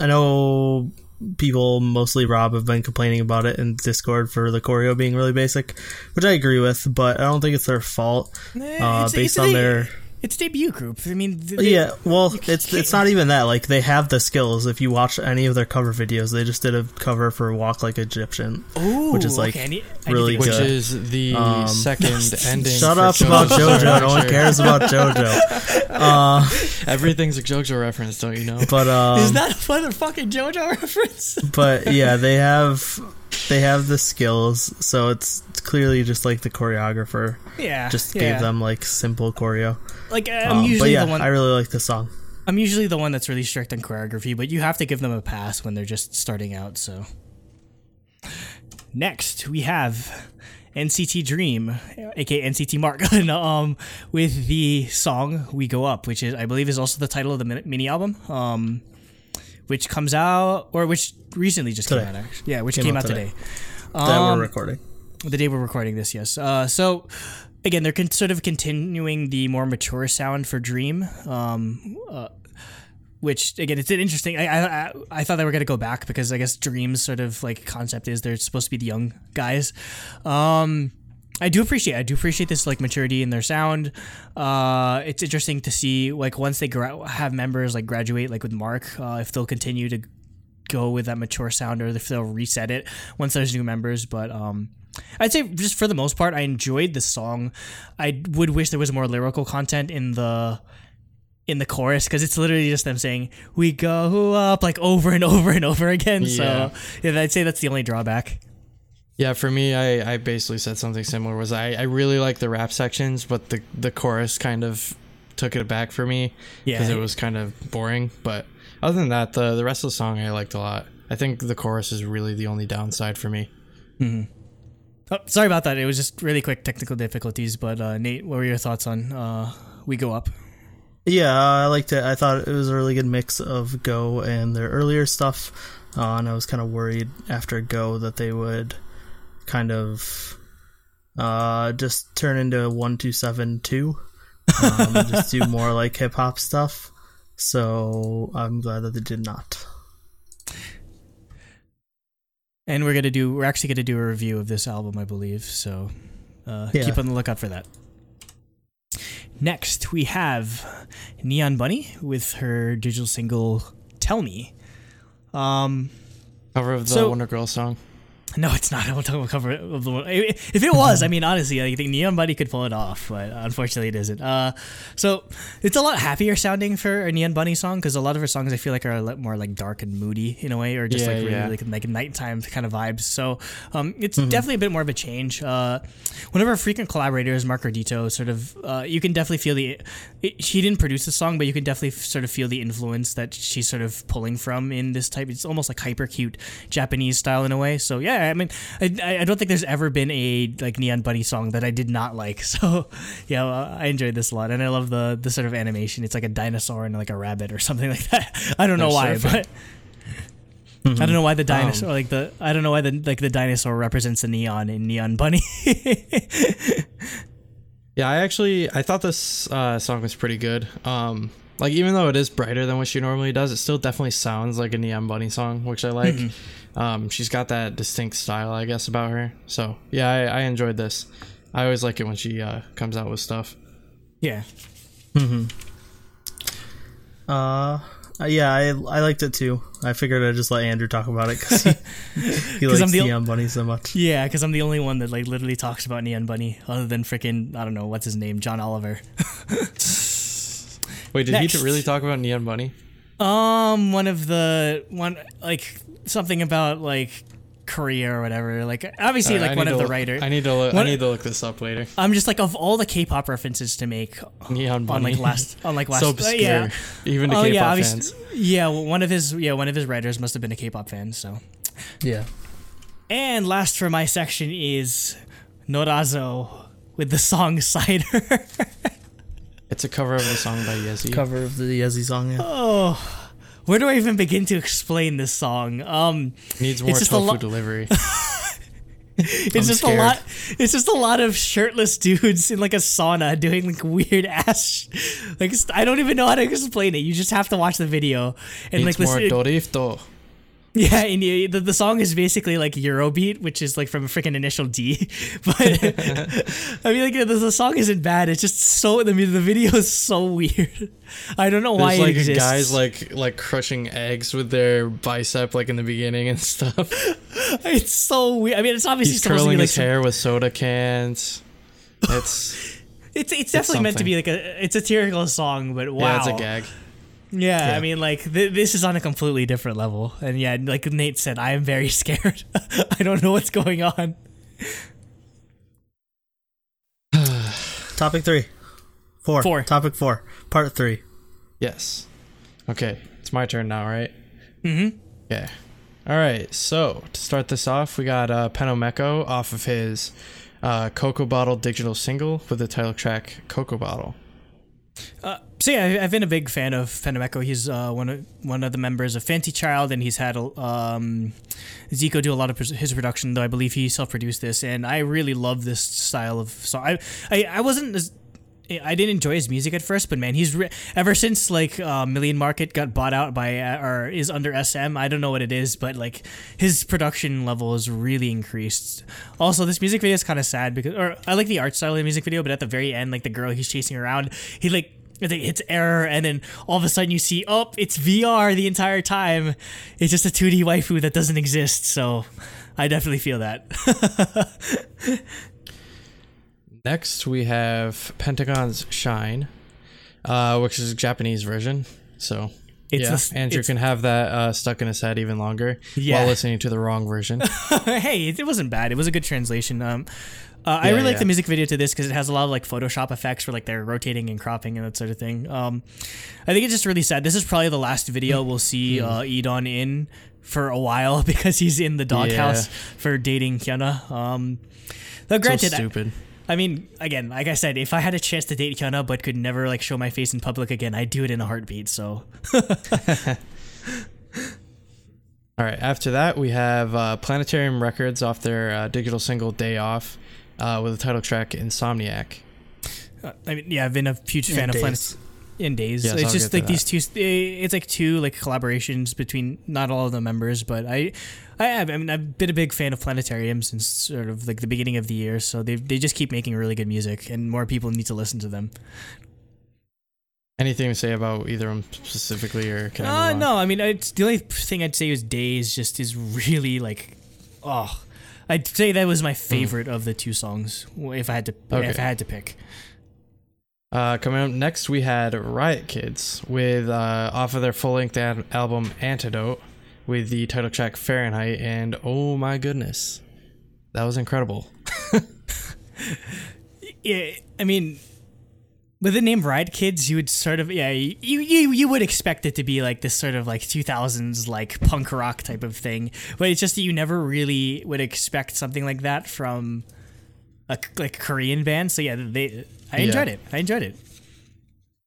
I know people, mostly Rob, have been complaining about it in Discord for the choreo being really basic, which I agree with, but I don't think it's their fault. Uh, it's- based it's on a- their it's debut group i mean they- yeah, well, it's it's not even that. Like they have the skills. If you watch any of their cover videos, they just did a cover for "Walk Like Egyptian," Ooh, which is like okay, I need- I need really get Which good. is the Um, second ending. Shut for up about JoJo. No one cares about JoJo. Uh, Everything's a JoJo reference, don't you know? but um, Is that a motherfucking JoJo reference? but yeah, they have they have the skills. So it's clearly just like the choreographer yeah, just yeah. gave them like simple choreo. Like I'm Um, but usually yeah, the one. I really like the song. I'm usually the one that's really strict on choreography, but you have to give them a pass when they're just starting out. So next we have NCT Dream, aka NCT Mark, um, with the song "We Go Up," which is I believe is also the title of the mini- mini album, um, which comes out or which recently just Today. came out. Actually, yeah, which Came came, out out today. today. That Um, we're recording. the day we're recording this, yes. Uh, so again, they're con- sort of continuing the more mature sound for Dream, um, uh, which again, it's an interesting. I, I I- I thought they were gonna go back because I guess Dream's sort of like concept is they're supposed to be the young guys. Um, I do appreciate I do appreciate this like maturity in their sound. Uh, it's interesting to see like once they gra- have members like graduate like with Mark, uh, if they'll continue to go with that mature sound or if they'll reset it once there's new members. But um, I'd say just for the most part, I enjoyed the song. I would wish there was more lyrical content in the in the chorus because it's literally just them saying "We go up" like over and over and over again. Yeah. So yeah, I'd say that's the only drawback. Yeah, for me, I, I basically said something similar. Was I, I really like the rap sections, but the the chorus kind of took it back for me because Yeah. it was kind of boring. But other than that, the the rest of the song I liked a lot. I think the chorus is really the only downside for me. Oh, sorry about that. It was just really quick technical difficulties. But uh, Nate, what were your thoughts on uh, "We Go Up"? Yeah, I liked it. I thought it was a really good mix of Go and their earlier stuff. Uh, and I was kind of worried after Go that they would kind of uh, just turn into 1272. Um, just do more like hip hop stuff. So I'm glad that they did not. And we're gonna do. We're actually gonna do a review of this album, I believe. So uh, Yeah. keep on the lookout for that. Next, we have Neon Bunny with her digital single "Tell Me." Um, Cover of the So- Wonder Girl song. No, it's not. I won't talk about cover of the one. If it was, I mean, honestly, I think Neon Bunny could pull it off, but unfortunately, it isn't. Uh, so it's a lot happier sounding for a Neon Bunny song because a lot of her songs I feel like are a lot more like dark and moody in a way, or just Yeah, like really yeah. like like nighttime kind of vibes. So um, it's definitely a bit more of a change. Uh, one of our frequent collaborators, Mark Ardito, sort of uh, you can definitely feel the. It, she didn't produce the song, but you can definitely sort of feel the influence that she's sort of pulling from in this type. It's almost like hyper cute Japanese style in a way. So yeah, I mean, I, I- don't think there's ever been a like Neon Bunny song that I did not like. So yeah, well, I enjoyed this a lot, and I love the the sort of animation. It's like a dinosaur and like a rabbit or something like that. I don't know They're why, surfing. but. I don't know why the dinosaur, Um, like the, I don't know why the like the dinosaur represents the neon in Neon Bunny. Yeah, I actually I thought this uh, song was pretty good. Um, like even though it is brighter than what she normally does, it still definitely sounds like a Neon Bunny song, which I like. Um, she's got that distinct style, I guess, about her. So yeah, I, I enjoyed this. I always like it when she uh, comes out with stuff. Yeah. Uh, uh, yeah, I I liked it too. I figured I'd just let Andrew talk about it because he, he likes I'm the- Neon Bunny so much. Yeah, because I'm the only one that like literally talks about Neon Bunny, other than freaking I don't know what's his name, John Oliver. Wait, did Next. he really talk about Neon Bunny? Um, one of the one like something about like Korea or whatever. Like obviously, Alright, like I one of the writers. I need to look. I need to look this up later. I'm just like of all the K-pop references to make Neon on Bunny. like last on like last so uh, obscure, yeah. even to Oh K-pop yeah, fans. yeah. well, One of his yeah one of his writers must have been a K-pop fan. So Yeah. and last for my section is Norazo with the song Cider. It's a cover of the song by Yezi. Cover of the Yezi song. Yeah. oh, where do I even begin to explain this song? Um. Needs more just a tofu lo- delivery. It's I'm just scared. a lot. It's just a lot of shirtless dudes in like a sauna doing like weird ass. Like I don't even know how to explain it. You just have to watch the video and Needs like more listen. Yeah, and you, the, the song is basically like Eurobeat, which is like from a freaking initial D. But I mean, like the, the song isn't bad. It's just so the the video is so weird. I don't know why There's like it exists. guys like like crushing eggs with their bicep like in the beginning and stuff. it's so weird. I mean, it's obviously He's supposed to be curling like his hair with soda cans. It's It's it's definitely meant to be like a it's a satirical song, but wow, yeah, it's a gag. Yeah, Yeah. I mean, like th- this is on a completely different level, and yeah, like Nate said, I am very scared. I don't know what's going on. Topic three. Four. Four. Topic four. Part three. Yes. Okay, it's my turn now, right? Mm-hmm. Yeah. All right. So to start this off, we got uh, Penomeco off of his uh, Cocoa Bottle digital single with the title track "Cocoa Bottle." Uh, so yeah, I've been a big fan of Penomeco. He's uh, one of one of the members of Fancy Child, and he's had um, Zico do a lot of his production. Though I believe he self-produced this, and I really love this style of song. I I, I wasn't as I didn't enjoy his music at first, but man, he's re- ever since like uh, Million Market got bought out by uh, or is under SM. I don't know what it is, but like his production level has really increased. Also, this music video is kind of sad because, or I like the art style of the music video, but at the very end, like the girl he's chasing around, he like. I think hits error, and then all of a sudden you see, oh, it's VR the entire time. It's just a 2D waifu that doesn't exist. So, I definitely feel that. Next, we have Pentagon's Shine, uh, which is a Japanese version. So It's yeah, s- Andrew can have that uh, stuck in his head even longer Yeah. while listening to the wrong version. hey, it, it wasn't bad. It was a good translation. Um, uh, I really like yeah. the music video to this because it has a lot of like Photoshop effects where like they're rotating and cropping and that sort of thing. Um, I think it's just really sad. This is probably the last video we'll see Hmm. uh, E'Dawn in for a while because he's in the doghouse for dating Hyuna. Um, though granted, I, stupid. I mean, again, like I said, if I had a chance to date Hyuna but could never like show my face in public again, I'd do it in a heartbeat. So All right. After that, we have uh, Planetarium Records off their uh, digital single "Day Off" uh, with the title track "Insomniac." Uh, I mean, yeah, I've been a huge fan of Days. Planet in Days. Yes, it's I'll just like these two. It's like two like collaborations between not all of the members, but I, I have. I mean, I've been a big fan of Planetarium since sort of like the beginning of the year. So they they just keep making really good music, and more people need to listen to them. Anything to say about either of them specifically, or can I Uh, no, I mean, it's, the only thing I'd say is Days just is really like, oh, I'd say that was my favorite of the two songs if I had to Okay. if I had to pick. Uh, coming up next, we had Riot Kids with uh, off of their full-length ad- album "Antidote" with the title track "Fahrenheit," and oh my goodness, that was incredible. Yeah, I mean, with the name Riot Kids, you would sort of yeah, you you you would expect it to be like this sort of like 2000s like punk rock type of thing, but it's just that you never really would expect something like that from a like Korean band. So yeah, they I Yeah. enjoyed it. I enjoyed it.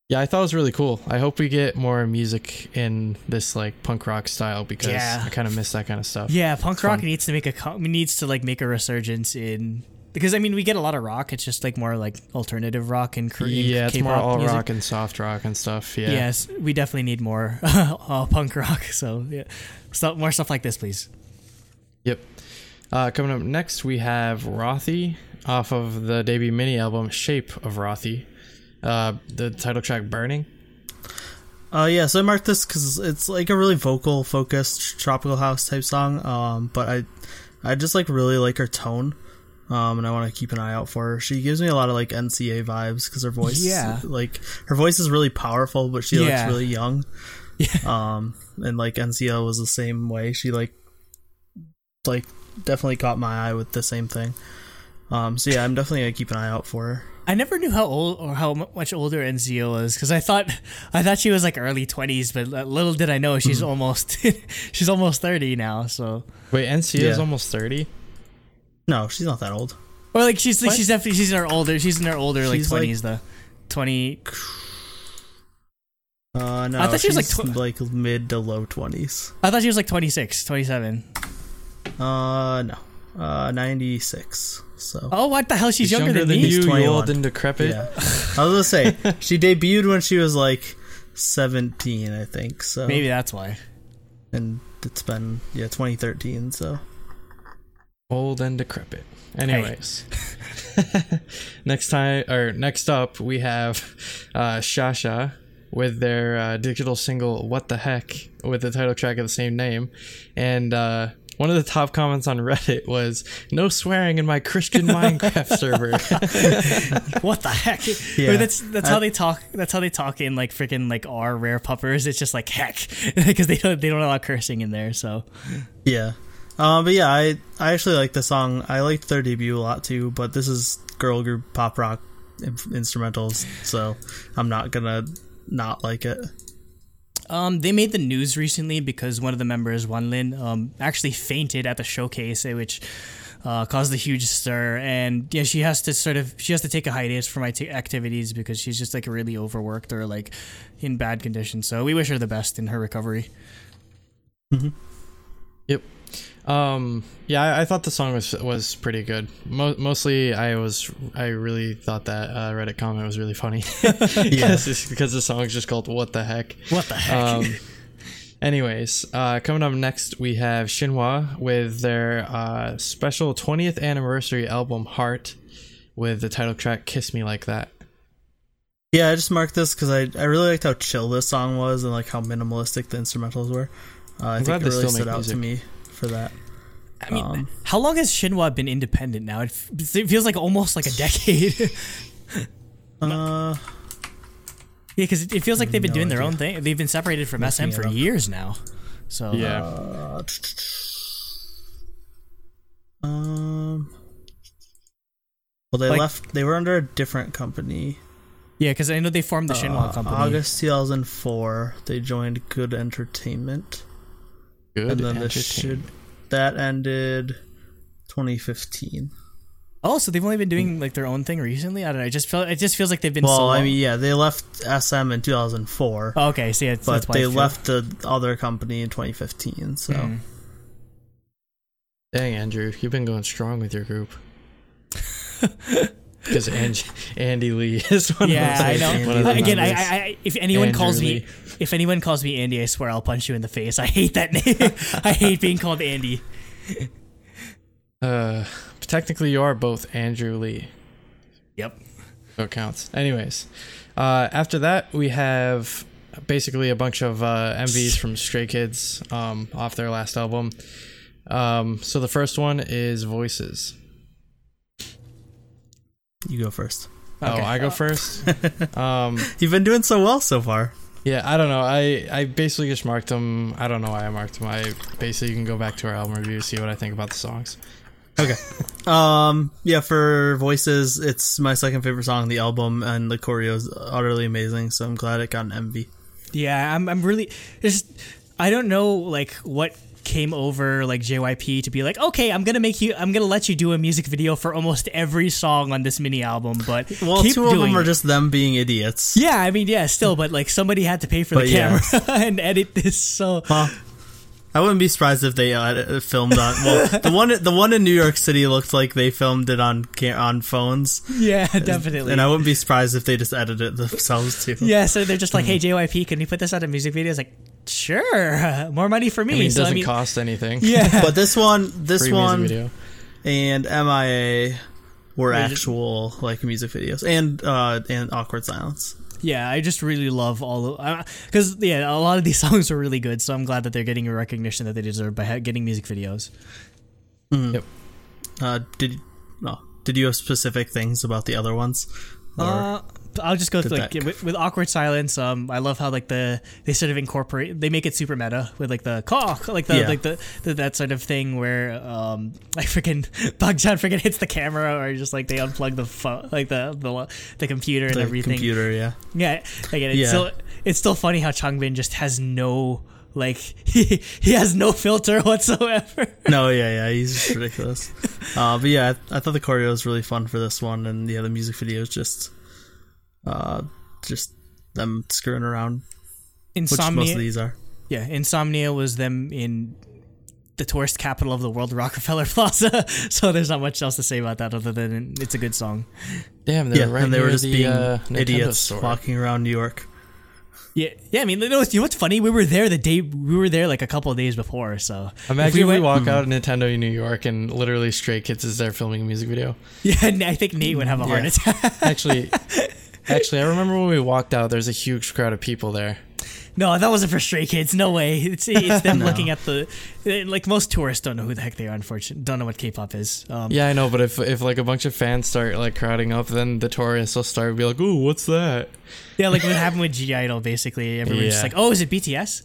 Yeah, I thought it was really cool. I hope we get more music in this like punk rock style because Yeah. I kind of miss that kind of stuff. Yeah, punk rock fun. needs to make a needs to like make a resurgence in because I mean we get a lot of rock. It's just like more like alternative rock and Korean Yeah, it's more K-pop all music. rock and soft rock and stuff. Yeah. Yes, we definitely need more punk rock. So yeah, so, more stuff like this, please. Yep. Uh, coming up next, we have Rothy off of the debut mini album Shape of Rothy. Uh, the title track Burning. Uh, yeah, so I marked this because it's like a really vocal focused tropical house type song. Um, but I, I just like really like her tone. Um, and I want to keep an eye out for her. She gives me a lot of like NCA vibes because her voice, Yeah. like her voice is really powerful, but she Yeah. looks really young. Yeah. Um, and like NCA was the same way. She like, like definitely caught my eye with the same thing. Um, so yeah, I'm definitely gonna keep an eye out for her. I never knew how old or how much older NCA was because I thought I thought she was like early twenties, but little did I know she's almost she's almost thirty now. So Wait, NC is almost 30? No, she's not that old. or like she's like she's definitely she's in her older she's in her older like She's, like- twenties though. Twenty. Uh, no, I thought she was, like, tw- like mid to low twenties. I thought she was like 26, 27. Uh, no, uh, ninety six. So Oh, what the hell? She's, She's younger, than, me. you, you old and decrepit. yeah, I was gonna say she debuted when she was like seventeen, I think. So Maybe that's why. and it's been yeah 2013. So Old and decrepit. Anyways. next time or next up we have uh Shasha with their uh, digital single What the Heck with the title track of the same name. And uh one of the top comments on Reddit was no swearing in my Christian Minecraft server. What the heck? Yeah. Or that's that's I- how they talk. That's how they talk in like freaking like our rare puppers. It's just like heck because they don't they don't allow cursing in there. So yeah, um, but yeah, I I actually like the song. I liked their debut a lot too. But this is girl group pop rock instrumentals, so I'm not gonna not like it. Um, they made the news recently because one of the members, Wanlin, um, actually fainted at the showcase, eh, which uh, caused a huge stir. And yeah, she has to sort of she has to take a hiatus from acti- activities because she's just like really overworked or like in bad condition. So we wish her the best in her recovery. Yep. Um. Yeah, I, I thought the song was was pretty good. Mo- mostly, I was I really thought that uh, Reddit comment was really funny. yes, because the song's just called "What the Heck." What the heck? Um. anyways, uh, coming up next, we have Shinhwa with their uh, special 20th anniversary album "Heart," with the title track "Kiss Me Like That." Yeah, I just marked this because I I really liked how chill this song was and like how minimalistic the instrumentals were. Uh, I glad think it they really stood out to me for that. I mean, um, how long has Shinhwa been independent now? It, f- it feels like almost like a decade. Uh, Yeah, because it, it feels like they've been No doing their own thing. They've been separated from SM for years now. So Yeah. uh, um. Well, they Like- left. They were under a different company. yeah, because I know they formed the Shinhwa Uh, company. August 2004, they joined Good Entertainment, Good. and then the entertainment. should that ended 2015. Oh, so they've only been doing like their own thing recently. I don't know. It just feel it just feels like they've been. Well, so I mean, yeah, they left SM in 2004, Oh, okay, so yeah, it's- but that's they left the other company in 2015. So Mm. Dang, Andrew, you've been going strong with your group. Because Andy, Andy Lee is one Yeah, of I those. know. one of the Again, I. I, I, if anyone Andrew calls Lee. me, if anyone calls me Andy, I swear I'll punch you in the face. I hate that name. I hate being called Andy. Uh, technically, you are both Andrew Lee. Yep. So it counts. Anyways, uh, after that, we have basically a bunch of uh, MVs from Stray Kids um, off their last album. Um, so the first one is Voices. You go first. Oh, I go first. um, You've been doing so well so far. yeah, I don't know. I, I basically just marked them. I don't know why I marked them. I basically you can go back to our album review to see what I think about the songs. Okay. Um. Yeah. For voices, it's my second favorite song on the album, and the choreo is utterly amazing. So I'm glad it got an MV. Yeah, I'm. I'm really. Just, I don't know, like what came over like JYP to be like, okay, I'm gonna make you. I'm gonna let you do a music video for almost every song on this mini album, but Well, keep two of doing them are just them being idiots. Yeah, I mean, yeah, still, but like somebody had to pay for the But yeah. camera and edit this. So Huh. I wouldn't be surprised if they uh, filmed on. Well, the one the one in New York City looked like they filmed it on on phones, yeah, definitely. and I wouldn't be surprised if they just edited it themselves too. yeah, so they're just like, hey JYP, can we put this on a music video? It's like, sure, more money for me. I mean, it so doesn't I mean, cost anything. yeah, But this one, this Free one, video. and MIA were They're just- actual like music videos and uh and awkward silence. Yeah, I just really love all of because yeah, a lot of these songs are really good. So I'm glad that they're getting a recognition that they deserve by ha- getting music videos. Yep. Uh, did no? Did you have specific things about the other ones? Or- Uh, I'll just go through like with, with awkward silence. Um, I love how like the they sort of incorporate they make it super meta with like the cock like the Yeah. like the, the that sort of thing where um like freaking Bang Chan freaking hits the camera or just like they unplug the phone like the the, the computer and the everything. computer, yeah. Yeah, again, it's Yeah. still it's still funny how Changbin just has no like he, he has no filter whatsoever. No, yeah, yeah, he's just ridiculous. uh, but yeah, I, I thought the choreo was really fun for this one, and yeah, the music video is just, uh, just them screwing around, which most Insomnia, of these are. yeah, Insomnia was them in the tourist capital of the world, Rockefeller Plaza. so there's not much else to say about that other than it's a good song. Damn, they're Yeah, right and they were just the, being uh, Nintendo idiots store. walking around New York. Yeah, yeah. I mean, you know, what's- you know what's funny? We were there the day we were there like a couple of days before. So Imagine if we we, went- walk out of Nintendo in New York and literally Stray Kids is there filming a music video. yeah, I think Nate would have a heart Yeah. attack. Actually, actually, I remember when we walked out. There's a huge crowd of people there. No, that wasn't for Stray Kids. No way. It's it's them No. looking at the like most tourists don't know who the heck they are. Unfortunately, don't know what K-pop is. Um, Yeah, I know, but if if like a bunch of fans start like crowding up, then the tourists will start to be like, "Ooh, what's that?" Yeah, like what happened with (G)I-DLE. Basically, everyone's just like, "Oh, is it BTS?"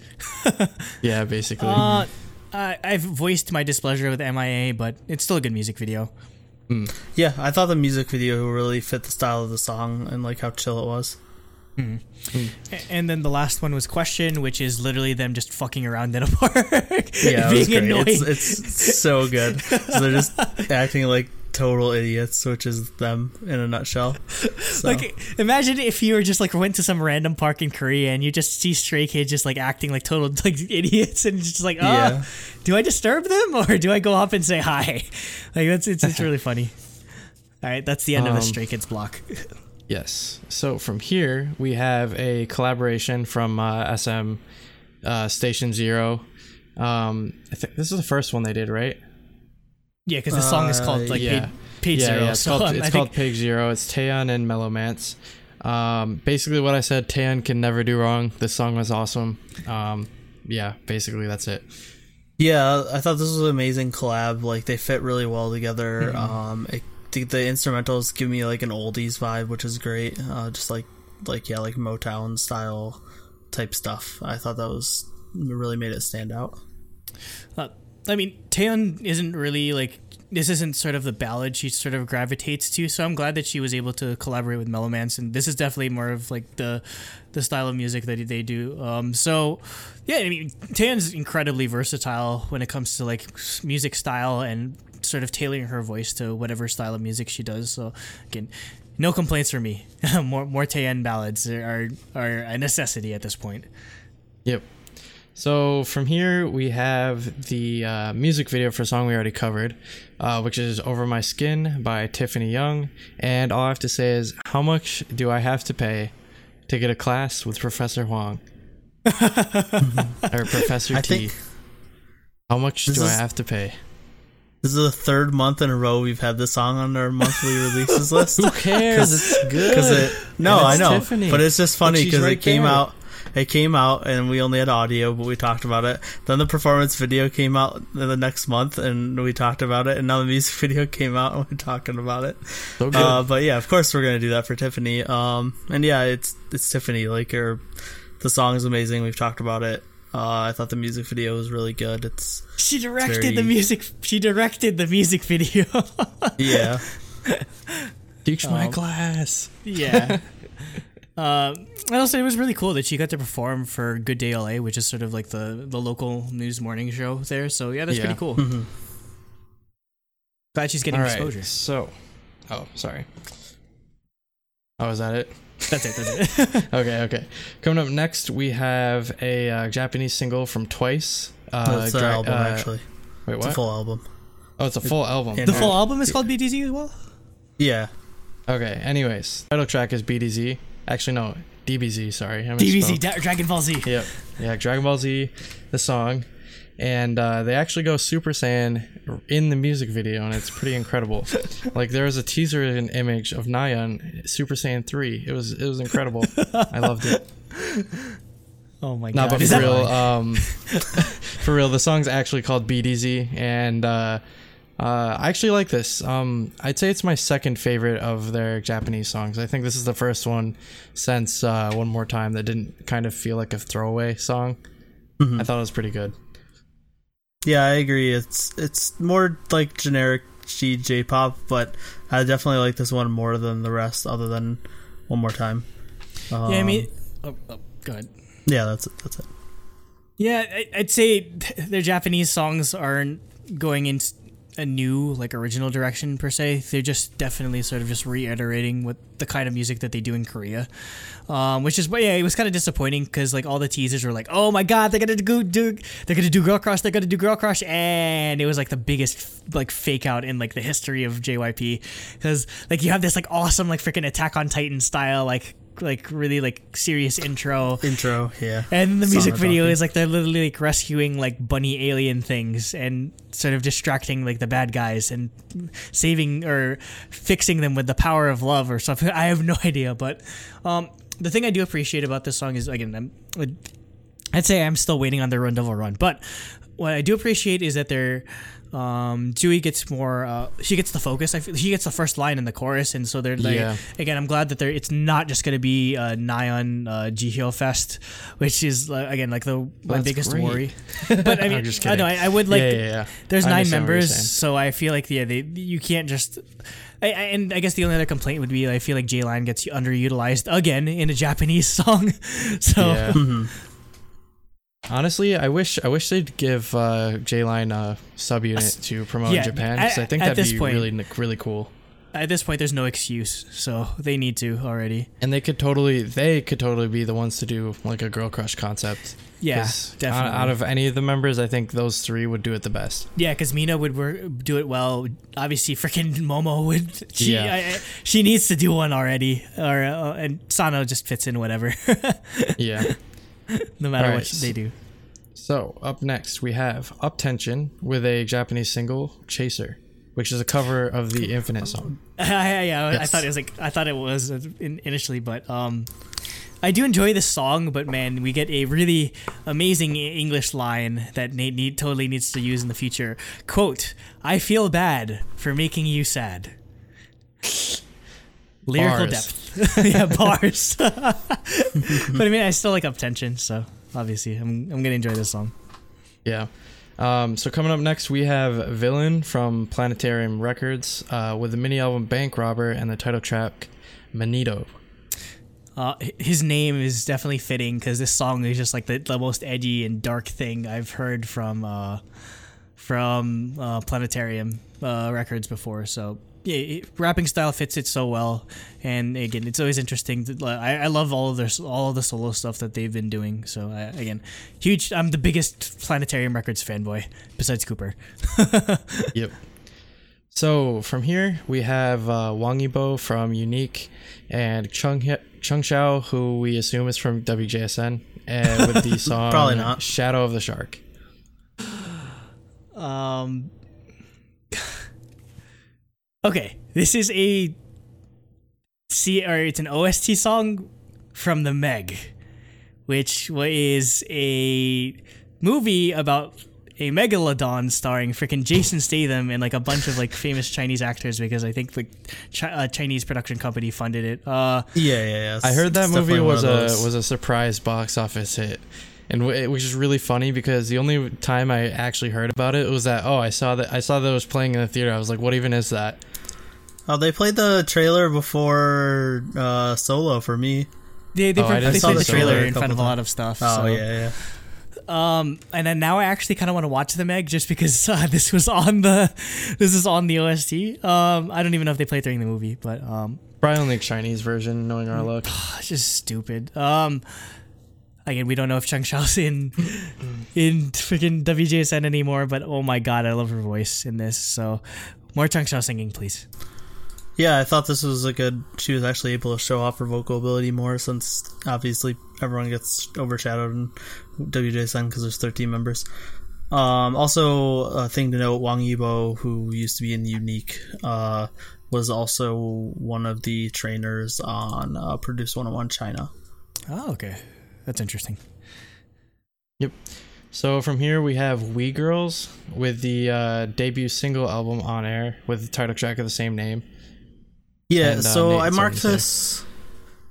Yeah, basically. Uh, I, I've voiced my displeasure with MIA, but it's still a good music video. Hmm. Yeah, I thought the music video really fit the style of the song and like how chill it was. Hmm. Hmm. A- And then the last one was Question, which is literally them just fucking around in a park, Yeah, it was being great. annoying. It's, it's so good. So they're just acting like total idiots, which is them in a nutshell. So, Like, imagine if you were just like went to some random park in Korea and you just see stray kids just like acting like total like idiots and just like, oh, Yeah. do I disturb them or do I go up and say hi? Like that's it's it's really funny. All right, that's the end of the Um, stray kids block. Yes. So from here we have a collaboration from uh, SM uh, Station Zero. Um, I think this is the first one they did, right? Yeah, because the song is called like yeah. Page, Page yeah, Zero. yeah. It's so called it's called think Pig Zero. It's Taeyeon and MeloMance. Um, basically what I said. Taeyeon can never do wrong. This song was awesome. Um, yeah, basically that's it. yeah, I thought this was an amazing collab. Like they fit really well together. Um, I think the instrumentals give me like an oldies vibe, which is great. Uh, just like like yeah, like Motown style type stuff. I thought that was really made it stand out. Uh, I mean, Taeyeon isn't really like this isn't sort of the ballad she sort of gravitates to. So I'm glad that she was able to collaborate with MeloMance, and this is definitely more of like the the style of music that they do. Um, so yeah, I mean, Taeyeon's incredibly versatile when it comes to like music style and sort of tailoring her voice to whatever style of music she does. So again. No complaints for me. more more Taeyeon ballads are are a necessity at this point. Yep. So from here we have the uh, music video for a song we already covered, uh, which is "Over My Skin" by Tiffany Young. And all I have to say is, how much do I have to pay to get a class with Professor Hwang or Professor I T? think how much do I have to pay? this is the third month in a row we've had this song on our monthly releases list. Who cares? Cause, It's good. Because it no, I know, Tiffany. but it's just funny because right it came there. out. It came out and we only had audio, but we talked about it. Then the performance video came out the next month, and we talked about it. And now the music video came out, and we're talking about it. so. Uh, but yeah, of course we're gonna do that for Tiffany. Um, and yeah, it's it's Tiffany. Like her, the song is amazing. We've talked about it. Uh, I thought the music video was really good. It's She directed very- the music. She directed the music video. yeah, Teach my um, class. yeah. Um, and also, it was really cool that she got to perform for Good Day LA, which is sort of like the the local news morning show there. So yeah, that's Yeah. pretty cool. Mhm. Glad she's getting All right. exposure. So, oh, sorry. Oh, is that it? That's it. That's it. Okay, okay. Coming up next, we have a uh, Japanese single from Twice. Uh, that's the dra- album uh, actually. Wait, what? It's a full album. oh, it's a full album. The full album is called BDZ as well. Yeah, Okay. Anyways, title track is BDZ. Actually, no, DBZ. Sorry, I DBZ. Da- Dragon Ball Z. Yep. Yeah, Dragon Ball Z, the song, and uh, they actually go Super Saiyan in the music video, and it's pretty incredible. like there was a teaser and image of Nayeon Super Saiyan three. It was it was incredible. I loved it. Oh my No, god! but Is for real, um, for real, the song's actually called BDZ, and uh, uh, I actually like this. Um, I'd say it's my second favorite of their Japanese songs. I think this is the first one since uh, One More Time that didn't kind of feel like a throwaway song. I thought it was pretty good. Yeah, I agree. It's it's more like generic G J pop, but I definitely like this one more than the rest, other than one more time. Um, yeah, I mean, oh, oh, go ahead. yeah, that's it. That's it. Yeah, I- I'd say their Japanese songs aren't going in s- a new, like, original direction per se. They're just definitely sort of just reiterating what the kind of music that they do in Korea, um, which is why yeah, it was kind of disappointing because like all the teasers were like, oh my god, they're gonna do, do they're gonna do Girl Crush, they're gonna do Girl Crush, and it was like the biggest like fake out in like the history of JYP because like you have this like awesome like freaking Attack on Titan style like like really like serious intro Intro, yeah. and the music video is like they're literally like rescuing like bunny alien things and sort of distracting like the bad guys and saving or fixing them with the power of love or something. I have no idea, but um, the thing I do appreciate about this song is again, I'm, I'd say I'm still waiting on the Run Devil Run, but what I do appreciate is that they're um Dewey gets more uh she gets the focus I feel she gets the first line in the chorus and so they're like Yeah. again I'm glad that they're it's not just gonna be uh Nayeon uh Jihyo Fest which is uh, again like the my biggest great. worry but I mean just I know I, kidding. I would like yeah, yeah, yeah. there's I nine understand what you're members so I feel like yeah they you can't just I, I, and I guess the only other complaint would be I feel like J Line gets underutilized again in a Japanese song so Yeah. Honestly, I wish I wish they'd give uh, J Line a subunit to promote yeah, Japan because I think that'd be point- really really cool. at this point there's no excuse so they need to already And they could totally they could totally be the ones to do like a girl crush concept. yeah definitely Out, out of any of the members, I think those three would do it the best. Yeah, because Mina would work, do it well. Obviously, freaking Momo would. She, Yeah. I, I, she needs to do one already, or uh, and Sana just fits in whatever, Yeah. no matter Alright. what they do. So up next we have UP10TION with a Japanese single Chaser, which is a cover of the Infinite song. yeah, yeah, I thought it was like I thought it was initially, but um, I do enjoy this song. But man, we get a really amazing English line that Nate need, totally needs to use in the future. Quote: "I feel bad for making you sad." Lyrical Bars. depth, yeah, bars. but I mean, I still like UP10TION, so obviously, I'm I'm gonna enjoy this song. Yeah. Um, so coming up next, we have Villain from Planetarium Records uh, with the mini album Bank Robber and the title track Manito. Uh, his name is definitely fitting because this song is just like the, the most edgy and dark thing I've heard from uh, from uh, Planetarium uh, Records before. So it, rapping style fits it so well, and again, it's always interesting. To, I, I love all of their all of the solo stuff that they've been doing. So I, again, huge. I'm the biggest Planetarium Records fanboy besides Cooper. Yep. So from here we have uh, Wang Yibo from UNIQ and Chung He- Cheng Xiao, who we assume is from WJSN, and with the song Probably not. Shadow of the Shark. Um. Okay, this is a see, or it's an OST song from the Meg, which is a movie about a megalodon starring freaking Jason Statham and like a bunch of like famous Chinese actors because I think like chi- a Chinese production company funded it. Uh, Yeah, yeah, yeah. I heard that movie was a was a surprise box office hit, and w- which is really funny because the only time I actually heard about it was that oh I saw that I saw that it was playing in the theater. I was like, what even is that? Oh, they played the trailer before uh, Solo for me. they they, Oh, I didn't they see played the the trailer trailer in front of a lot of stuff. Oh so. yeah, yeah. Um, and then now I actually kind of want to watch the Meg just because uh, this was on the this is on the OST. Um, I don't even know if they played during the movie, but um, Probably only Chinese version, knowing our luck. it's just stupid. Um, again, we don't know if Cheng Xiao's in in freaking WJSN anymore, but oh my god, I love her voice in this. So more Cheng Xiao singing, please. Yeah, I thought this was a good. She was actually able to show off her vocal ability more since obviously everyone gets overshadowed in WJSN because there's 13 members. Um, also, a thing to note: Wang Yibo, who used to be in UNIQ, uh, was also one of the trainers on uh, Produce 101 China. Oh, okay. That's interesting. Yep. So from here we have We Girls with the uh, debut single album on air with the title track of the same name. Yeah, And, uh, so Nate, I marked this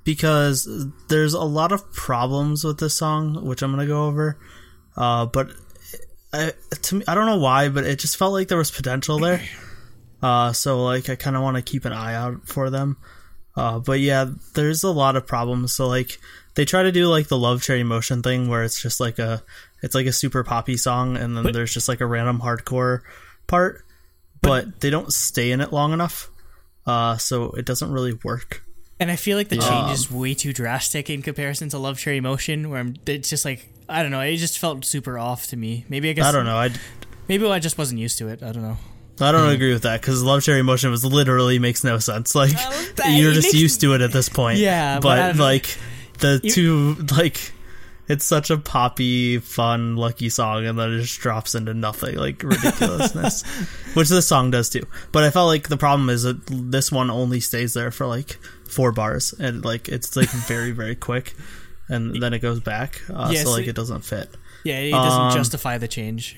because there's a lot of problems with this song, which I'm gonna go over. Uh, but I, to me, I don't know why, but it just felt like there was potential there. Uh, so like I kind of want to keep an eye out for them. Uh, but yeah, there's a lot of problems. So like they try to do like the Love Cherry Motion thing, where it's just like a, it's like a super poppy song, and then But- there's just like a random hardcore part, but they don't stay in it long enough. Uh, so it doesn't really work. And I feel like the Yeah. change is way too drastic in comparison to Love Cherry Motion, where I'm, it's just like I don't know. It just felt super off to me. Maybe I guess I don't know. I, Maybe I just wasn't used to it. I don't know. I don't agree with that because Love Cherry Motion was literally makes no sense. Like but you're just makes- used to it at this point. Yeah, but but like the You- two like it's such a poppy, fun, lucky song, and then it just drops into nothing like ridiculousness, which this song does too. But I felt like the problem is that this one only stays there for like four bars, and like it's like very very quick, and then it goes back. Uh, Yes, so like it- it doesn't fit. Yeah, it doesn't Um, justify the change.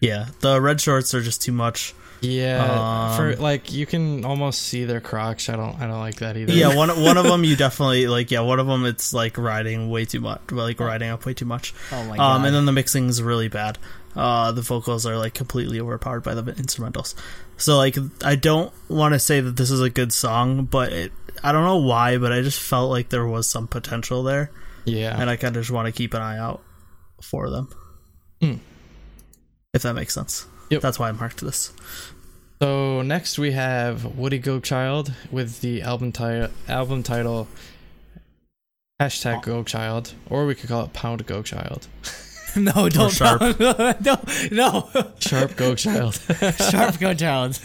Yeah, the red shorts are just too much. Yeah, for Um, like you can almost see their crotch. I don't I don't like that either. Yeah, one one of them you definitely like. Yeah, one of them it's like riding way too much, like riding up way too much. Oh my god. Um, and then the mixing's really bad. Uh, the vocals are like completely overpowered by the instrumentals. So like, I don't want to say that this is a good song, but it, I don't know why, but I just felt like there was some potential there, yeah. and I kind of just want to keep an eye out for them. Hmm. If that makes sense. Yep. That's why I marked this. So next we have Woodie Gochild with the album title album title hashtag oh. Go Child, or we could call it Pound Go Child. no, don't Sharp. No, no, no. Sharp Go Child. Sharp go child.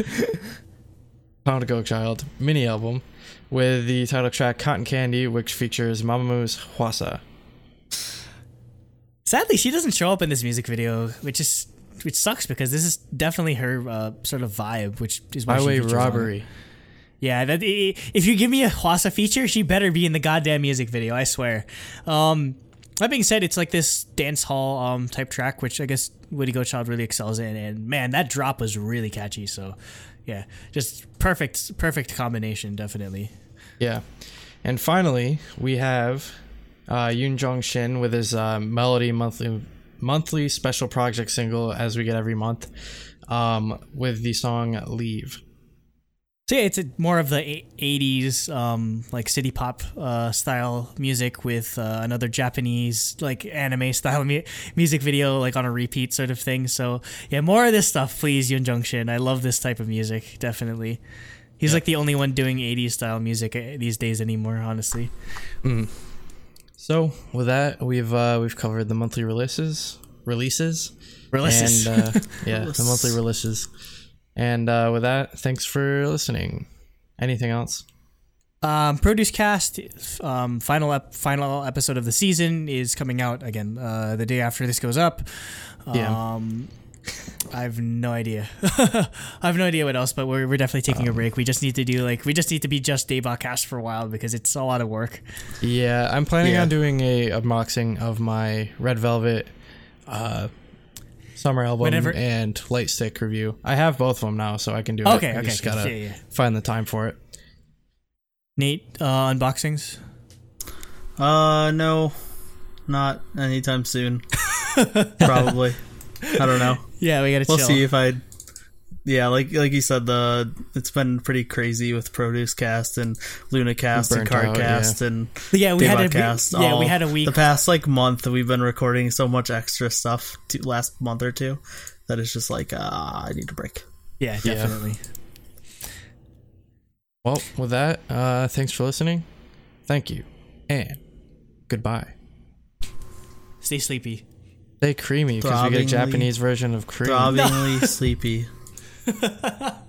Pound Go Child mini album with the title track Cotton Candy, which features Mamamoo Hwasa. Sadly, she doesn't show up in this music video, which is which sucks because this is definitely her uh, sort of vibe, which is why she Byway features on. Robbery. Yeah, that if you give me a Hwasa feature, she better be in the goddamn music video. I swear. Um, that being said, it's like this dance hall um type track, which I guess Woodie Gochild really excels in, and man, that drop was really catchy. So, yeah, just perfect, perfect combination, definitely. Yeah. And finally, we have uh, Yoon Jong Shin with his uh, Melody monthly monthly special project single as we get every month um, with the song Leave. So yeah, it's a, more of the '80s, um, like city pop uh, style music with uh, another Japanese like anime style mu- music video, like on a repeat sort of thing. So yeah, more of this stuff, please, Yoon Jong Shin. I love this type of music, definitely. He's like the only one doing '80s style music uh, these days anymore, honestly. So with that, we've uh, we've covered the monthly releases, releases, Releases. and uh, yeah, the monthly releases. And uh, with that, thanks for listening. Anything else? Um, Produce Cast, um, final ep- final episode of the season is coming out again uh, the day after this goes up. Yeah. Um, I have no idea. I have no idea what else, but we're, we're definitely taking a break. We just need to do like we just need to be just Daybot Cast for a while because it's a lot of work. Yeah, I'm planning Yeah. on doing a unboxing of my Red Velvet uh, summer album Whenever- and light stick review. I have both of them now, so I can do it. Okay, I okay, just gotta yeah, yeah. find the time for it. Nate, uh, unboxings. Uh, no, not anytime soon. Probably. I don't know. Yeah, we gotta We'll chill. see if I. Yeah, like like you said, the it's been pretty crazy with Produce Cast and LOONA Cast and Burnt Card out, Cast and yeah, we had a Daybot Cast. yeah, we had a week. The past like month, we've been recording so much extra stuff. To, last month or two, that it's just like uh, I need a break. yeah, Yeah. definitely. Well, with that, uh, thanks for listening. Thank you, and goodbye. Stay sleepy. Stay creamy because we get a Japanese version of cream. Throbbingly sleepy.